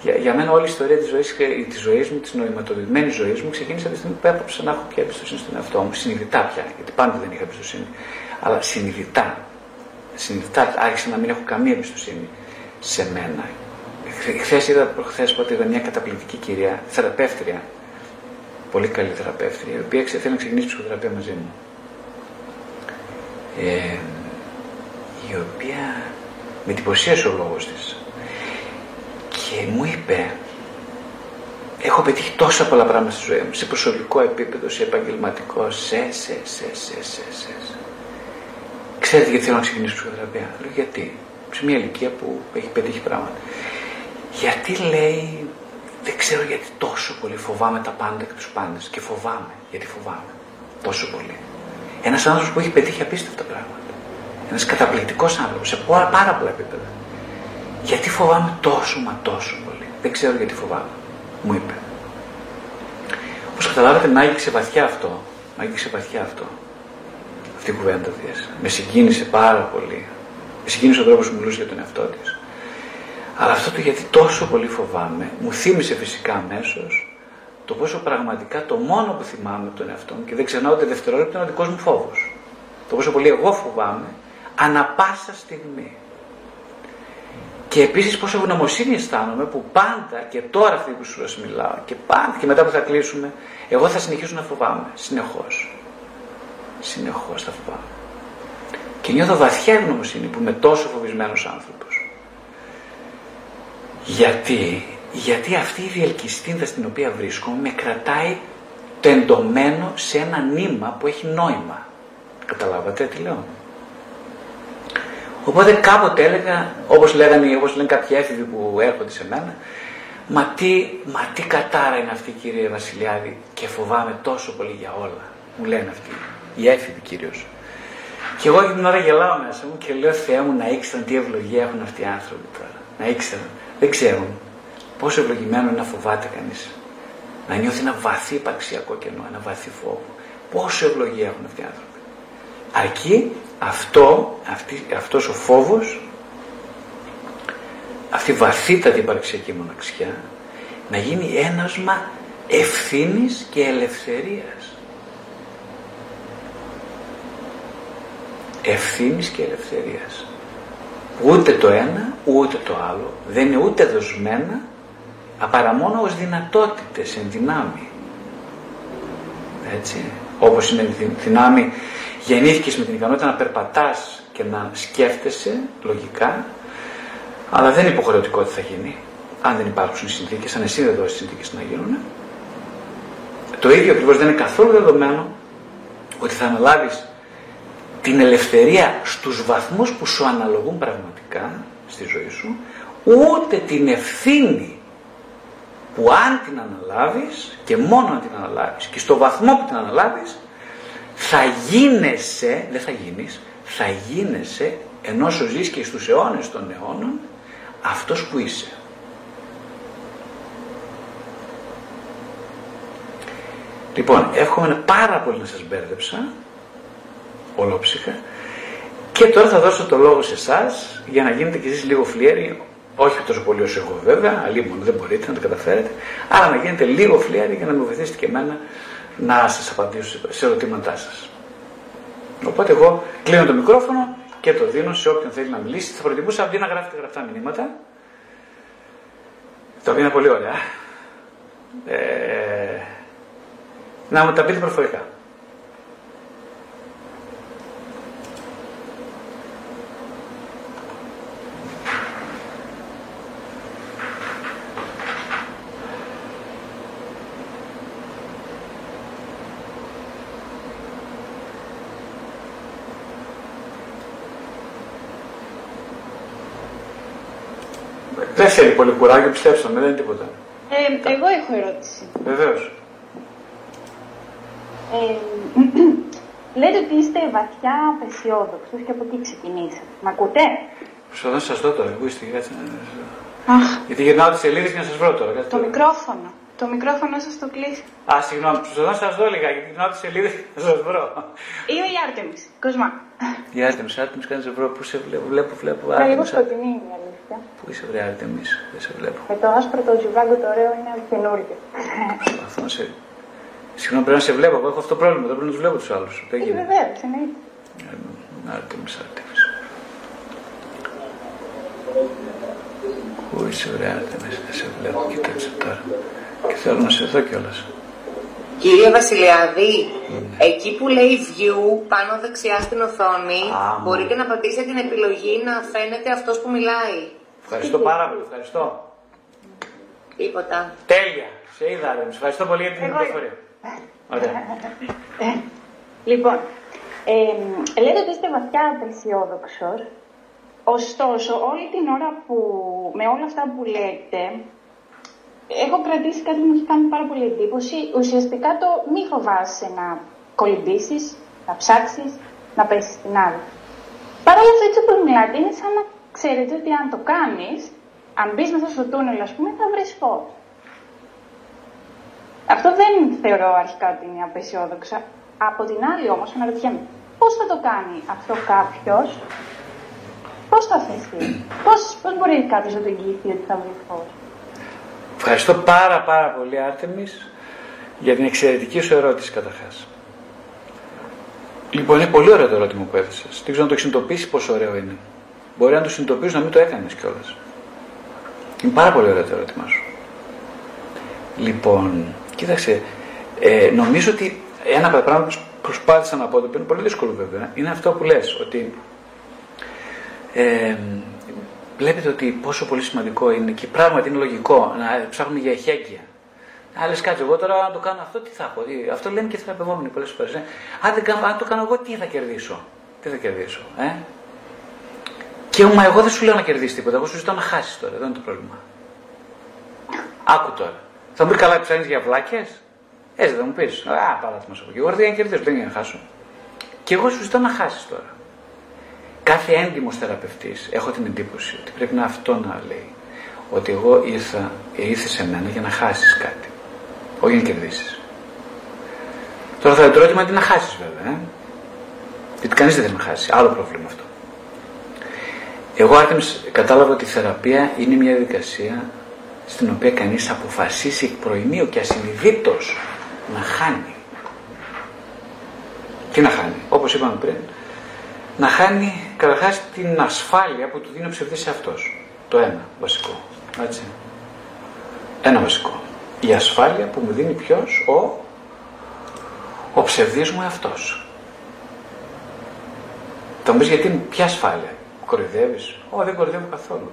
Για, για μένα όλη η ιστορία της ζωής της ζωής μου, της νοηματοποιημένη ζωής μου, ξεκίνησε από τη στιγμή που έπαψα να έχω πια εμπιστοσύνη στον εαυτό μου. Συνειδητά πια, γιατί πάντα δεν είχα εμπιστοσύνη. Αλλά συνειδητά. Συνειδητά άρχισα να μην έχω καμία εμπιστοσύνη σε μένα. Χθε είδα προχθέ ότι είδα μια καταπληκτική κυρία, θεραπεύτρια, πολύ καλή θεραπεύτρια, η οποία θέλει να ξεκινήσει ψυχοθεραπεία μαζί μου. Ε, η οποία με εντυπωσίασε ο λόγος της και μου είπε έχω πετύχει τόσα πολλά πράγματα στη ζωή μου σε προσωπικό επίπεδο, σε επαγγελματικό, σε, σε, σε, σε, σε, σε. Ξέρετε γιατί θέλω να ξεκινήσω ψυχοθεραπεία. Λέω γιατί. Σε μια ηλικία που έχει πετύχει πράγματα. Γιατί λέει δεν ξέρω γιατί τόσο πολύ φοβάμαι τα πάντα και τους πάντες. Και φοβάμαι. Γιατί φοβάμαι. Τόσο πολύ. Ένας άνθρωπος που έχει πετύχει απίστευτα πράγματα. Ένας καταπληκτικός άνθρωπος σε πάρα, πάρα πολλά επίπεδα. Γιατί φοβάμαι τόσο μα τόσο πολύ. Δεν ξέρω γιατί φοβάμαι. Μου είπε. Όπως καταλάβατε, με άγγιξε βαθιά αυτό. Με άγγιξε βαθιά αυτό. Αυτή η κουβέντα τη. Με συγκίνησε πάρα πολύ. Με συγκίνησε ο τρόπος που μιλούσε για τον εαυτό της. Αλλά αυτό το γιατί τόσο πολύ φοβάμαι, μου θύμισε φυσικά αμέσως το πόσο πραγματικά το μόνο που θυμάμαι τον εαυτό μου και δεν ξεχνάω ότι δευτερόλεπτο είναι ο δικός μου φόβος. Το πόσο πολύ εγώ φοβάμαι ανα πάσα στιγμή. Και επίσης πόσο ευγνωμοσύνη αισθάνομαι που πάντα και τώρα αυτή που σου μιλάω και πάντα και μετά που θα κλείσουμε, εγώ θα συνεχίσω να φοβάμαι. Συνεχώς. Συνεχώς θα φοβάμαι. Και νιώθω βαθιά ευγνωμοσύνη που είμαι τόσο φοβισμένος άνθρωπος. Γιατί, γιατί αυτή η διελκυστίνδα στην οποία βρίσκομαι με κρατάει το εντομένο σε ένα νήμα που έχει νόημα. Καταλάβατε τι λέω; Οπότε κάποτε έλεγα, όπως λέγανε, όπως λένε κάποιοι έφηβοι που έρχονται σε μένα, μα τι, μα τι κατάρα είναι αυτή κύριε Βασιλιάδη και φοβάμαι τόσο πολύ για όλα. Μου λένε αυτοί, οι έφηβοι κυρίως. Και εγώ την ώρα γελάω μέσα μου και λέω Θεέ μου να ήξεραν τι ευλογία έχουν αυτοί οι άνθρωποι τώρα. Να ήξεραν. Δεν ξέρουν πόσο ευλογημένο είναι να φοβάται κανείς. Να νιώθει ένα βαθύ υπαρξιακό κενό, ένα βαθύ φόβο. Πόσο ευλογία έχουν αυτοί οι άνθρωποι. Αρκεί αυτό, αυτή, αυτός ο φόβος, αυτή η βαθύτατη υπαρξιακή μοναξιά, να γίνει ένασμα ευθύνης και ελευθερίας. Ευθύνης και ελευθερίας. Ούτε το ένα, ούτε το άλλο. Δεν είναι ούτε δοσμένα, παρά μόνο ως δυνατότητες, εν δυνάμει. Έτσι. Όπως είναι δυνάμει, γεννήθηκες με την ικανότητα να περπατάς και να σκέφτεσαι λογικά, αλλά δεν είναι υποχρεωτικό ότι θα γίνει. Αν δεν υπάρξουν συνθήκες, αν εσύ δεν δώσεις συνθήκες να γίνουν. Το ίδιο ακριβώς δεν είναι καθόλου δεδομένο ότι θα αναλάβεις την ελευθερία στους βαθμούς που σου αναλογούν πραγματικά στη ζωή σου, ούτε την ευθύνη που αν την αναλάβεις και μόνο αν την αναλάβεις και στο βαθμό που την αναλάβεις θα γίνεσαι, δεν θα γίνεις, θα γίνεσαι ενώ σου ζεις και στους αιώνες των αιώνων αυτός που είσαι. Λοιπόν, εύχομαι πάρα πολύ να σας μπέρδεψα, ολόψυχα, και τώρα θα δώσω το λόγο σε εσάς για να γίνετε κι εσείς λίγο φλιέροι, όχι τόσο πολύ όσο εγώ βέβαια, αλλήμον δεν μπορείτε να το καταφέρετε, αλλά να γίνετε λίγο φλιέροι για να με βοηθήσετε και εμένα να σας απαντήσω σε ερωτήματά σας. Οπότε εγώ κλείνω το μικρόφωνο και το δίνω σε όποιον θέλει να μιλήσει. Θα προτιμούσα αντί να γράφετε γραφτά μηνύματα, τα οποία είναι πολύ ωραία, ε, να μου τα πείτε προφορικά. Δεν θέλει πολύ κουράγιο, πιστέψτε με, δεν είναι τίποτα. Ε, εγώ έχω ερώτηση. Βεβαίως. Ε, [CLEARS THROAT] λέτε ότι είστε βαθιά απεσιόδοξος και από εκεί ξεκινήσατε. Μ' ακούτε; Προσπαθώ να σας δω τώρα, εγώ είστε Γιατί γυρνάω τις σελίδες για να σας βρω τώρα. Το μικρόφωνο. Το μικρόφωνο σας το κλείσει. Α, συγγνώμη, προσπαθώ να σας δω λίγα γιατί γυρνάω τι σελίδε να σας βρω. Ή ο Ιάρτεμις, Κοσμά. Η Άρτεμι, Άρτεμι, κάνει σε βρω. Πού σε βλέπω, βλέπω, βλέπω. Είναι λίγο σκοτεινή είναι η αλήθεια. Πού είσαι, βρε Άρτεμι, δεν σε βλέπω. Με το άσπρο το ζιβάγκο το ωραίο είναι καινούργιο. Προσπαθώ να σε. Συγγνώμη, πρέπει να σε βλέπω. Εγώ έχω αυτό το πρόβλημα. Δεν πρέπει να τους βλέπω τους άλλους. Δεν Ε, γίνεται. βεβαίως, εννοείται. Άρτεμι, Άρτεμι. Πού είσαι, βρε Άρτεμι, δεν σε βλέπω. Κοίταξε τώρα. Και θέλω να σε δω κιόλας. Κύριε Βασιλιάδη, εκεί που λέει view πάνω δεξιά στην οθόνη, Α, μου. μπορείτε να πατήσετε την επιλογή να φαίνεται αυτός που μιλάει. Ευχαριστώ πάρα πολύ. Ευχαριστώ. Τίποτα. Τέλεια. Σε είδα, Άρτεμι. Ευχαριστώ πολύ για την Εγώ- πληροφορία. Ωραία. Λοιπόν, ε, λέτε ότι είστε βαθιά απεσιόδοξος, ωστόσο όλη την ώρα που με όλα αυτά που λέτε έχω κρατήσει κάτι που μου έχει κάνει πάρα πολύ εντύπωση, ουσιαστικά το μη φοβάσαι να κολυμπήσεις, να ψάξεις, να πέσεις στην άλλη. Παρ' όλα αυτά έτσι όπως μιλάτε είναι σαν να ξέρετε ότι αν το κάνεις, αν μπεις μέσα στο τούνελ ας πούμε θα βρεις φως. Αυτό δεν θεωρώ αρχικά ότι είναι απεσιόδοξα. Από την άλλη όμως αναρωτιέμαι, πώς θα το κάνει αυτό κάποιος, πώς θα θέσει, πώς, πώς μπορεί κάποιος να το εγγυηθεί ότι θα βρει φως; Ευχαριστώ πάρα πάρα πολύ Άρτεμις για την εξαιρετική σου ερώτηση καταρχάς. Λοιπόν, είναι πολύ ωραίο το ερώτημα που έθεσες. Δεν ξέρω να το συνειδητοποιήσει πόσο ωραίο είναι. Μπορεί να το συνειδητοποιήσεις να μην το έκανες κιόλας. Είναι πάρα πολύ ωραίο το ερώτημά σου. Λοιπόν, κοίταξε, ε, νομίζω ότι ένα από τα πράγματα που προσπάθησα να πω, το οποίο είναι πολύ δύσκολο βέβαια, είναι αυτό που λες, ότι ε, βλέπετε ότι πόσο πολύ σημαντικό είναι και πράγματι είναι λογικό να ψάχνουμε για εχέγγυα. Άλλε κάτσε, εγώ τώρα αν το κάνω αυτό, τι θα έχω; τι- Αυτό λένε και οι θεραπευόμενοι πολλές φορές. Ε. Αν, δεν κάνω- αν το κάνω εγώ, τι θα κερδίσω; Τι θα κερδίσω. Ε; Και μα εγώ δεν σου λέω να κερδίσεις τίποτα. Εγώ σου ζητάω να χάσεις τώρα. Δεν είναι το πρόβλημα. Άκου τώρα. Θα μου πεις καλά, ψάχνεις για βλάκες; Έτσι θα μου πεις. Α, πάρα τι μας από εκεί. Εγώ δεν για να κερδίσω, δεν για να χάσω. Και εγώ σου ζητάω να χάσεις τώρα. Κάθε έντιμος θεραπευτής έχω την εντύπωση ότι πρέπει να αυτό να λέει. Ότι εγώ ήρθα, ήρθες σε μένα για να χάσεις κάτι. Όχι για να κερδίσεις. Τώρα θα το ερώτημα είναι τι να χάσεις βέβαια. Ε; Γιατί κανείς δεν θέλει να χάσει. Άλλο πρόβλημα αυτό. Εγώ Άρτεμις κατάλαβα ότι η θεραπεία είναι μια διαδικασία στην οποία κανείς αποφασίσει εκ προημίου και ασυνειδήτως να χάνει. Τι να χάνει, όπως είπαμε πριν, να χάνει καταρχάς την ασφάλεια που του δίνει ο ψευδής αυτός. Το ένα βασικό. Έτσι. Ένα βασικό. Η ασφάλεια που μου δίνει ποιος; Ο, ο ψευδής μου αυτός. Θα μου πεις γιατί, ποια ασφάλεια; Κοροϊδεύεις; Ω, δεν κοροϊδεύω καθόλου.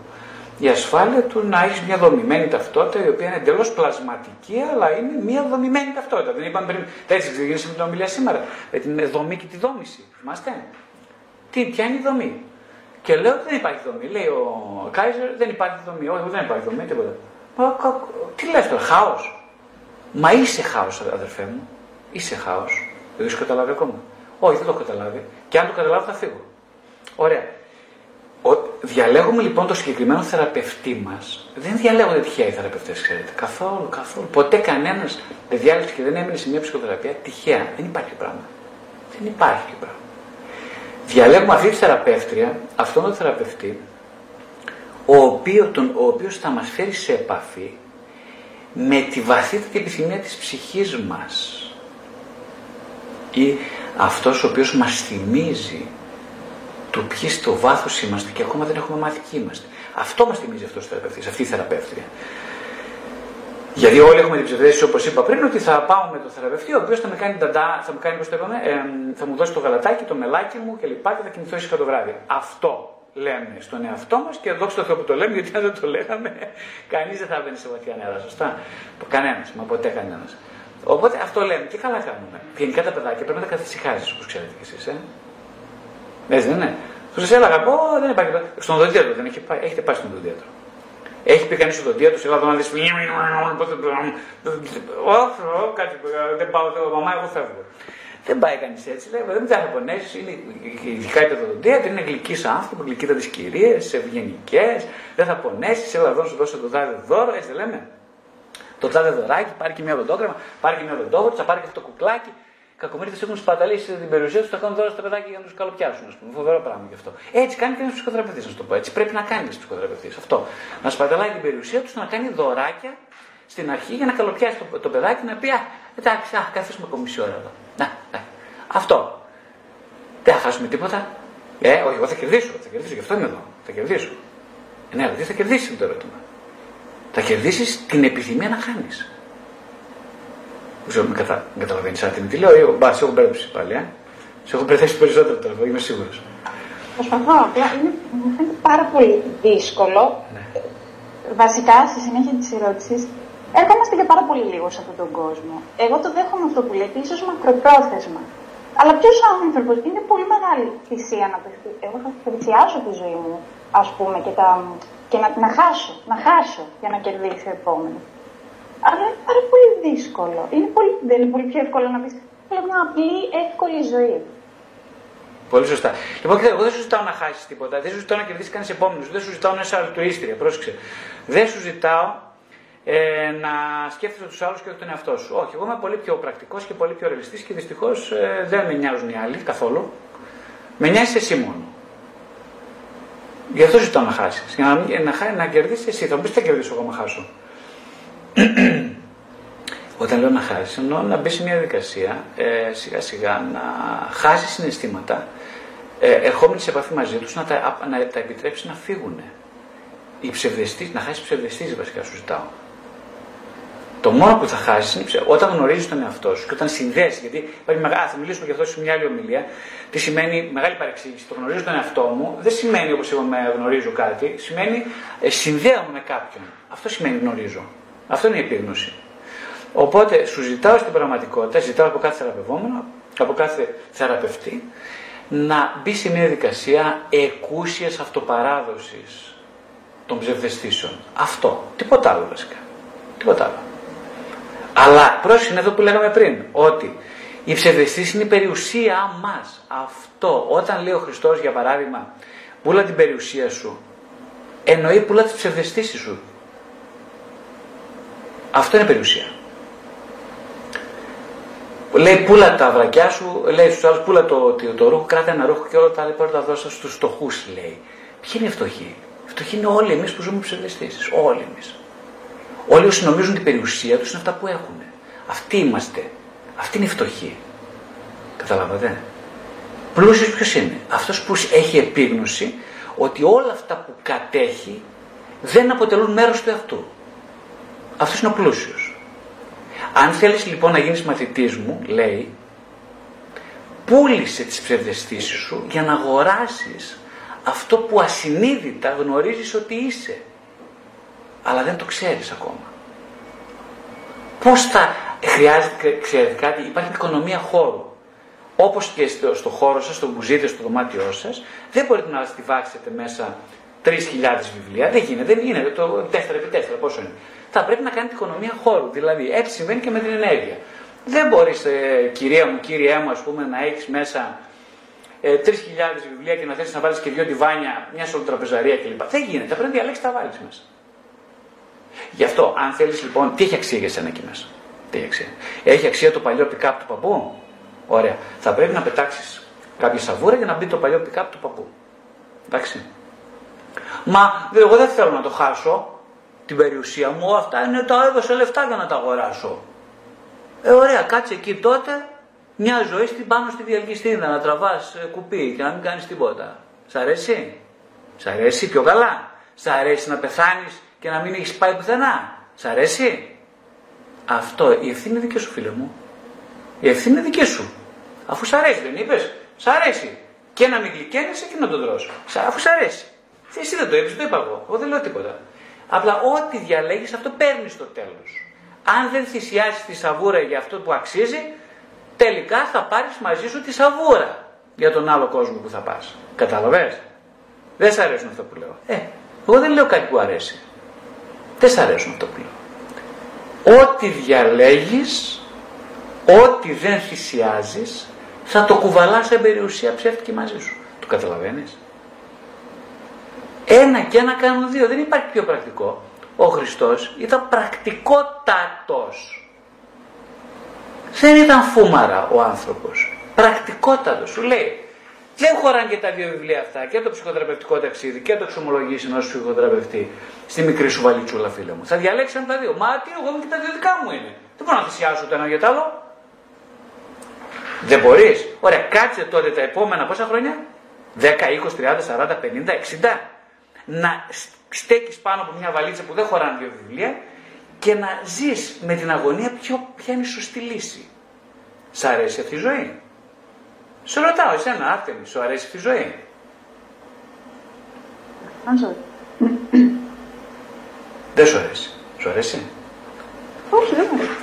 Η ασφάλεια του να έχεις μια δομημένη ταυτότητα η οποία είναι εντελώς πλασματική, αλλά είναι μια δομημένη ταυτότητα. Δεν είπαμε πριν. Έτσι ξεκινήσαμε την ομιλία σήμερα. Με την δομή και τη δόμηση. Θυμάστε; Τι, ποια είναι η δομή; Και λέω ότι δεν υπάρχει δομή. Λέει ο Κάιζερ, δεν υπάρχει δομή. Όχι, δεν υπάρχει δομή, τίποτα. Μα, τι λες τώρα, χάος. Μα είσαι χάος, αδερφέ μου. Είσαι χάος. Δεν το καταλάβει ακόμα. Όχι, δεν το έχω καταλάβει. Και αν το καταλάβω θα φύγω. Ωραία. Ο, διαλέγουμε λοιπόν το συγκεκριμένο θεραπευτή μας. Δεν διαλέγονται τυχαία οι θεραπευτές, ξέρετε. Καθόλου, καθόλου. Ποτέ κανένας δεν διάλεξε και δεν έμεινε σε μια ψυχοθεραπεία τυχαία. Δεν υπάρχει πράγμα. Δεν υπάρχει πράγμα. Διαλέγουμε αυτή τη θεραπεύτρια, αυτόν τον θεραπευτή, ο, οποίος, τον, ο οποίος θα μας φέρει σε επαφή με τη βαθύτατη επιθυμία της ψυχής μας ή αυτός ο οποίος μας θυμίζει το ποιοι στο βάθος είμαστε και ακόμα δεν έχουμε μάθει ποιοι είμαστε. Αυτό μας θυμίζει αυτός ο θεραπευτής, αυτή η θεραπεύτρια. Γιατί όλοι έχουμε την ψευδέστηση, όπως είπα πριν, ότι θα πάω με τον θεραπευτή, ο οποίος θα με κάνει ταντά, θα, μου κάνει, το είπαμε, ε, θα μου δώσει το γαλατάκι, το μελάκι μου κλπ. Και, και θα κοιμηθώ ήσυχα το βράδυ. Αυτό λέμε στον εαυτό μας και δόξα τω Θεώ που το λέμε, γιατί αν δεν το λέγαμε, κανείς δεν θα έμπαινε σε βαθιά νερά. Σωστά; Κανένας, μα ποτέ κανένας. Οπότε αυτό λέμε και καλά κάνουμε. Γενικά τα παιδάκια πρέπει να τα καθησυχάζεις, όπως ξέρετε κι εσείς. Ε; Έτσι δεν είναι. Του έλεγα, πω δεν υπάρχει. Στον οδοντίατρο δεν έχει πάει. Έχετε πάει στον οδοντίατρο. Έχει πει κανείς οδοντία του, εγώ να δεις. Όχι, κάτι δεν πάω, μαμά, εγώ φεύγω. Δεν πάει κανείς έτσι. Λέει, δεν θα πονέσει. Είναι ειδικά η οδοντία, είναι γλυκή άνθρωπο, γλυκή τι κυρίες, ευγενικές. Δεν θα πονέσει. Έλα εδώ σου δώσω το τάδε δώρο, έτσι λέμε. Το τάδε δωράκι, πάρει και μια οδοντόγραμμα, πάρει και μια οδοντόβορτσα, πάρει και αυτό το κουκλάκι κακομίριδε έχουν σπαταλήσει την περιουσία τους, θα κάνουν δώρα στα παιδάκια για να τους καλοπιάσουν. Α πούμε. Φοβερό πράγμα γι' αυτό. Έτσι κάνει και ένας ψυχοθεραπευτής, να το πω. Έτσι πρέπει να κάνει ένας ψυχοθεραπευτής. Αυτό. Να σπαταλάει την περιουσία τους, να κάνει δωράκια στην αρχή για να καλοπιάσει το, το παιδάκι να πει Α, εντάξει, α, καθίσουμε ακόμη μισή ώρα εδώ. Να, να. Αυτό. Δεν θα χάσουμε τίποτα. Ε, όχι, εγώ θα κερδίσω. Θα κερδίσω, γι' αυτό είμαι εδώ. Θα κερδίσω. Ε, ναι, αλλά τι θα κερδίσει το ερώτημα; Θα κερδίσεις την επιθυμία να χάνει. Δεν ξέρω αν κατα... καταλαβαίνεις άτιμη τι λέω. Εγώ, μπας, σε έχω μπέρδεψει πάλι. Ε. Σε έχω μπερδέψει περισσότερο τώρα, είμαι σίγουρος. Προσπαθώ. Απλά είναι, μου φαίνεται πάρα πολύ δύσκολο. Ναι. Βασικά, στη συνέχεια της ερώτησης, έρχομαστε και πάρα πολύ λίγο σε αυτόν τον κόσμο. Εγώ το δέχομαι αυτό που λέτε, ίσως μακροπρόθεσμα. Αλλά ποιος άνθρωπος είναι πολύ μεγάλη θυσία να παιχτεί. Εγώ θα θυσιάσω τη ζωή μου, ας πούμε, και, τα, και να, να χάσω, να χάσω για να κερδίσει ο επόμενος. Αλλά είναι πάρα πολύ δύσκολο. Είναι πολύ, δεν είναι πολύ πιο εύκολο να πεις Θέλω μια απλή, εύκολη ζωή. Πολύ σωστά. Λοιπόν, κοιτάξτε, εγώ δεν σου ζητάω να χάσεις τίποτα. Δεν σου ζητάω να κερδίσεις κανείς επόμενο. Δεν σου ζητάω να είσαι αλτουίστρια. Πρόσεξε. Δεν σου ζητάω ε, να σκέφτεσαι τους άλλους και όχι τον εαυτό σου. Όχι, εγώ είμαι πολύ πιο πρακτικός και πολύ πιο ρευστή και δυστυχώς ε, δεν με νοιάζουν οι άλλοι καθόλου. Με νοιάζει εσύ μόνο. Γι' αυτό ζητάω να χάσεις. Για να, να, να κερδίσεις εσύ. Θα μου πεις τι θα κερδίσω εγώ να χάσω. Όταν λέω να χάσεις, εννοώ να μπεις σε μια διαδικασία ε, σιγά σιγά να χάσεις συναισθήματα, ε, ερχόμενοι σε επαφή μαζί τους να τα, να τα επιτρέψεις να φύγουν. Οι ψευδεστή, να χάσεις ψευδεστήσει βασικά σου ζητάω. Το μόνο που θα χάσεις είναι όταν γνωρίζεις τον εαυτό σου και όταν συνδέσει. Γιατί υπάρχει μεγάλη, θα μιλήσουμε για αυτό σε μια άλλη ομιλία. Τι σημαίνει μεγάλη παρεξήγηση. Το γνωρίζω τον εαυτό μου δεν σημαίνει όπως είπαμε γνωρίζω κάτι. Σημαίνει ε, συνδέομαι με κάποιον. Αυτό σημαίνει γνωρίζω. Αυτό είναι η επίγνωση. Οπότε σου ζητάω στην πραγματικότητα, ζητάω από κάθε θεραπευόμενο, από κάθε θεραπευτή, να μπει σε μια δικασία εκούσιας αυτοπαράδοσης των ψευδεστήσεων. Αυτό. Τίποτα άλλο βασικά. Τίποτα άλλο. Αλλά πρόσεχε εδώ που λέγαμε πριν, ότι η ψευδεστήση είναι η περιουσία μας. Αυτό. Όταν λέει ο Χριστός για παράδειγμα, πουλά την περιουσία σου, εννοεί πουλά τις ψευδεστήσεις σου. Αυτό είναι περιουσία. Λέει πουλα τα βρακιά σου, λέει στους άλλους πουλα το, το, το, ρούχο, κράτα ένα ρούχο και όλα τα άλλα τα δώσα στους φτωχούς, λέει. Ποιοι είναι οι φτωχοί; Οι φτωχοί είναι όλοι εμείς που ζούμε ψευδεστήσεις. Όλοι εμείς. Όλοι όσοι νομίζουν την περιουσία τους είναι αυτά που έχουν. Αυτοί είμαστε. Αυτοί είναι οι φτωχοί. Καταλάβατε; Πλούσιος ποιος είναι; Αυτός που έχει επίγνωση ότι όλα αυτά που κατέχει δεν αποτελούν μέρος του εαυτού. Αυτός είναι ο πλούσιος. Αν θέλεις λοιπόν να γίνεις μαθητής μου, λέει, πούλησε τις ψευδεστήσεις σου για να αγοράσεις αυτό που ασυνείδητα γνωρίζεις ότι είσαι. Αλλά δεν το ξέρεις ακόμα. Πώς θα χρειάζεται, ξέρετε κάτι, υπάρχει οικονομία χώρου. Όπως και στο, στο χώρο σας, στο μπουζίδι, στο δωμάτιό σας, δεν μπορείτε να στιβάξετε μέσα 3.000 βιβλία. Δεν γίνεται, δεν γίνεται. Το 4x4 πόσο είναι. Θα πρέπει να κάνετε οικονομία χώρου. Δηλαδή, έτσι συμβαίνει και με την ενέργεια. Δεν μπορείς, ε, κυρία μου, κύριέ μου, ας πούμε, να έχεις μέσα ε, 3.000 βιβλία και να θες να βάλεις και δύο διβάνια, μια τραπεζαρία κλπ. Δεν γίνεται. Πρέπει να διαλέξεις τα βάλεις μέσα. Γι' αυτό, αν θέλεις λοιπόν, τι έχει αξία για σένα εκεί μέσα; Τι έχει αξία; Έχει αξία το παλιό pick-up του παππού; Ωραία. Θα πρέπει να πετάξεις κάποια σαβούρα για να μπει το παλιό pick-up του παππού. Εντάξει. Μα εγώ δεν θέλω να το χάσω την περιουσία μου. Αυτά είναι τα έδωσα λεφτά για να τα αγοράσω. Ε, ωραία, κάτσε εκεί τότε μια ζωή στην πάνω στη διαλκυστίνδα να τραβάς ε, κουπί και να μην κάνεις τίποτα. Σ' αρέσει; Σ' αρέσει πιο καλά; Σ' αρέσει να πεθάνεις και να μην έχεις πάει πουθενά; Σ' αρέσει; Αυτό, η ευθύνη είναι δική σου φίλε μου. Η ευθύνη είναι δική σου. Αφού σ' αρέσει δεν είπες; Σ' αρέσει. Και να μην γλυκένεσαι και να τον τρώσω. Αφού σ' αρέσει. Εσύ δεν το είπες, το είπα εγώ. Εγώ δεν λέω τίποτα. Απλά ό,τι διαλέγεις αυτό παίρνεις στο τέλος. Αν δεν θυσιάσεις τη σαβούρα για αυτό που αξίζει, τελικά θα πάρεις μαζί σου τη σαβούρα για τον άλλο κόσμο που θα πας. Καταλαβες. Δεν σ' αρέσουν αυτό που λέω. Ε, εγώ δεν λέω κάτι που αρέσει. Δεν σ' αρέσουν αυτό που λέω. Ό,τι διαλέγεις, ό,τι δεν θυσιάζεις, θα το κουβαλάς σε περιουσία ψεύτικη μαζί σου. Το καταλαβαίνεις; Ένα και ένα κάνουν δύο. Δεν υπάρχει πιο πρακτικό. Ο Χριστός ήταν πρακτικότατος. Δεν ήταν φούμαρα ο άνθρωπος. Πρακτικότατος. Σου λέει, δεν χωράνε και τα δύο βιβλία αυτά, και το ψυχοθεραπευτικό ταξίδι και το εξομολογήσει ενό ψυχοθεραπευτή στη μικρή σου βαλιτσούλα, φίλε μου. Θα διαλέξει τα δύο. Μα τι, εγώ και τα δύο δικά μου είναι. Δεν μπορώ να θυσιάσω το ένα για το άλλο. Δεν μπορείς. Ωραία, κάτσε τότε τα επόμενα πόσα χρόνια; 10, 20, 30, 40, 50, 60. Να στέκεις πάνω από μια βαλίτσα που δεν χωράνε δύο βιβλία και να ζεις με την αγωνία ποιο, ποια είναι η σωστή λύση. Σ' αρέσει αυτή η ζωή; Σου ρωτάω, εσένα, Άρτεμι, σου αρέσει αυτή η ζωή; Δεν σου αρέσει. Σου αρέσει; Όχι, δεν μου αρέσει.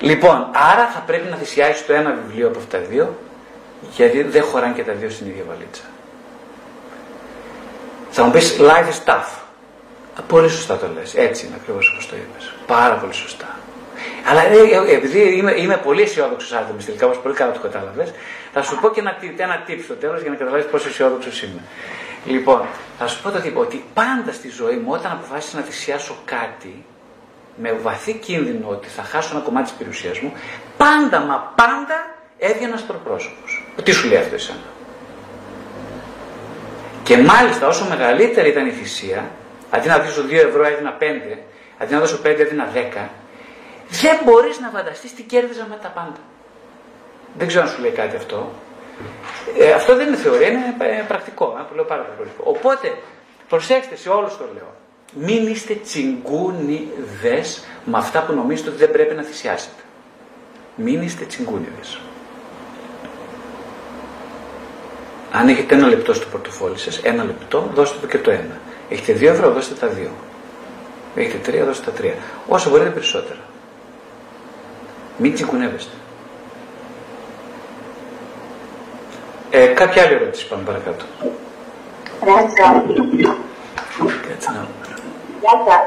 Λοιπόν, άρα θα πρέπει να θυσιάσεις το ένα βιβλίο από αυτά τα δύο, γιατί δεν χωράνε και τα δύο στην ίδια βαλίτσα. Θα μου πεις, life is tough. Πολύ σωστά το λες. Έτσι είναι ακριβώς όπως το είπες. Πάρα πολύ σωστά. Αλλά ε, ε, επειδή είμαι, είμαι πολύ αισιόδοξος άτομο τελικά, όπως πολύ καλά το κατάλαβες, θα σου πω και ένα, ένα tip στο τέλος για να καταλάβεις πόσο αισιόδοξος είμαι. Λοιπόν, θα σου πω το τύπο ότι πάντα στη ζωή μου, όταν αποφάσισα να θυσιάσω κάτι, με βαθύ κίνδυνο ότι θα χάσω ένα κομμάτι της περιουσίας μου, πάντα μα πάντα έβγαινα προπρόσωπο. Τι σου λέει αυτό εσένα; Και μάλιστα όσο μεγαλύτερη ήταν η θυσία, Αντί να δώσω 2 ευρώ έδινα 5, αντί να δώσω 5 έδινα 10, δεν μπορείς να φανταστείς τι κέρδιζα με τα πάντα. Δεν ξέρω αν σου λέει κάτι αυτό. Ε, αυτό δεν είναι θεωρία, είναι ε, πρακτικό. Ε, που λέω πάρα πολύ πρακτικό. Οπότε, προσέξτε σε όλους το λέω. Μην είστε τσιγκούνιδες με αυτά που νομίζετε ότι δεν πρέπει να θυσιάσετε. Μην είστε τσιγκούνιδες. Αν έχετε ένα λεπτό στο πορτοφόλι σας, ένα λεπτό, δώστε το και το ένα. Έχετε δύο ευρώ, δώστε τα δύο. Έχετε τρία, δώστε τα τρία. Όσο μπορείτε περισσότερα. Μην τσιγκουνεύεστε. Ε, κάποια άλλη ερώτηση πάμε παρακάτω. Κάτσε να Γεια σας.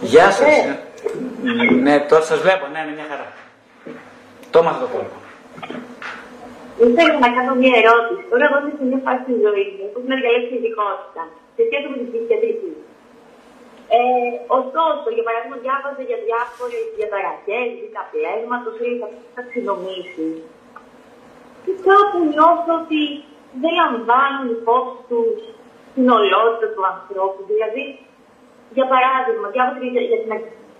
Γεια σας. Ε. Ναι, τώρα σας βλέπω. Ναι, είναι μια χαρά. Το έμαθα το κόλπο. Ήθελα να κάνω μια ερώτηση. Τώρα εγώ είμαι σε μια φάση της ζωής μου που έχω διαλέξει ειδικότητα σε σχέση με την ψυχιατρική. Ε, ωστόσο, για παράδειγμα, διάβαζα για διάφορες διαταραχές, δικταπλέσματο ή ταξινομήσει. Και κάπου νιώθω ότι δεν λαμβάνουν υπόψη τους την ολότητα του ανθρώπου. Δηλαδή, για παράδειγμα, διάβαζα για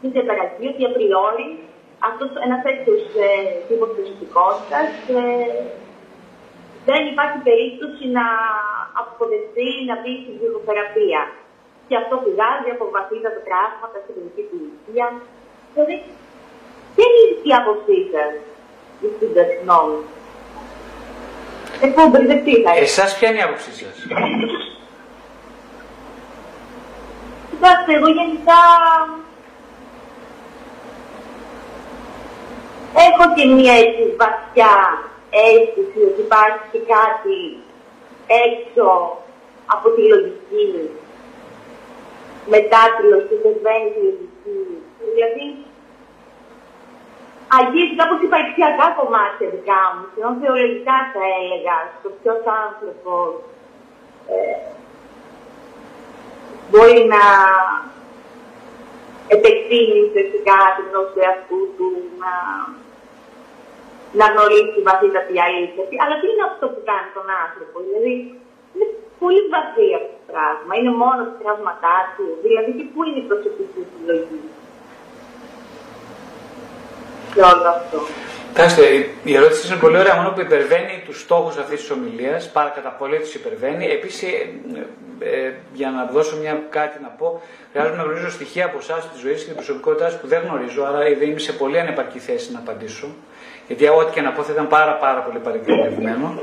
την διαταραχή ότι απριόρι αυτός ένας τέτοιος ε, τύπος προσωπικότητα ε, δεν υπάρχει περίπτωση να αποδεχθεί να μπει στην ψυχοθεραπεία. Και αυτό πηγάζει από βαθύτατα τραύματα στην παιδική του ηλικία. Δηλαδή, ποια είναι η άποψή σας, η γνώμη. Έχω μπερδευτεί, θα Εσάς ποια είναι η άποψή σας; Κοιτάξτε, εγώ γενικά έχω και μία έτσι βαθιά αίσθηση ότι υπάρχει και κάτι έξω από τη λογική, μετά τη λογική, συμβαίνει τη λογική. Δηλαδή, αγγίζει κάπως υπαρξιακά κομμάτια δικά μου, σχεδόν θεολογικά θα έλεγα, στο ποιος άνθρωπος ε, μπορεί να επεκτείνει ουσιαστικά την γνώση του εαυτού του, να, να γνωρίσει βαθύτατη αλήθεια. Αλλά τι είναι αυτό που κάνει τον άνθρωπο, δηλαδή είναι πολύ βαθύ αυτό το πράγμα. Είναι μόνο τα τραύματά του, δηλαδή και πού είναι η προσωπική του λογική; Και όλο αυτό. Κοιτάξτε, η ερώτηση είναι πολύ ωραία, μόνο που υπερβαίνει τους στόχους αυτής της ομιλίας, πάρα κατά πολύ τους υπερβαίνει. Επίσης, ε, ε, για να δώσω μια, κάτι να πω, χρειάζομαι να γνωρίζω στοιχεία από εσάς, της ζωής και την προσωπικότητά που δεν γνωρίζω, άρα δεν είμαι σε πολύ ανεπαρκή θέση να απαντήσω. Γιατί ό,τι και να πω θα ήταν πάρα, πάρα πολύ παρεκκλημένο.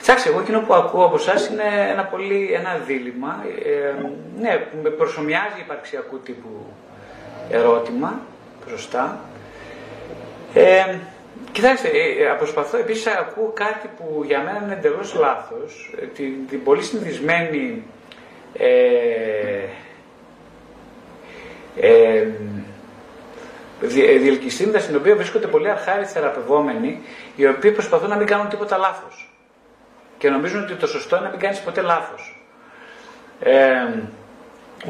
Κοιτάξτε, εγώ εκείνο που ακούω από εσάς είναι ένα, πολύ, ένα δίλημα. Ε, ναι, που με προσωμιάζει υπαρξιακού τύπου ερώτημα μπροστά. Ε, Κοιτάξτε, ε, ε, προσπαθώ επίσης ακούω κάτι που για μένα είναι εντελώς λάθος, ε, την, την πολύ συνηθισμένη ε, ε, διελκυστίνδα στην οποία βρίσκονται πολλοί αρχάριοι θεραπευόμενοι, οι οποίοι προσπαθούν να μην κάνουν τίποτα λάθος. Και νομίζουν ότι το σωστό είναι να μην κάνεις ποτέ λάθος. Ε,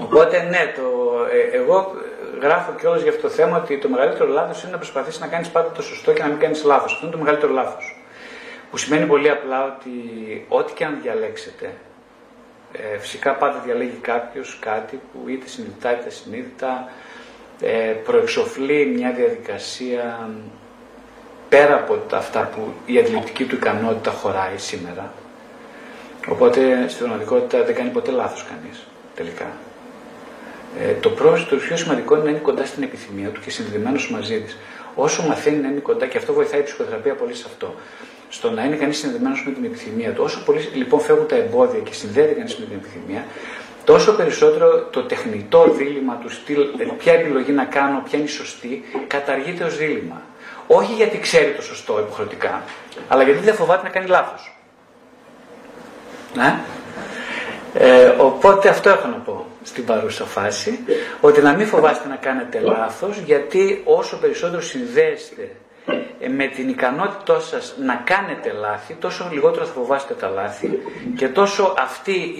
οπότε ναι, το, εγώ γράφω κιόλας για αυτό το θέμα ότι το μεγαλύτερο λάθος είναι να προσπαθήσει να κάνεις πάντα το σωστό και να μην κάνεις λάθος. Αυτό είναι το μεγαλύτερο λάθος. Που σημαίνει πολύ απλά ότι ό,τι και αν διαλέξετε, ε, φυσικά πάντα διαλέγει κάποιος κάτι που είτε συνειδητά είτε συνείδητα ε, προεξοφλεί μια διαδικασία πέρα από αυτά που η αντιληπτική του ικανότητα χωράει σήμερα. Οπότε στην πραγματικότητα δεν κάνει ποτέ λάθος κανείς τελικά. Ε, το πρώτο, το πιο σημαντικό είναι να είναι κοντά στην επιθυμία του και συνδεδεμένος μαζί της. Όσο μαθαίνει να είναι κοντά, και αυτό βοηθάει η ψυχοθεραπεία πολύ σε αυτό, στο να είναι κανείς συνδεδεμένος με την επιθυμία του. Όσο πολύ λοιπόν φεύγουν τα εμπόδια και συνδέεται κανείς με την επιθυμία, τόσο περισσότερο το τεχνητό δίλημα του στυλ, ε, ποια επιλογή να κάνω, ποια είναι η σωστή, καταργείται ως δίλημα. Όχι γιατί ξέρει το σωστό υποχρεωτικά, αλλά γιατί δεν φοβάται να κάνει λάθος. Ναι. Ε, οπότε αυτό έχω να πω στην παρούσα φάση, ότι να μην φοβάστε να κάνετε λάθος, γιατί όσο περισσότερο συνδέεστε ε, με την ικανότητά σας να κάνετε λάθη, τόσο λιγότερο θα φοβάστε τα λάθη και τόσο αυτή,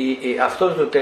αυτό το,